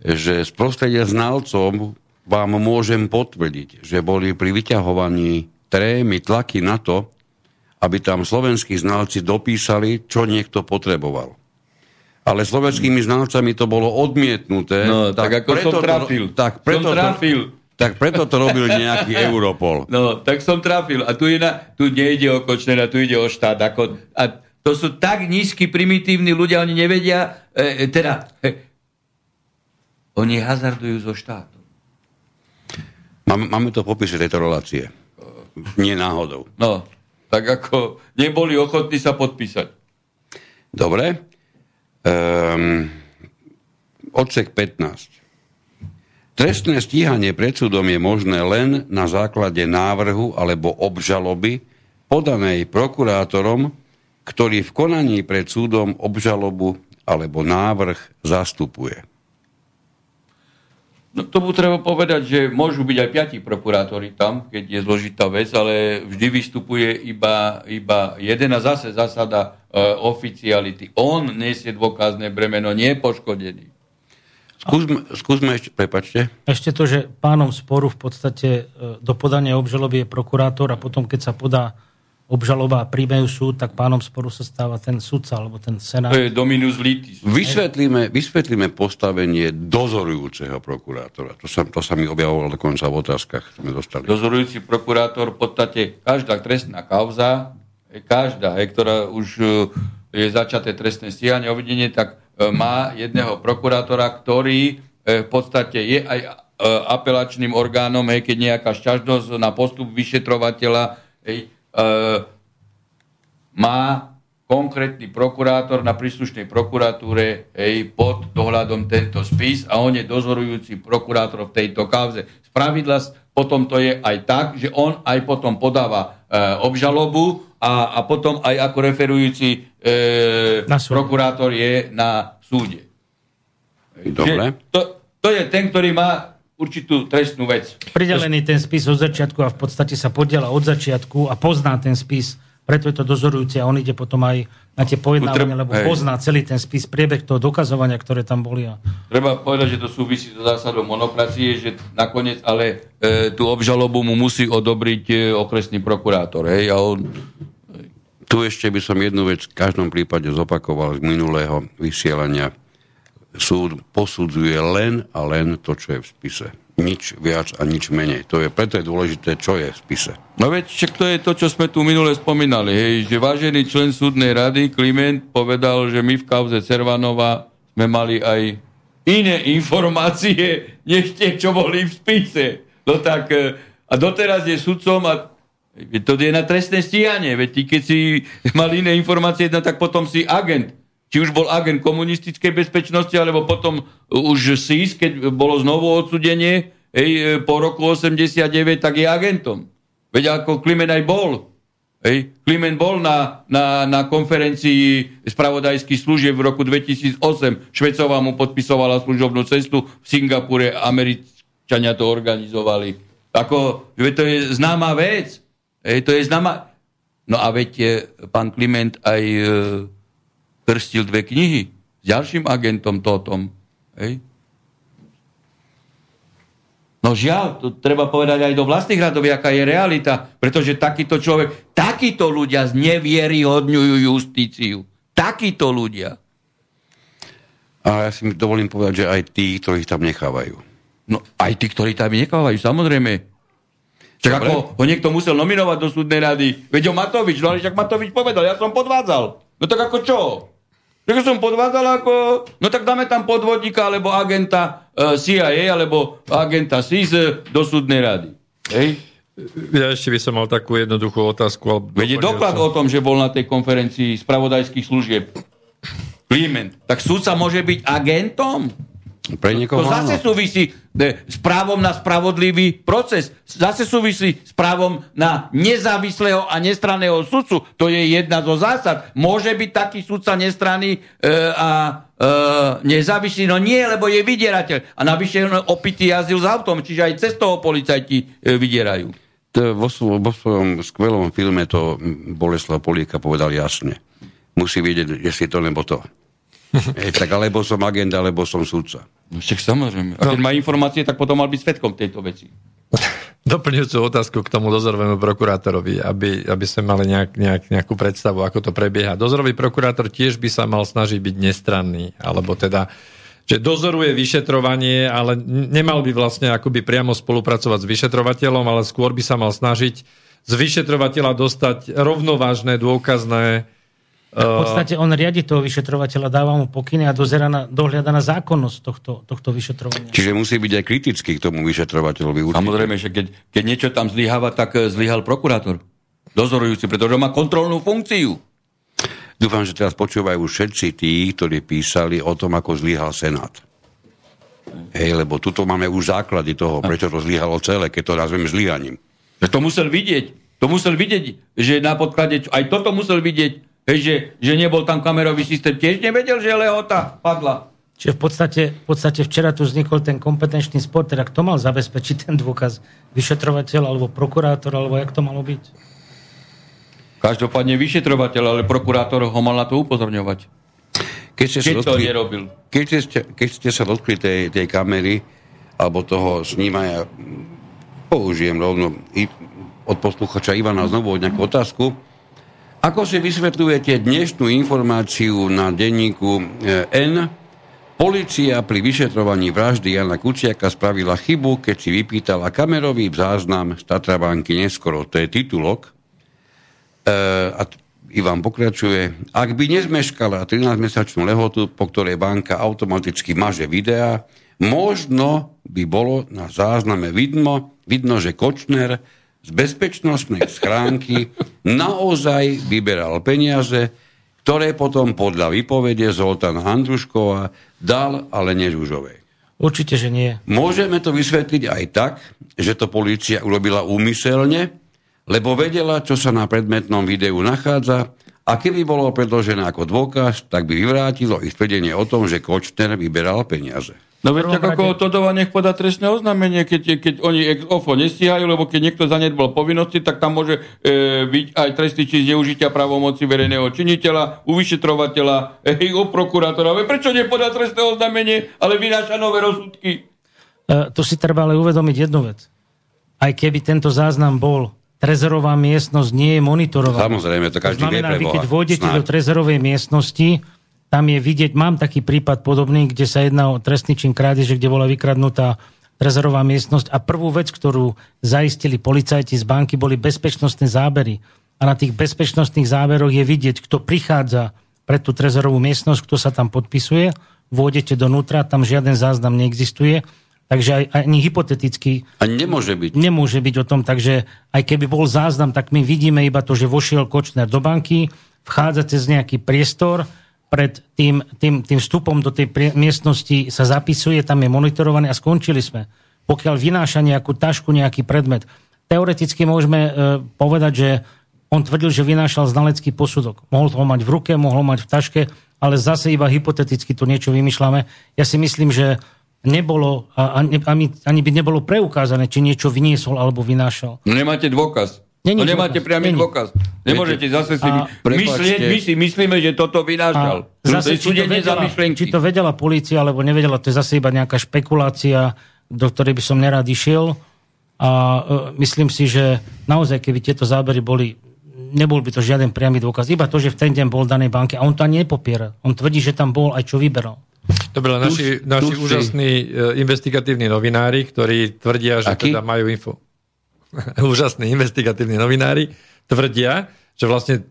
Speaker 2: že z prostredia znalcom vám môžem potvrdiť, že boli pri vyťahovaní trémy tlaky na to, aby tam slovenskí znalci dopísali, čo niekto potreboval ale slovenskými znalcami to bolo odmietnuté.
Speaker 3: No, tak, tak ako preto som trafil.
Speaker 2: To, tak preto
Speaker 3: som trafil.
Speaker 2: To, tak preto to robil nejaký Europol.
Speaker 3: No, tak som trafil. A tu, je na, tu nejde o Kočnera, tu ide o štát. Ako, a to sú tak nízky, primitívni ľudia, oni nevedia, e, e teda, e, oni hazardujú so štátom.
Speaker 2: Máme, máme to popise tejto relácie. Nie náhodou.
Speaker 3: No, tak ako neboli ochotní sa podpísať.
Speaker 2: Dobre. Um, odsek 15. Trestné stíhanie pred súdom je možné len na základe návrhu alebo obžaloby podanej prokurátorom, ktorý v konaní pred súdom obžalobu alebo návrh zastupuje.
Speaker 3: No tomu treba povedať, že môžu byť aj piati prokurátori tam, keď je zložitá vec, ale vždy vystupuje iba, iba jeden a zase zásada e, oficiality. On nesie dôkazné bremeno, nie je poškodený.
Speaker 2: Skúsme, skúsme ešte, prepačte.
Speaker 4: Ešte to, že pánom sporu v podstate e, do podania obžaloby je prokurátor a potom, keď sa podá obžaloba a príjmejú súd, tak pánom sporu sa stáva ten sudca alebo ten senát.
Speaker 3: To je dominus litis.
Speaker 2: Vysvetlíme, vysvetlíme postavenie dozorujúceho prokurátora. To sa, to sa mi objavovalo dokonca v otázkach, sme dostali.
Speaker 3: Dozorujúci prokurátor v podstate každá trestná kauza, každá, ktorá už e, je začaté trestné stíhanie, obvidenie, tak e, má jedného prokurátora, ktorý e, v podstate je aj apelačným orgánom, hej, keď nejaká šťažnosť na postup vyšetrovateľa hej, má konkrétny prokurátor na príslušnej prokuratúre hej, pod dohľadom tento spis a on je dozorujúci prokurátor v tejto kauze. Z pravidla potom to je aj tak, že on aj potom podáva e, obžalobu a, a potom aj ako referujúci e, prokurátor je na súde.
Speaker 2: Dobre.
Speaker 3: To, to je ten, ktorý má určitú trestnú vec.
Speaker 4: Pridelený ten spis od začiatku a v podstate sa podiela od začiatku a pozná ten spis preto je to dozorujúce a on ide potom aj na tie pojednávania, lebo hej. pozná celý ten spis, priebeh toho dokazovania, ktoré tam boli. A...
Speaker 3: Treba povedať, že to súvisí so zásadou monokracie, že nakoniec ale e, tú obžalobu mu musí odobriť e, okresný prokurátor. Hej, a on...
Speaker 2: Tu ešte by som jednu vec v každom prípade zopakoval z minulého vysielania. Súd posudzuje len a len to, čo je v spise nič viac a nič menej. To je, preto je dôležité, čo je v spise.
Speaker 3: No veď, však to je to, čo sme tu minule spomínali, hej, že vážený člen súdnej rady Kliment povedal, že my v kauze Cervanova sme mali aj iné informácie, než tie, čo boli v spise. No tak, e, a doteraz je sudcom a to je na trestné stíhanie, veď ty, keď si mal iné informácie, no tak potom si agent či už bol agent komunistickej bezpečnosti, alebo potom už SIS, keď bolo znovu odsudenie, hej, po roku 89, tak je agentom. Veď ako Kliment aj bol. Hej. Kliment bol na, na, na konferencii spravodajských služieb v roku 2008. Švecová mu podpisovala služobnú cestu. V Singapúre Američania to organizovali. Ako, to je známa vec. Hej, to je známa... No a veď pán Kliment aj krstil dve knihy s ďalším agentom Totom. Hej. No žiaľ, to treba povedať aj do vlastných radov, aká je realita, pretože takýto človek, takíto ľudia znevieryhodňujú justíciu. Takíto ľudia.
Speaker 2: A ja si dovolím povedať, že aj tí, ktorí tam nechávajú.
Speaker 3: No aj tí, ktorí tam nechávajú, samozrejme. Čak ako ho niekto musel nominovať do súdnej rady. Veď o Matovič, no ale však Matovič povedal, ja som podvádzal. No tak ako čo? Tak som podvádzal ako... No tak dáme tam podvodníka alebo agenta e, CIA alebo agenta SIS do súdnej rady. Hej?
Speaker 1: Ja ešte by som mal takú jednoduchú otázku.
Speaker 3: Veď je doklad o tom, že bol na tej konferencii spravodajských služieb. Kliment. Tak súdca môže byť agentom?
Speaker 2: Pre niekoho
Speaker 3: to zase áno. súvisí s právom na spravodlivý proces. Zase súvisí s právom na nezávislého a nestranného sudcu. To je jedna zo zásad. Môže byť taký sudca nestranný e, a e, nezávislý? No nie, lebo je vydierateľ. A navyše on opitý jazdil s autom, čiže aj cez toho policajti e, vydierajú.
Speaker 2: To vo, vo svojom skvelom filme to Boleslav Políka povedal jasne. Musí vidieť, jestli to nebo to. Ej, tak alebo som agent, alebo som sudca.
Speaker 3: No však samozrejme. A keď no. má informácie, tak potom mal byť svetkom tejto veci.
Speaker 1: Doplňujúcu otázku k tomu dozorovému prokurátorovi, aby, aby sme mali nejak, nejak, nejakú predstavu, ako to prebieha. Dozorový prokurátor tiež by sa mal snažiť byť nestranný, alebo teda že dozoruje vyšetrovanie, ale nemal by vlastne akoby priamo spolupracovať s vyšetrovateľom, ale skôr by sa mal snažiť z vyšetrovateľa dostať rovnovážne, dôkazné
Speaker 4: v podstate on riadi toho vyšetrovateľa, dáva mu pokyny a dozera na, dohľada na zákonnosť tohto, tohto vyšetrovania.
Speaker 2: Čiže musí byť aj kritický k tomu vyšetrovateľovi.
Speaker 3: Určite. Samozrejme, že keď, keď niečo tam zlyháva, tak eh, zlyhal prokurátor. Dozorujúci, pretože má kontrolnú funkciu.
Speaker 2: Dúfam, že teraz počúvajú všetci tí, ktorí písali o tom, ako zlyhal Senát. Hej, lebo tuto máme už základy toho, prečo to zlyhalo celé, keď to nazveme zlyhaním.
Speaker 3: To musel vidieť. To musel vidieť, že na podklade, aj toto musel vidieť Hej, že, že nebol tam kamerový systém, tiež nevedel, že lehota padla.
Speaker 4: Čiže v podstate, v podstate včera tu vznikol ten kompetenčný spor, teda kto mal zabezpečiť ten dôkaz? Vyšetrovateľ alebo prokurátor, alebo jak to malo byť?
Speaker 3: Každopádne vyšetrovateľ, ale prokurátor ho mal na to upozorňovať.
Speaker 2: Keď ste, keď dotkli, to nerobil. Keď ste, keď ste sa dotkli tej, tej kamery, alebo toho snímania, použijem rovno i od posluchača Ivana znovu nejakú otázku, ako si vysvetľujete dnešnú informáciu na denníku eh, N? Polícia pri vyšetrovaní vraždy Jana Kuciaka spravila chybu, keď si vypýtala kamerový záznam z Tatrabanky neskoro. To je titulok. E, a Ivan pokračuje. Ak by nezmeškala 13-mesačnú lehotu, po ktorej banka automaticky maže videá, možno by bolo na zázname vidno, vidno že Kočner z bezpečnostnej schránky naozaj vyberal peniaze, ktoré potom podľa výpovede Zoltána Andruškova dal ale Nežužovej.
Speaker 4: Určite, že nie.
Speaker 2: Môžeme to vysvetliť aj tak, že to policia urobila úmyselne, lebo vedela, čo sa na predmetnom videu nachádza a keby bolo predložené ako dôkaz, tak by vyvrátilo ich tvrdenie o tom, že Kočner vyberal peniaze.
Speaker 3: No veď tak ako Todova nech podá trestné oznámenie, keď, keď oni ex ofo nestíhajú, lebo keď niekto zanedbal povinnosti, tak tam môže e, byť aj trestný čin zneužitia právomoci verejného činiteľa, u vyšetrovateľa, e, u prokurátora. Veď prečo nepodá trestné oznámenie, ale vynáša nové rozsudky?
Speaker 4: E, tu si treba ale uvedomiť jednu vec. Aj keby tento záznam bol, trezorová miestnosť nie je monitorovaná.
Speaker 2: Samozrejme, to každý
Speaker 4: to znamená,
Speaker 2: vie
Speaker 4: vy keď vôjdete do trezorovej miestnosti, tam je vidieť, mám taký prípad podobný, kde sa jedná o trestný čin krádeže, kde bola vykradnutá trezorová miestnosť a prvú vec, ktorú zaistili policajti z banky, boli bezpečnostné zábery. A na tých bezpečnostných záberoch je vidieť, kto prichádza pre tú trezorovú miestnosť, kto sa tam podpisuje, vôjdete donútra, tam žiaden záznam neexistuje, takže aj, ani hypoteticky...
Speaker 2: A nemôže byť.
Speaker 4: Nemôže byť o tom, takže aj keby bol záznam, tak my vidíme iba to, že vošiel Kočner do banky, vchádza cez nejaký priestor, pred tým, tým, tým vstupom do tej miestnosti sa zapisuje, tam je monitorované a skončili sme. Pokiaľ vynáša nejakú tašku, nejaký predmet, teoreticky môžeme e, povedať, že on tvrdil, že vynášal znalecký posudok. Mohol to mať v ruke, mohol mať v taške, ale zase iba hypoteticky tu niečo vymýšľame. Ja si myslím, že nebolo, ani, ani by nebolo preukázané, či niečo vyniesol alebo vynášal.
Speaker 3: No nemáte dôkaz.
Speaker 4: Není
Speaker 3: no nemáte priamy Není. dôkaz. Nemôžete zase si a, myslieť, my si myslíme, že toto vynášal.
Speaker 4: Zase, či to, vedela, či to vedela policia, alebo nevedela, to je zase iba nejaká špekulácia, do ktorej by som nerad išiel. A uh, myslím si, že naozaj, keby tieto zábery boli, nebol by to žiaden priamy dôkaz. Iba to, že v ten deň bol v danej banke. A on to ani nepopiera. On tvrdí, že tam bol aj čo vyberal.
Speaker 1: Dobre, naši, naši úžasní uh, investigatívni novinári, ktorí tvrdia, že Aký? teda majú info. úžasní investigatívni novinári, tvrdia, že vlastne e,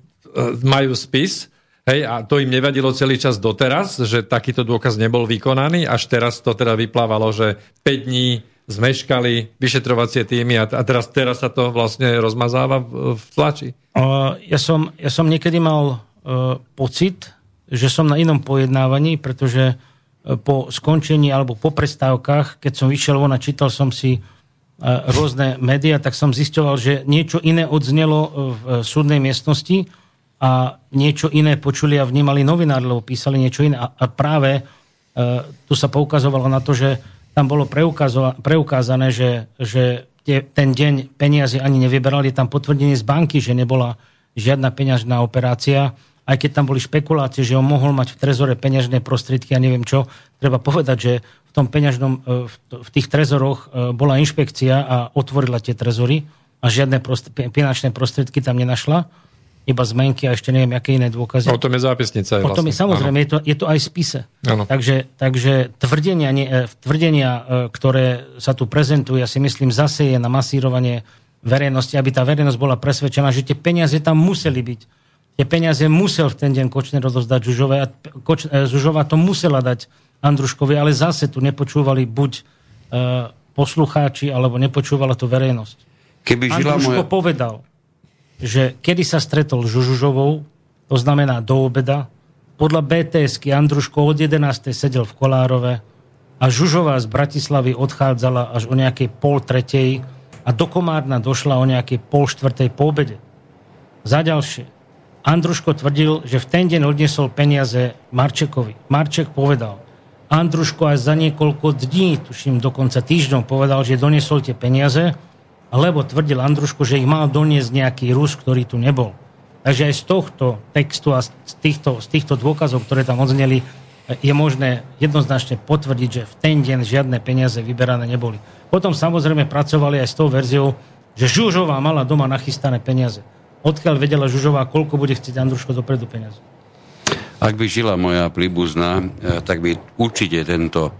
Speaker 1: majú spis, hej, a to im nevadilo celý čas doteraz, že takýto dôkaz nebol vykonaný, až teraz to teda vyplávalo, že 5 dní zmeškali vyšetrovacie týmy a, teraz, teraz sa to vlastne rozmazáva v, v tlači.
Speaker 4: Uh, ja, som, ja som niekedy mal uh, pocit, že som na inom pojednávaní, pretože uh, po skončení alebo po prestávkach, keď som vyšiel von a čítal som si rôzne médiá, tak som zisťoval, že niečo iné odznelo v súdnej miestnosti a niečo iné počuli a vnímali novinári, lebo písali niečo iné. A práve e, tu sa poukazovalo na to, že tam bolo preukázané, že, že ten deň peniazy ani nevyberali, tam potvrdenie z banky, že nebola žiadna peňažná operácia, aj keď tam boli špekulácie, že on mohol mať v trezore peňažné prostriedky a neviem čo, treba povedať, že v tom peňažnom, e, v tých trezoroch e, bola inšpekcia a otvorila tie trezory a žiadne prost, finančné prostriedky tam nenašla, iba zmenky a ešte neviem, aké iné dôkazy.
Speaker 1: O tom je zápisnica.
Speaker 4: O tom je vlastne. samozrejme, je to, je to aj spise. Takže, takže tvrdenia, nie, e, tvrdenia, ktoré sa tu prezentujú, ja si myslím, zase je na masírovanie verejnosti, aby tá verejnosť bola presvedčená, že tie peniaze tam museli byť. Tie peniaze musel v ten deň Kočner rozozdať Žužové a Koč, Žužová to musela dať Andruškovi, ale zase tu nepočúvali buď e, poslucháči, alebo nepočúvala to verejnosť.
Speaker 2: Keby žila
Speaker 4: Andruško moja... povedal, že kedy sa stretol s Žužovou, to znamená do obeda, podľa BTSky Andruško od 11. sedel v Kolárove a Žužová z Bratislavy odchádzala až o nejakej pol tretej a do Komárna došla o nejakej pol štvrtej po obede. Za ďalšie, Andruško tvrdil, že v ten deň odniesol peniaze Marčekovi. Marček povedal, Andruško aj za niekoľko dní, tuším dokonca týždňov, povedal, že doniesol tie peniaze, lebo tvrdil Andruško, že ich mal doniesť nejaký Rus, ktorý tu nebol. Takže aj z tohto textu a z týchto, z týchto dôkazov, ktoré tam odzneli, je možné jednoznačne potvrdiť, že v ten deň žiadne peniaze vyberané neboli. Potom samozrejme pracovali aj s tou verziou, že Žužová mala doma nachystané peniaze. Odkiaľ vedela Žužová, koľko bude chcieť Andruško dopredu peniaze.
Speaker 2: Ak by žila moja príbuzná, eh, tak by určite tento,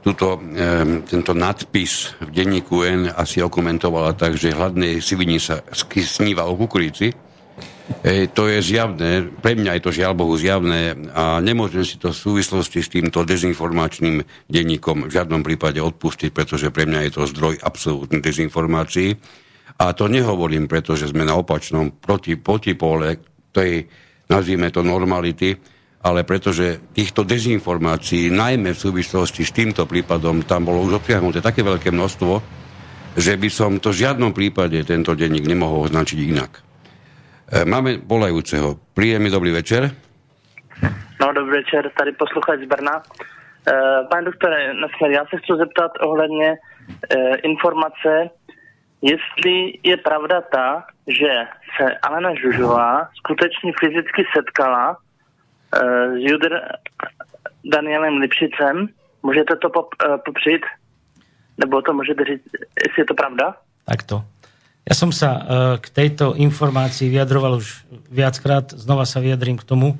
Speaker 2: tuto, eh, tento nadpis v denníku N asi okomentovala tak, že hladnej sivini sa sníva o kukurici. E, to je zjavné, pre mňa je to žiaľ Bohu zjavné a nemôžem si to v súvislosti s týmto dezinformačným denníkom v žiadnom prípade odpustiť, pretože pre mňa je to zdroj absolútnej dezinformácií. A to nehovorím, pretože sme na opačnom proti, protipole tej, nazvime to normality, ale pretože týchto dezinformácií, najmä v súvislosti s týmto prípadom, tam bolo už obsiahnuté také veľké množstvo, že by som to v žiadnom prípade tento denník nemohol označiť inak. Máme volajúceho. Príjemný dobrý večer.
Speaker 10: No, dobrý večer, tady posluchač z Brna. Pane doktore, já se chci zeptat ohledně informace, jestli je pravda ta, že se Alena Žužová skutečně fyzicky setkala s Judr Danielem Lipšicem. Můžete to popřít? Nebo to môžete říct, jestli je to pravda?
Speaker 4: Takto. Ja som sa uh, k tejto informácii vyjadroval už viackrát, znova sa vyjadrím k tomu.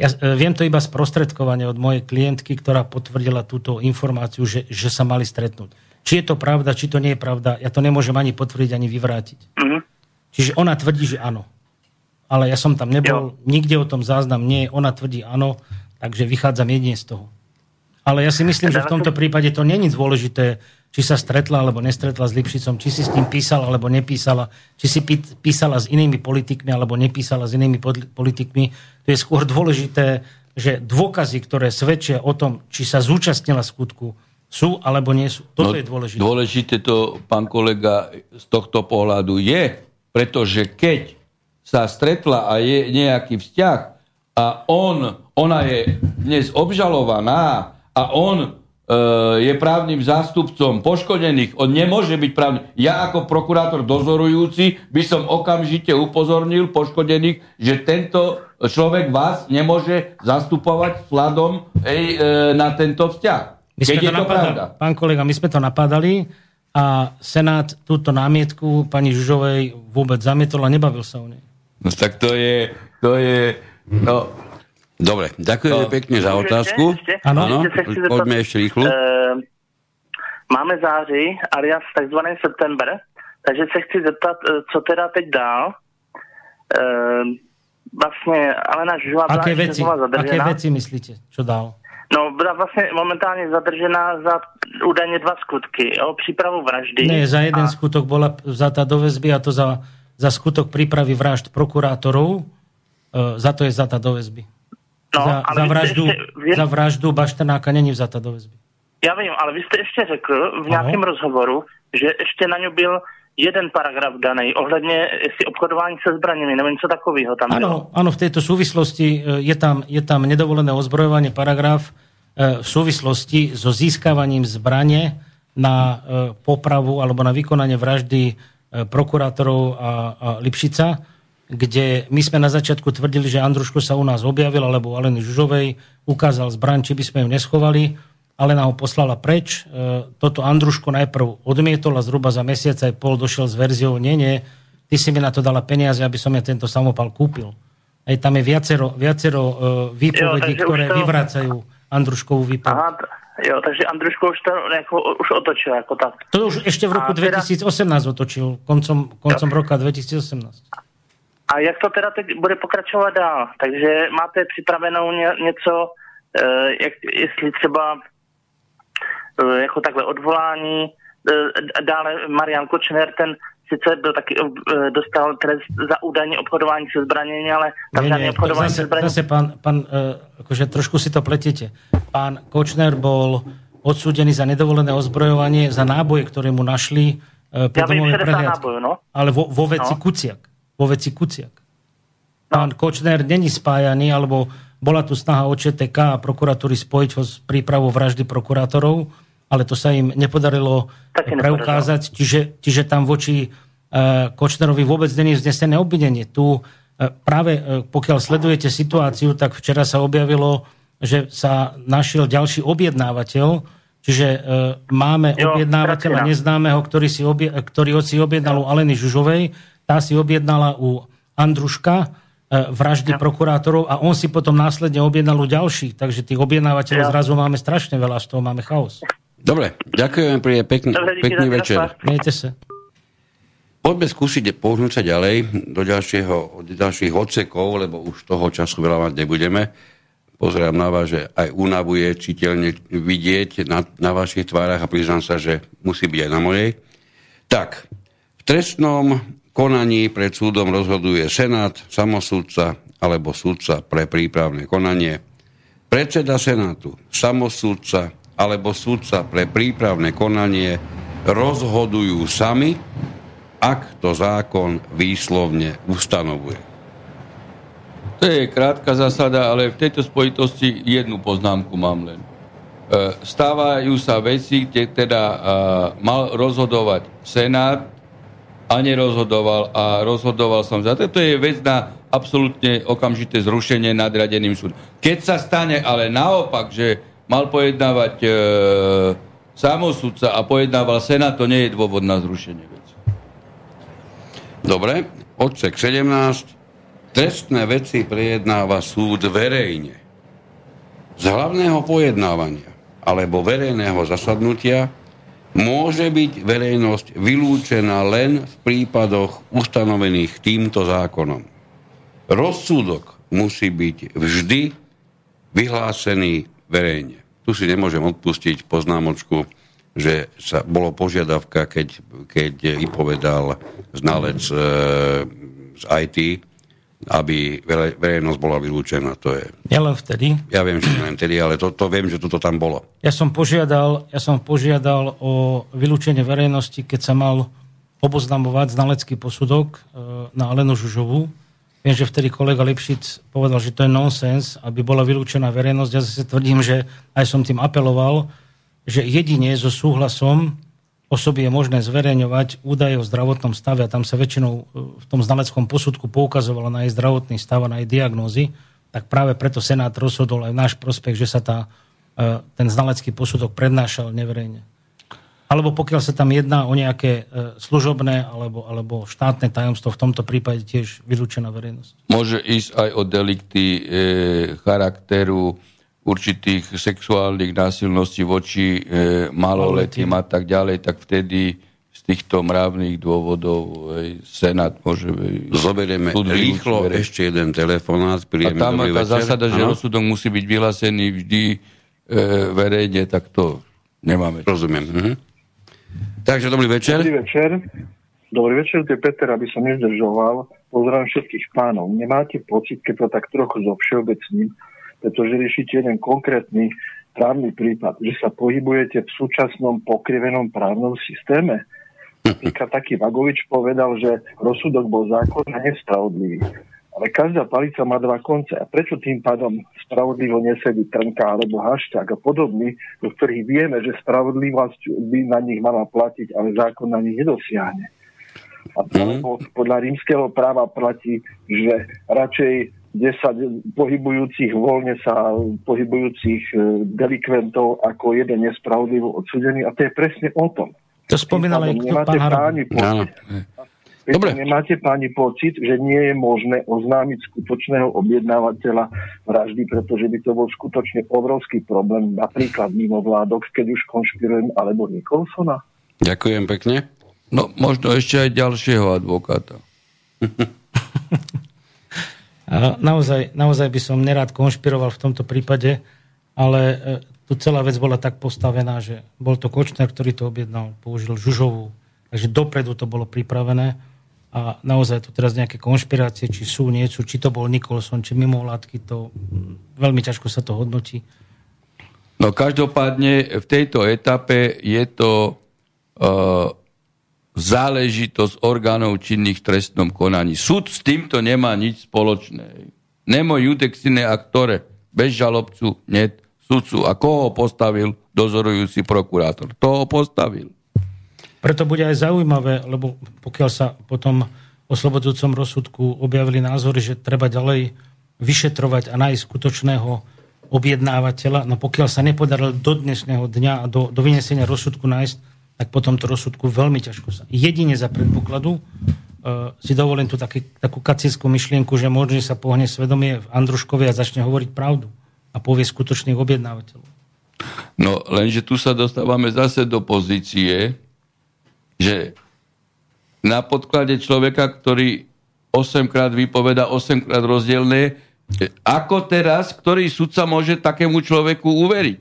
Speaker 4: Ja viem to iba sprostredkovanie od mojej klientky, ktorá potvrdila túto informáciu, že, že sa mali stretnúť. Či je to pravda, či to nie je pravda, ja to nemôžem ani potvrdiť, ani vyvrátiť. Mm-hmm. Čiže ona tvrdí, že áno. Ale ja som tam nebol, jo. nikde o tom záznam nie je, ona tvrdí áno, takže vychádzam jedine z toho. Ale ja si myslím, že v tomto prípade to není dôležité, či sa stretla alebo nestretla s Lipšicom, či si s tým písala alebo nepísala, či si písala s inými politikmi alebo nepísala s inými politikmi. To je skôr dôležité, že dôkazy, ktoré svedčia o tom, či sa zúčastnila skutku, sú alebo nie sú. Toto no, je dôležité.
Speaker 3: Dôležité to, pán kolega, z tohto pohľadu je, pretože keď sa stretla a je nejaký vzťah a on, ona je dnes obžalovaná a on E, je právnym zástupcom poškodených, on nemôže byť právny. Ja ako prokurátor dozorujúci by som okamžite upozornil poškodených, že tento človek vás nemôže zastupovať ej, e, na tento vzťah.
Speaker 4: My sme to, to napadali, pán kolega, my sme to napadali a Senát túto námietku pani Žužovej vôbec zamietol a nebavil sa o nej.
Speaker 3: No tak to je, to je, no,
Speaker 2: Dobre, ďakujem no. pekne za otázku. Áno, poďme ešte rýchlo. Uh,
Speaker 10: máme září, alias takzvaný september, takže se chci zeptat, e, co teda teď dál. Uh, vlastně Alena Žužová
Speaker 4: aké veci, Aké veci myslíte, čo dál?
Speaker 10: No, byla vlastně momentálně zadržená za údajně dva skutky. O přípravu vraždy.
Speaker 4: Ne, za jeden a... skutok bola vzata do väzby a to za, za skutok prípravy vražd prokurátorov. E, za to je zata do väzby. No, za, ale za, vraždu, ešte, za vraždu Baštenáka není vzata do väzby.
Speaker 10: Ja vím, ale vy ste ešte řekl v nějakém ano. rozhovoru, že ešte na ňu byl jeden paragraf daný ohledně si obchodování se zbraněmi, nevím, co takového tam
Speaker 4: ano, bylo. Áno, v tejto súvislosti e, je tam, je tam nedovolené ozbrojovanie paragraf v súvislosti so získavaním zbranie na e, popravu alebo na vykonanie vraždy prokurátorov a, a Lipšica kde my sme na začiatku tvrdili, že Andruško sa u nás objavil, alebo Aleny Žužovej ukázal zbraň, či by sme ju neschovali. Alena ho poslala preč. E, toto Andruško najprv odmietol a zhruba za mesiac aj pol došiel s verziou, nie, nie, ty si mi na to dala peniaze, aby som ja tento samopal kúpil. Aj tam je viacero, viacero výpovedí, jo, ktoré to... vyvracajú Andruškovú výpoveď. Aha,
Speaker 10: jo, takže Andruško už to nejako, už otočil ako tak.
Speaker 4: To už ešte v roku teda... 2018 otočil, koncom, koncom roka 2018.
Speaker 10: A jak to teda teď bude pokračovat dál? Takže máte připravenou ně, něco, e, jak, jestli třeba e, jako takhle odvolání, e, dále Marian Kočner, ten sice byl taky, e, dostal trest za údajně obchodování se zbraněmi, ale tam žádné obchodování
Speaker 4: zase,
Speaker 10: se zbraněmi.
Speaker 4: Zase pán, pán e, akože trošku si to pletíte. Pán Kočner bol odsúdený za nedovolené ozbrojovanie, za náboje, ktoré mu našli e, pri ja domovej prehliadke. No? Ale vo, vo veci no. Kuciak vo veci Kuciak. Pán no. Kočner není spájaný, alebo bola tu snaha ČTK a prokuratúry spojiť ho s prípravou vraždy prokurátorov, ale to sa im nepodarilo Také preukázať, čiže, čiže tam voči uh, Kočnerovi vôbec není vznesené obvinenie. Tu uh, práve uh, pokiaľ sledujete situáciu, tak včera sa objavilo, že sa našiel ďalší objednávateľ, čiže uh, máme jo, objednávateľa neznámeho, ktorý si, obje, ktorý si objednal u Aleny Žužovej, tá si objednala u Andruška vraždy ja. prokurátorov a on si potom následne objednal u ďalších. Takže tých objednávateľov ja. zrazu máme strašne veľa, z toho máme chaos.
Speaker 2: Dobre, ďakujem, príde pekný, Dobre, pekný večer.
Speaker 4: Miejte sa.
Speaker 2: Poďme skúsiť pohnúť sa ďalej do, ďalšieho, do ďalších odsekov, lebo už toho času veľa mať nebudeme. Pozerám na vás, že aj únavu je citeľne vidieť na, na vašich tvárach a priznám sa, že musí byť aj na mojej. Tak, v trestnom konaní pred súdom rozhoduje Senát, samosúdca alebo súdca pre prípravné konanie. Predseda Senátu, samosúdca alebo súdca pre prípravné konanie rozhodujú sami, ak to zákon výslovne ustanovuje.
Speaker 3: To je krátka zásada, ale v tejto spojitosti jednu poznámku mám len. E, stávajú sa veci, kde teda e, mal rozhodovať Senát a nerozhodoval a rozhodoval som za to. To je vec na absolútne okamžité zrušenie nadradeným súdom. Keď sa stane ale naopak, že mal pojednávať e, samosudca a pojednával Senát, to nie je dôvod na zrušenie veci.
Speaker 2: Dobre, odsek 17 Trestné veci prejednáva súd verejne. Z hlavného pojednávania alebo verejného zasadnutia môže byť verejnosť vylúčená len v prípadoch ustanovených týmto zákonom. Rozsudok musí byť vždy vyhlásený verejne. Tu si nemôžem odpustiť poznámočku, že sa bolo požiadavka, keď, keď vypovedal znalec e, z IT, aby verejnosť bola vylúčená. To je...
Speaker 4: Ja len vtedy.
Speaker 2: Ja viem, že len vtedy, ale to, to viem, že toto tam bolo.
Speaker 4: Ja som, požiadal, ja som požiadal o vylúčenie verejnosti, keď sa mal oboznamovať znalecký posudok e, na Alenu Žužovú. Viem, že vtedy kolega Lipšic povedal, že to je nonsens, aby bola vylúčená verejnosť. Ja zase tvrdím, že aj som tým apeloval, že jedine so súhlasom osoby je možné zverejňovať údaje o zdravotnom stave a tam sa väčšinou e, v tom znaleckom posudku poukazovalo na jej zdravotný stav a na jej diagnózy, tak práve preto Senát rozhodol aj v náš prospech, že sa tá, e, ten znalecký posudok prednášal neverejne. Alebo pokiaľ sa tam jedná o nejaké e, služobné alebo, alebo štátne tajomstvo, v tomto prípade tiež vylúčená verejnosť.
Speaker 3: Môže ísť aj o delikty e, charakteru určitých sexuálnych násilností voči e, maloletým a tak ďalej, tak vtedy z týchto mravných dôvodov aj Senát môže...
Speaker 2: Zoberieme rýchlo vere. ešte jeden telefonát.
Speaker 3: A tam tá zásada, že rozsudok musí byť vyhlásený vždy e, verejne, tak to nemáme.
Speaker 2: Rozumiem. Mhm. Takže dobrý večer.
Speaker 11: Dobrý večer. Dobrý večer, to je Peter, aby som nezdržoval. Pozdravím všetkých pánov. Nemáte pocit, keď to tak trochu zo všeobecným, pretože riešite jeden konkrétny právny prípad, že sa pohybujete v súčasnom pokrivenom právnom systéme. Napríklad taký Vagovič povedal, že rozsudok bol zákon a nespravodlivý. Ale každá palica má dva konce a prečo tým pádom spravodlivo nesedí trnka alebo hašťák a podobný, do ktorých vieme, že spravodlivosť by na nich mala platiť, ale zákon na nich nedosiahne. A mm. podľa rímskeho práva platí, že radšej 10 pohybujúcich, voľne sa pohybujúcich e, delikventov ako jeden nespravodlivo odsudený a to je presne o tom.
Speaker 4: To spomínal aj
Speaker 11: pán pocit, Dobre. Nemáte páni pocit, že nie je možné oznámiť skutočného objednávateľa vraždy, pretože by to bol skutočne obrovský problém, napríklad mimo vládok, keď už konšpirujem, alebo Nikolsona?
Speaker 2: Ďakujem pekne.
Speaker 3: No, možno ešte aj ďalšieho advokáta.
Speaker 4: Naozaj, naozaj by som nerád konšpiroval v tomto prípade, ale e, tu celá vec bola tak postavená, že bol to Kočner, ktorý to objednal, použil Žužovú, takže dopredu to bolo pripravené a naozaj tu teraz nejaké konšpirácie, či sú, nie sú, či to bol Nikolson, či mimovládky, to mm, veľmi ťažko sa to hodnotí.
Speaker 3: No každopádne v tejto etape je to uh, záležitosť orgánov činných v trestnom konaní. Súd s týmto nemá nič spoločné. Nemo judexine aktore, bez žalobcu, net sudcu. A koho postavil dozorujúci prokurátor? To ho postavil.
Speaker 4: Preto bude aj zaujímavé, lebo pokiaľ sa potom o slobodzujúcom rozsudku objavili názory, že treba ďalej vyšetrovať a nájsť skutočného objednávateľa, no pokiaľ sa nepodarilo do dnešného dňa a do, do vynesenia rozsudku nájsť tak po tomto rozsudku veľmi ťažko sa. Jedine za predpokladu uh, si dovolím tu taký, takú kacískú myšlienku, že možno sa pohne svedomie v Andruškovi a začne hovoriť pravdu a povie skutočných objednávateľov.
Speaker 3: No, lenže tu sa dostávame zase do pozície, že na podklade človeka, ktorý 8 krát vypoveda 8 krát rozdielne, ako teraz, ktorý sudca môže takému človeku uveriť?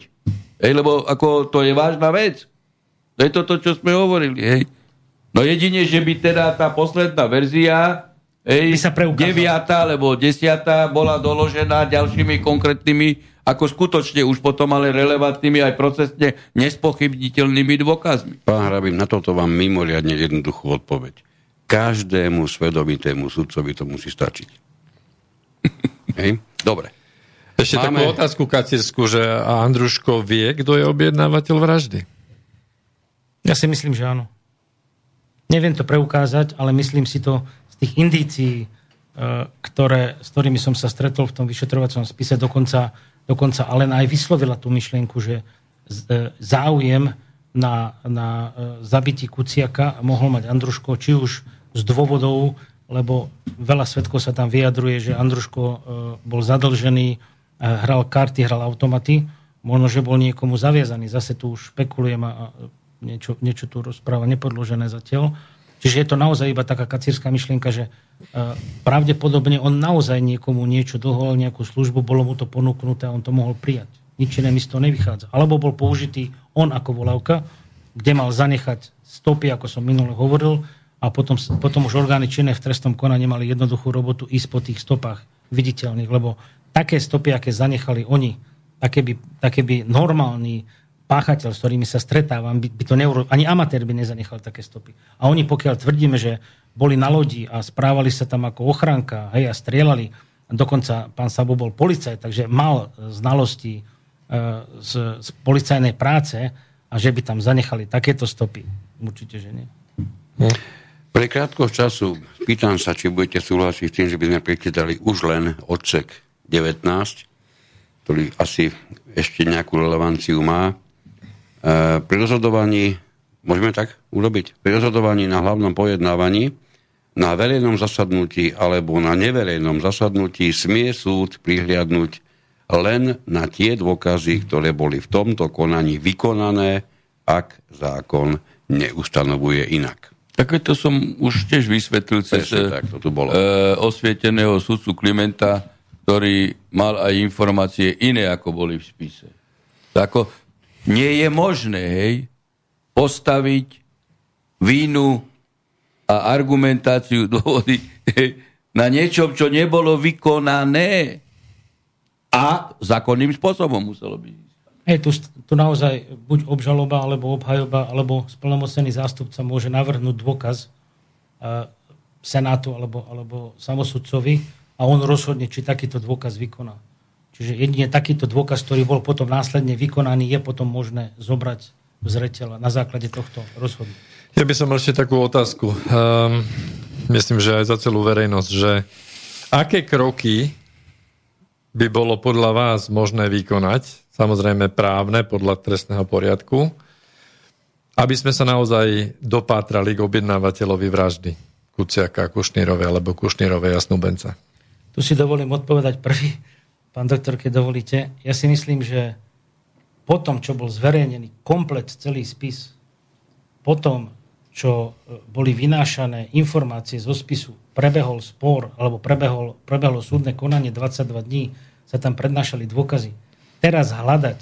Speaker 3: Ej, lebo ako to je vážna vec. To je to, čo sme hovorili. Hej. No jedine, že by teda tá posledná verzia, hej, sa deviatá alebo desiatá bola doložená ďalšími konkrétnymi, ako skutočne už potom ale relevantnými aj procesne nespochybniteľnými dôkazmi.
Speaker 2: Pán Hrabin, na toto vám mimoriadne jednoduchú odpoveď. Každému svedomitému sudcovi to musí stačiť. Hej? Dobre.
Speaker 1: Ešte Máme... takú otázku kacírsku, že Andruško vie, kto je objednávateľ vraždy?
Speaker 4: Ja si myslím, že áno. Neviem to preukázať, ale myslím si to z tých indícií, e, ktoré, s ktorými som sa stretol v tom vyšetrovacom spise, dokonca, dokonca ale aj vyslovila tú myšlienku, že e, záujem na, na e, zabití Kuciaka mohol mať Andruško, či už z dôvodov, lebo veľa svetkov sa tam vyjadruje, že Andruško bol zadlžený hral karty, hral automaty, možno, že bol niekomu zaviazaný. Zase tu už špekulujem a niečo, niečo tu rozpráva nepodložené zatiaľ. Čiže je to naozaj iba taká kacírska myšlienka, že pravdepodobne on naozaj niekomu niečo dlhoval, nejakú službu, bolo mu to ponúknuté a on to mohol prijať. Nič iné mi z toho nevychádza. Alebo bol použitý on ako volávka, kde mal zanechať stopy, ako som minule hovoril, a potom, potom už orgány činné v trestnom konaní mali jednoduchú robotu ísť po tých stopách viditeľných, lebo také stopy, aké zanechali oni, také by, také by normálny páchateľ, s ktorými sa stretávam, by, by to neuro... ani amatér by nezanechal také stopy. A oni, pokiaľ tvrdíme, že boli na lodi a správali sa tam ako ochranka, hej, a strieľali, dokonca pán Sabo bol policajt, takže mal znalosti e, z, z policajnej práce a že by tam zanechali takéto stopy. Určite, že nie.
Speaker 2: Hm. Pre krátko času pýtam sa, či budete súhlasiť s tým, že by sme prekladali už len odsek 19, ktorý asi ešte nejakú relevanciu má. E, pri rozhodovaní, môžeme tak urobiť, pri rozhodovaní na hlavnom pojednávaní, na verejnom zasadnutí alebo na neverejnom zasadnutí smie súd prihliadnúť len na tie dôkazy, ktoré boli v tomto konaní vykonané, ak zákon neustanovuje inak.
Speaker 3: Také to som už tiež vysvetlil cez tak, to tu bolo. E, osvieteného sudcu Klimenta, ktorý mal aj informácie iné, ako boli v spise. Tako, nie je možné hej, postaviť vínu a argumentáciu dôvody na niečom, čo nebolo vykonané a zákonným spôsobom muselo byť.
Speaker 4: Hej, tu, tu naozaj buď obžaloba, alebo obhajoba, alebo splnomocený zástupca môže navrhnúť dôkaz uh, Senátu alebo, alebo samosudcovi, a on rozhodne, či takýto dôkaz vykoná. Čiže jedine takýto dôkaz, ktorý bol potom následne vykonaný, je potom možné zobrať v zreteľa na základe tohto rozhodnutia.
Speaker 1: Ja by som mal ešte takú otázku. Um, myslím, že aj za celú verejnosť, že aké kroky by bolo podľa vás možné vykonať, samozrejme právne, podľa trestného poriadku, aby sme sa naozaj dopátrali k objednávateľovi vraždy Kuciaka, Kušnírovej alebo Kušnírovej a Snubenca.
Speaker 4: Tu si dovolím odpovedať prvý, pán doktor, keď dovolíte. Ja si myslím, že po tom, čo bol zverejnený komplet celý spis, po tom, čo e, boli vynášané informácie zo spisu, prebehol spor, alebo prebehol, prebehlo súdne konanie 22 dní, sa tam prednášali dôkazy. Teraz hľadať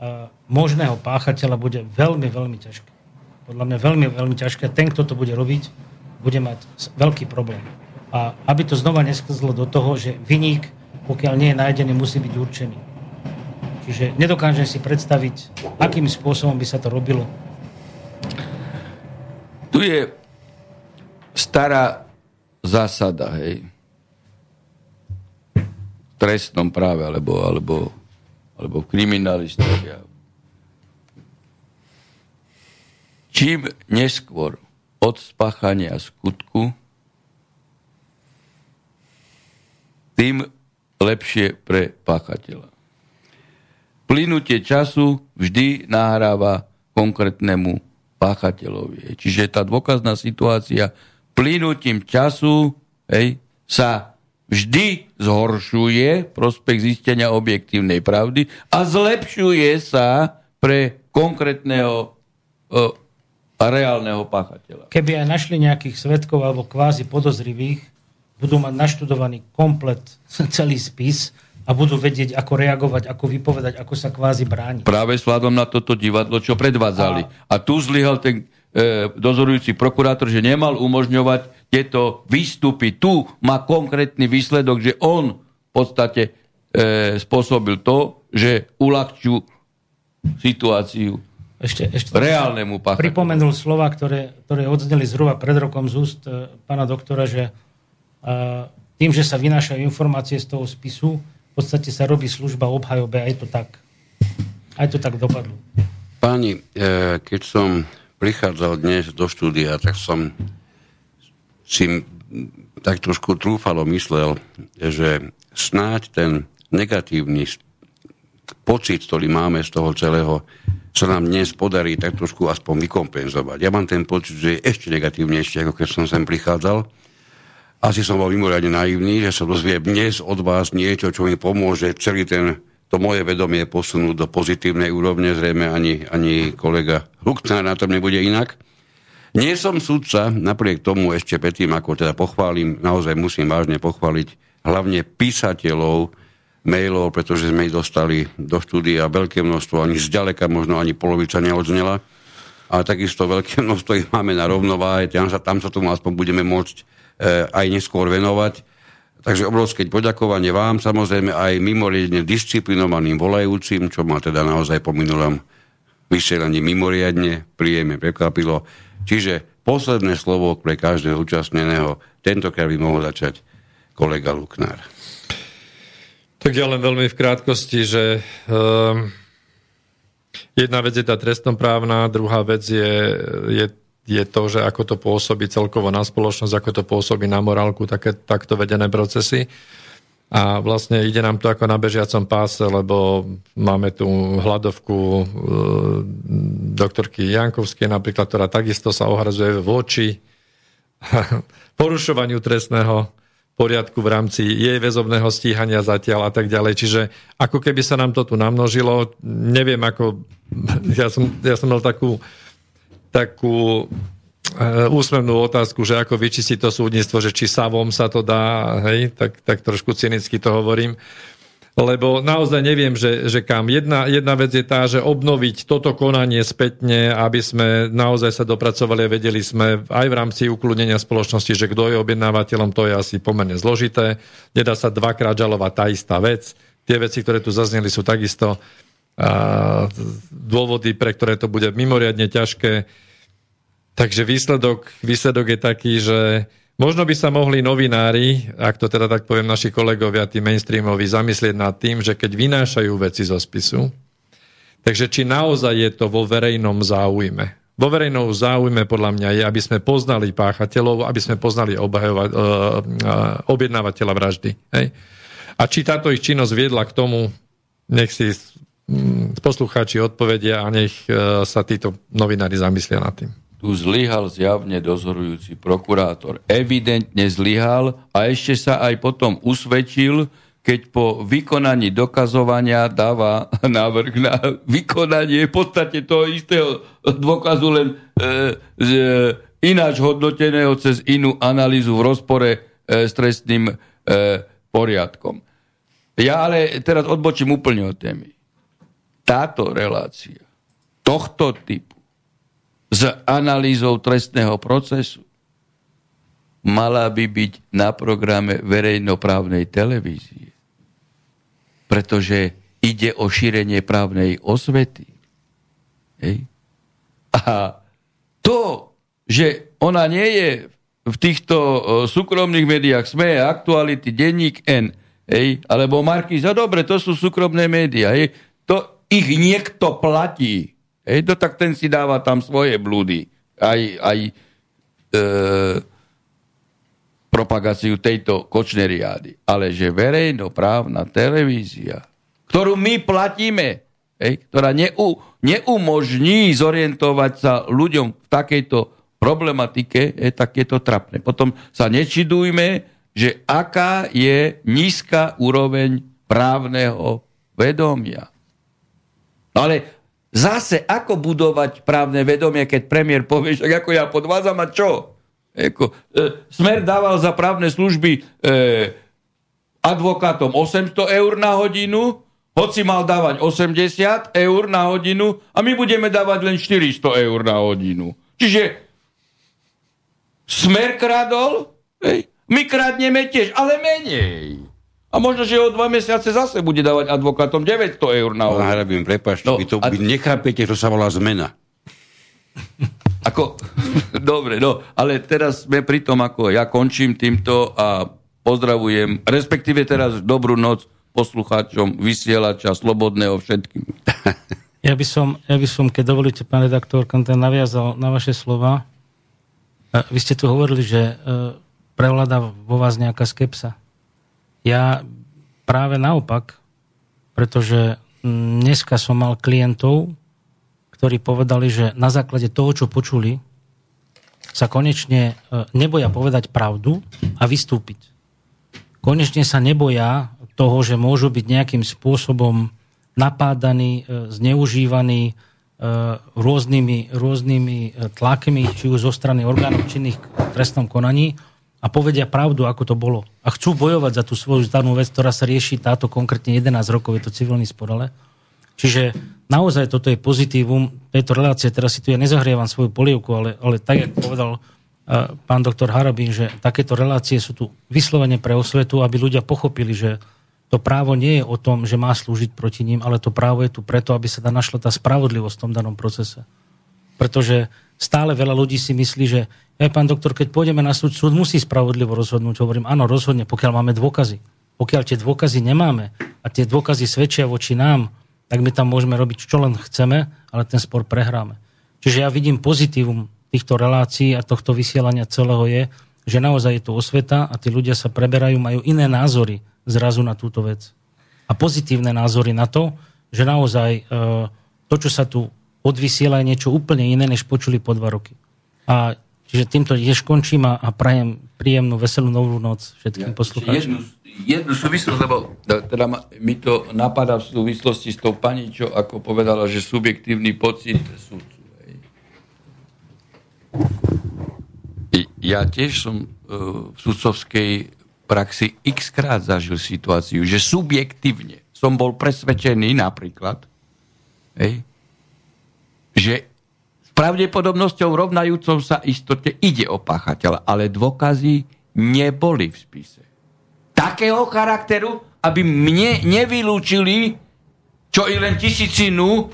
Speaker 4: uh, možného páchateľa bude veľmi, veľmi ťažké. Podľa mňa veľmi, veľmi ťažké. Ten, kto to bude robiť, bude mať veľký problém. A aby to znova nesklzlo do toho, že vyník, pokiaľ nie je nájdený, musí byť určený. Čiže nedokážem si predstaviť, akým spôsobom by sa to robilo.
Speaker 3: Tu je stará zásada, hej, v trestnom práve, alebo, alebo, alebo v kriminalistike. Čím neskôr od spáchania skutku tým lepšie pre páchateľa. Plynutie času vždy nahráva konkrétnemu páchateľovi. Čiže tá dôkazná situácia plynutím času hej, sa vždy zhoršuje prospech zistenia objektívnej pravdy a zlepšuje sa pre konkrétneho a reálneho páchateľa.
Speaker 4: Keby aj našli nejakých svetkov alebo kvázi podozrivých, budú mať naštudovaný komplet celý spis a budú vedieť, ako reagovať, ako vypovedať, ako sa kvázi brániť.
Speaker 3: Práve vzhľadom na toto divadlo, čo predvádzali. A, a tu zlyhal ten e, dozorujúci prokurátor, že nemal umožňovať tieto výstupy. Tu má konkrétny výsledok, že on v podstate e, spôsobil to, že uľahču situáciu ešte, ešte reálnemu páchateľu.
Speaker 4: Pripomenul slova, ktoré, ktoré odzneli zhruba pred rokom z úst e, pána doktora, že tým, že sa vynášajú informácie z toho spisu, v podstate sa robí služba obhajobe a je to tak. Aj to tak dopadlo.
Speaker 2: Páni, e, keď som prichádzal dnes do štúdia, tak som si tak trošku trúfalo myslel, že snáď ten negatívny pocit, ktorý máme z toho celého, sa nám dnes podarí tak trošku aspoň vykompenzovať. Ja mám ten pocit, že je ešte negatívnejšie, ako keď som sem prichádzal. Asi som bol mimoriadne naivný, že sa dozviem dnes od vás niečo, čo mi pomôže celý ten, to moje vedomie posunúť do pozitívnej úrovne. Zrejme ani, ani kolega Luknár na tom nebude inak. Nie som sudca, napriek tomu ešte predtým, ako teda pochválim, naozaj musím vážne pochváliť hlavne písateľov mailov, pretože sme ich dostali do štúdia veľké množstvo, ani zďaleka možno ani polovica neodznela. A takisto veľké množstvo ich máme na rovnováhe, tam sa, tam sa tomu aspoň budeme môcť aj neskôr venovať. Takže obrovské poďakovanie vám, samozrejme aj mimoriadne disciplinovaným volajúcim, čo ma teda naozaj po minulom vysielaní mimoriadne príjemne prekvapilo. Čiže posledné slovo pre každého účastneného, tentokrát by mohol začať kolega Luknár.
Speaker 1: Tak ja len veľmi v krátkosti, že um, jedna vec je tá trestnoprávna, druhá vec je, je je to, že ako to pôsobí celkovo na spoločnosť, ako to pôsobí na morálku, také, takto vedené procesy. A vlastne ide nám to ako na bežiacom páse, lebo máme tu hľadovku e, doktorky Jankovskej napríklad, ktorá takisto sa ohrazuje voči porušovaniu trestného poriadku v rámci jej väzobného stíhania zatiaľ a tak ďalej. Čiže ako keby sa nám to tu namnožilo, neviem ako, ja som, ja som mal takú takú eh, úsmevnú otázku, že ako vyčistiť to súdnictvo, že či savom sa to dá, hej, tak, tak trošku cynicky to hovorím. Lebo naozaj neviem, že, že kam. Jedna, jedna vec je tá, že obnoviť toto konanie spätne, aby sme naozaj sa dopracovali a vedeli sme aj v rámci ukludnenia spoločnosti, že kto je objednávateľom, to je asi pomerne zložité. Nedá sa dvakrát žalovať tá istá vec. Tie veci, ktoré tu zazneli, sú takisto dôvody, pre ktoré to bude mimoriadne ťažké. Takže výsledok, výsledok je taký, že možno by sa mohli novinári, ak to teda tak poviem naši kolegovia, tí mainstreamoví, zamyslieť nad tým, že keď vynášajú veci zo spisu, takže či naozaj je to vo verejnom záujme. Vo verejnom záujme podľa mňa je, aby sme poznali páchateľov, aby sme poznali obhajova, uh, objednávateľa vraždy. Hej? A či táto ich činnosť viedla k tomu, nech si poslucháči odpovedia a nech e, sa títo novinári zamyslia nad tým.
Speaker 3: Tu zlyhal zjavne dozorujúci prokurátor. Evidentne zlyhal a ešte sa aj potom usvedčil, keď po vykonaní dokazovania dáva návrh na vykonanie v podstate toho istého dôkazu len e, e, ináč hodnoteného cez inú analýzu v rozpore e, s trestným e, poriadkom. Ja ale teraz odbočím úplne od témy táto relácia tohto typu s analýzou trestného procesu mala by byť na programe verejnoprávnej televízie. Pretože ide o šírenie právnej osvety. Hej. A to, že ona nie je v týchto súkromných médiách SME, Aktuality, Denník N, hej, alebo Markíza, dobre, to sú súkromné médiá, hej, to ich niekto platí. Hej, to tak ten si dáva tam svoje blúdy. Aj, aj e, propagáciu tejto kočneriády. Ale že verejnoprávna televízia, ktorú my platíme, hej, ktorá neu, neumožní zorientovať sa ľuďom v takejto problematike, je, tak je to trapné. Potom sa nečidujme, že aká je nízka úroveň právneho vedomia. No ale zase, ako budovať právne vedomie, keď premiér povie, že ako ja podvádzam a čo? Eko, e, Smer dával za právne služby e, advokátom 800 eur na hodinu, hoci mal dávať 80 eur na hodinu a my budeme dávať len 400 eur na hodinu. Čiže Smer kradol, hej, my kradneme tiež, ale menej. A možno, že o dva mesiace zase bude dávať advokátom 900 eur na
Speaker 2: hodinu. Hrabím, prepáčte, no, vy to a... vy nechápete, to sa volá zmena.
Speaker 3: Ako, dobre, no, ale teraz sme pri tom, ako ja končím týmto a pozdravujem, respektíve teraz dobrú noc poslucháčom vysielača Slobodného všetkým.
Speaker 4: Ja by som, ja by som keď dovolíte, pán redaktor, ten naviazal na vaše slova. Vy ste tu hovorili, že e, prevláda vo vás nejaká skepsa. Ja práve naopak, pretože dneska som mal klientov, ktorí povedali, že na základe toho, čo počuli, sa konečne e, neboja povedať pravdu a vystúpiť. Konečne sa neboja toho, že môžu byť nejakým spôsobom napádaní, e, zneužívaní e, rôznymi, rôznymi tlakmi, či už zo strany orgánov činných v trestnom konaní a povedia pravdu, ako to bolo. A chcú bojovať za tú svoju zdanú vec, ktorá sa rieši táto konkrétne 11 rokov, je to civilný spor, ale. Čiže naozaj toto je pozitívum tejto relácie. Teraz si tu ja nezahrievam svoju polievku, ale, ale tak, ako povedal uh, pán doktor Harabín, že takéto relácie sú tu vyslovene pre osvetu, aby ľudia pochopili, že to právo nie je o tom, že má slúžiť proti ním, ale to právo je tu preto, aby sa našla tá spravodlivosť v tom danom procese. Pretože stále veľa ľudí si myslí, že ja, pán doktor, keď pôjdeme na súd, súd musí spravodlivo rozhodnúť. Hovorím, áno, rozhodne, pokiaľ máme dôkazy. Pokiaľ tie dôkazy nemáme a tie dôkazy svedčia voči nám, tak my tam môžeme robiť, čo len chceme, ale ten spor prehráme. Čiže ja vidím pozitívum týchto relácií a tohto vysielania celého je, že naozaj je to osveta a tí ľudia sa preberajú, majú iné názory zrazu na túto vec. A pozitívne názory na to, že naozaj e, to, čo sa tu odvysiela, je niečo úplne iné, než počuli po dva roky. A Čiže týmto tiež končím a, a prajem príjemnú, veselú novú noc všetkým ja, poslucháčom.
Speaker 3: Jednu, jednu súvislosť, lebo teda mi to napadá v súvislosti s tou pani, čo ako povedala, že subjektívny pocit súdcu. Ja tiež som uh, v sudcovskej praxi x krát zažil situáciu, že subjektívne som bol presvedčený napríklad, hej, že pravdepodobnosťou rovnajúcou sa istote ide o páchateľa, ale dôkazy neboli v spise. Takého charakteru, aby mne nevylúčili čo i len tisícinu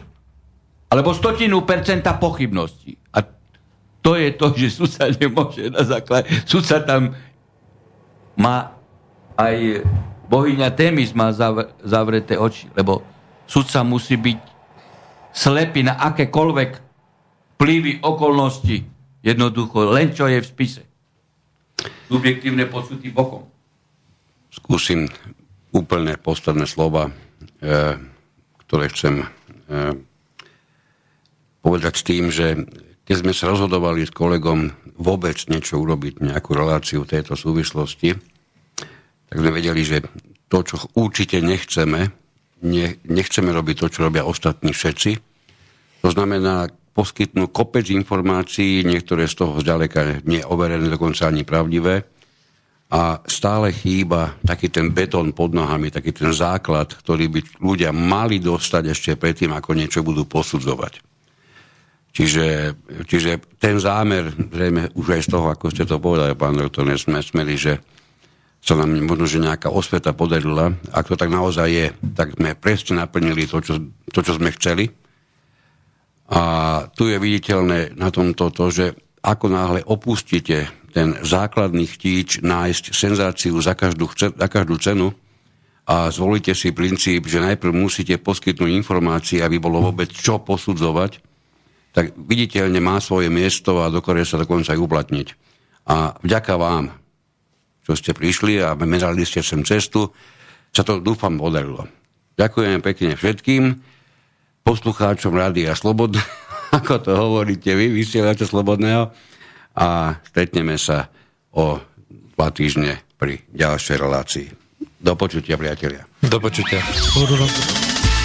Speaker 3: alebo stotinu percenta pochybnosti. A to je to, že sudca nemôže na základe... Sudca tam má aj bohyňa Témis má zavreté oči, lebo sudca musí byť slepý na akékoľvek vplyvy okolnosti. Jednoducho, len čo je v spise. Subjektívne podsúty bokom.
Speaker 2: Skúsim úplne posledné slova, e, ktoré chcem e, povedať s tým, že keď sme sa rozhodovali s kolegom vôbec niečo urobiť, nejakú reláciu v tejto súvislosti, tak sme vedeli, že to, čo určite nechceme, ne, nechceme robiť to, čo robia ostatní všetci. To znamená, poskytnú kopec informácií, niektoré z toho zďaleka nie overené, dokonca ani pravdivé. A stále chýba taký ten betón pod nohami, taký ten základ, ktorý by ľudia mali dostať ešte predtým, ako niečo budú posudzovať. Čiže, čiže ten zámer, zrejme už aj z toho, ako ste to povedali, pán doktor, sme smeli, že sa nám možno, že nejaká osveta podarila. Ak to tak naozaj je, tak sme presne naplnili to, čo, to, čo sme chceli a tu je viditeľné na tomto to, že ako náhle opustíte ten základný chtíč nájsť senzáciu za každú, za každú cenu a zvolíte si princíp, že najprv musíte poskytnúť informácie, aby bolo vôbec čo posudzovať, tak viditeľne má svoje miesto a dokáže sa dokonca aj uplatniť. A vďaka vám, čo ste prišli a merali ste sem cestu, sa to dúfam podarilo. Ďakujem pekne všetkým poslucháčom Rádia Slobodné, ako to hovoríte vy, vysielate Slobodného a stretneme sa o dva týždne pri ďalšej relácii. Do počutia, priatelia.
Speaker 1: Do počutia.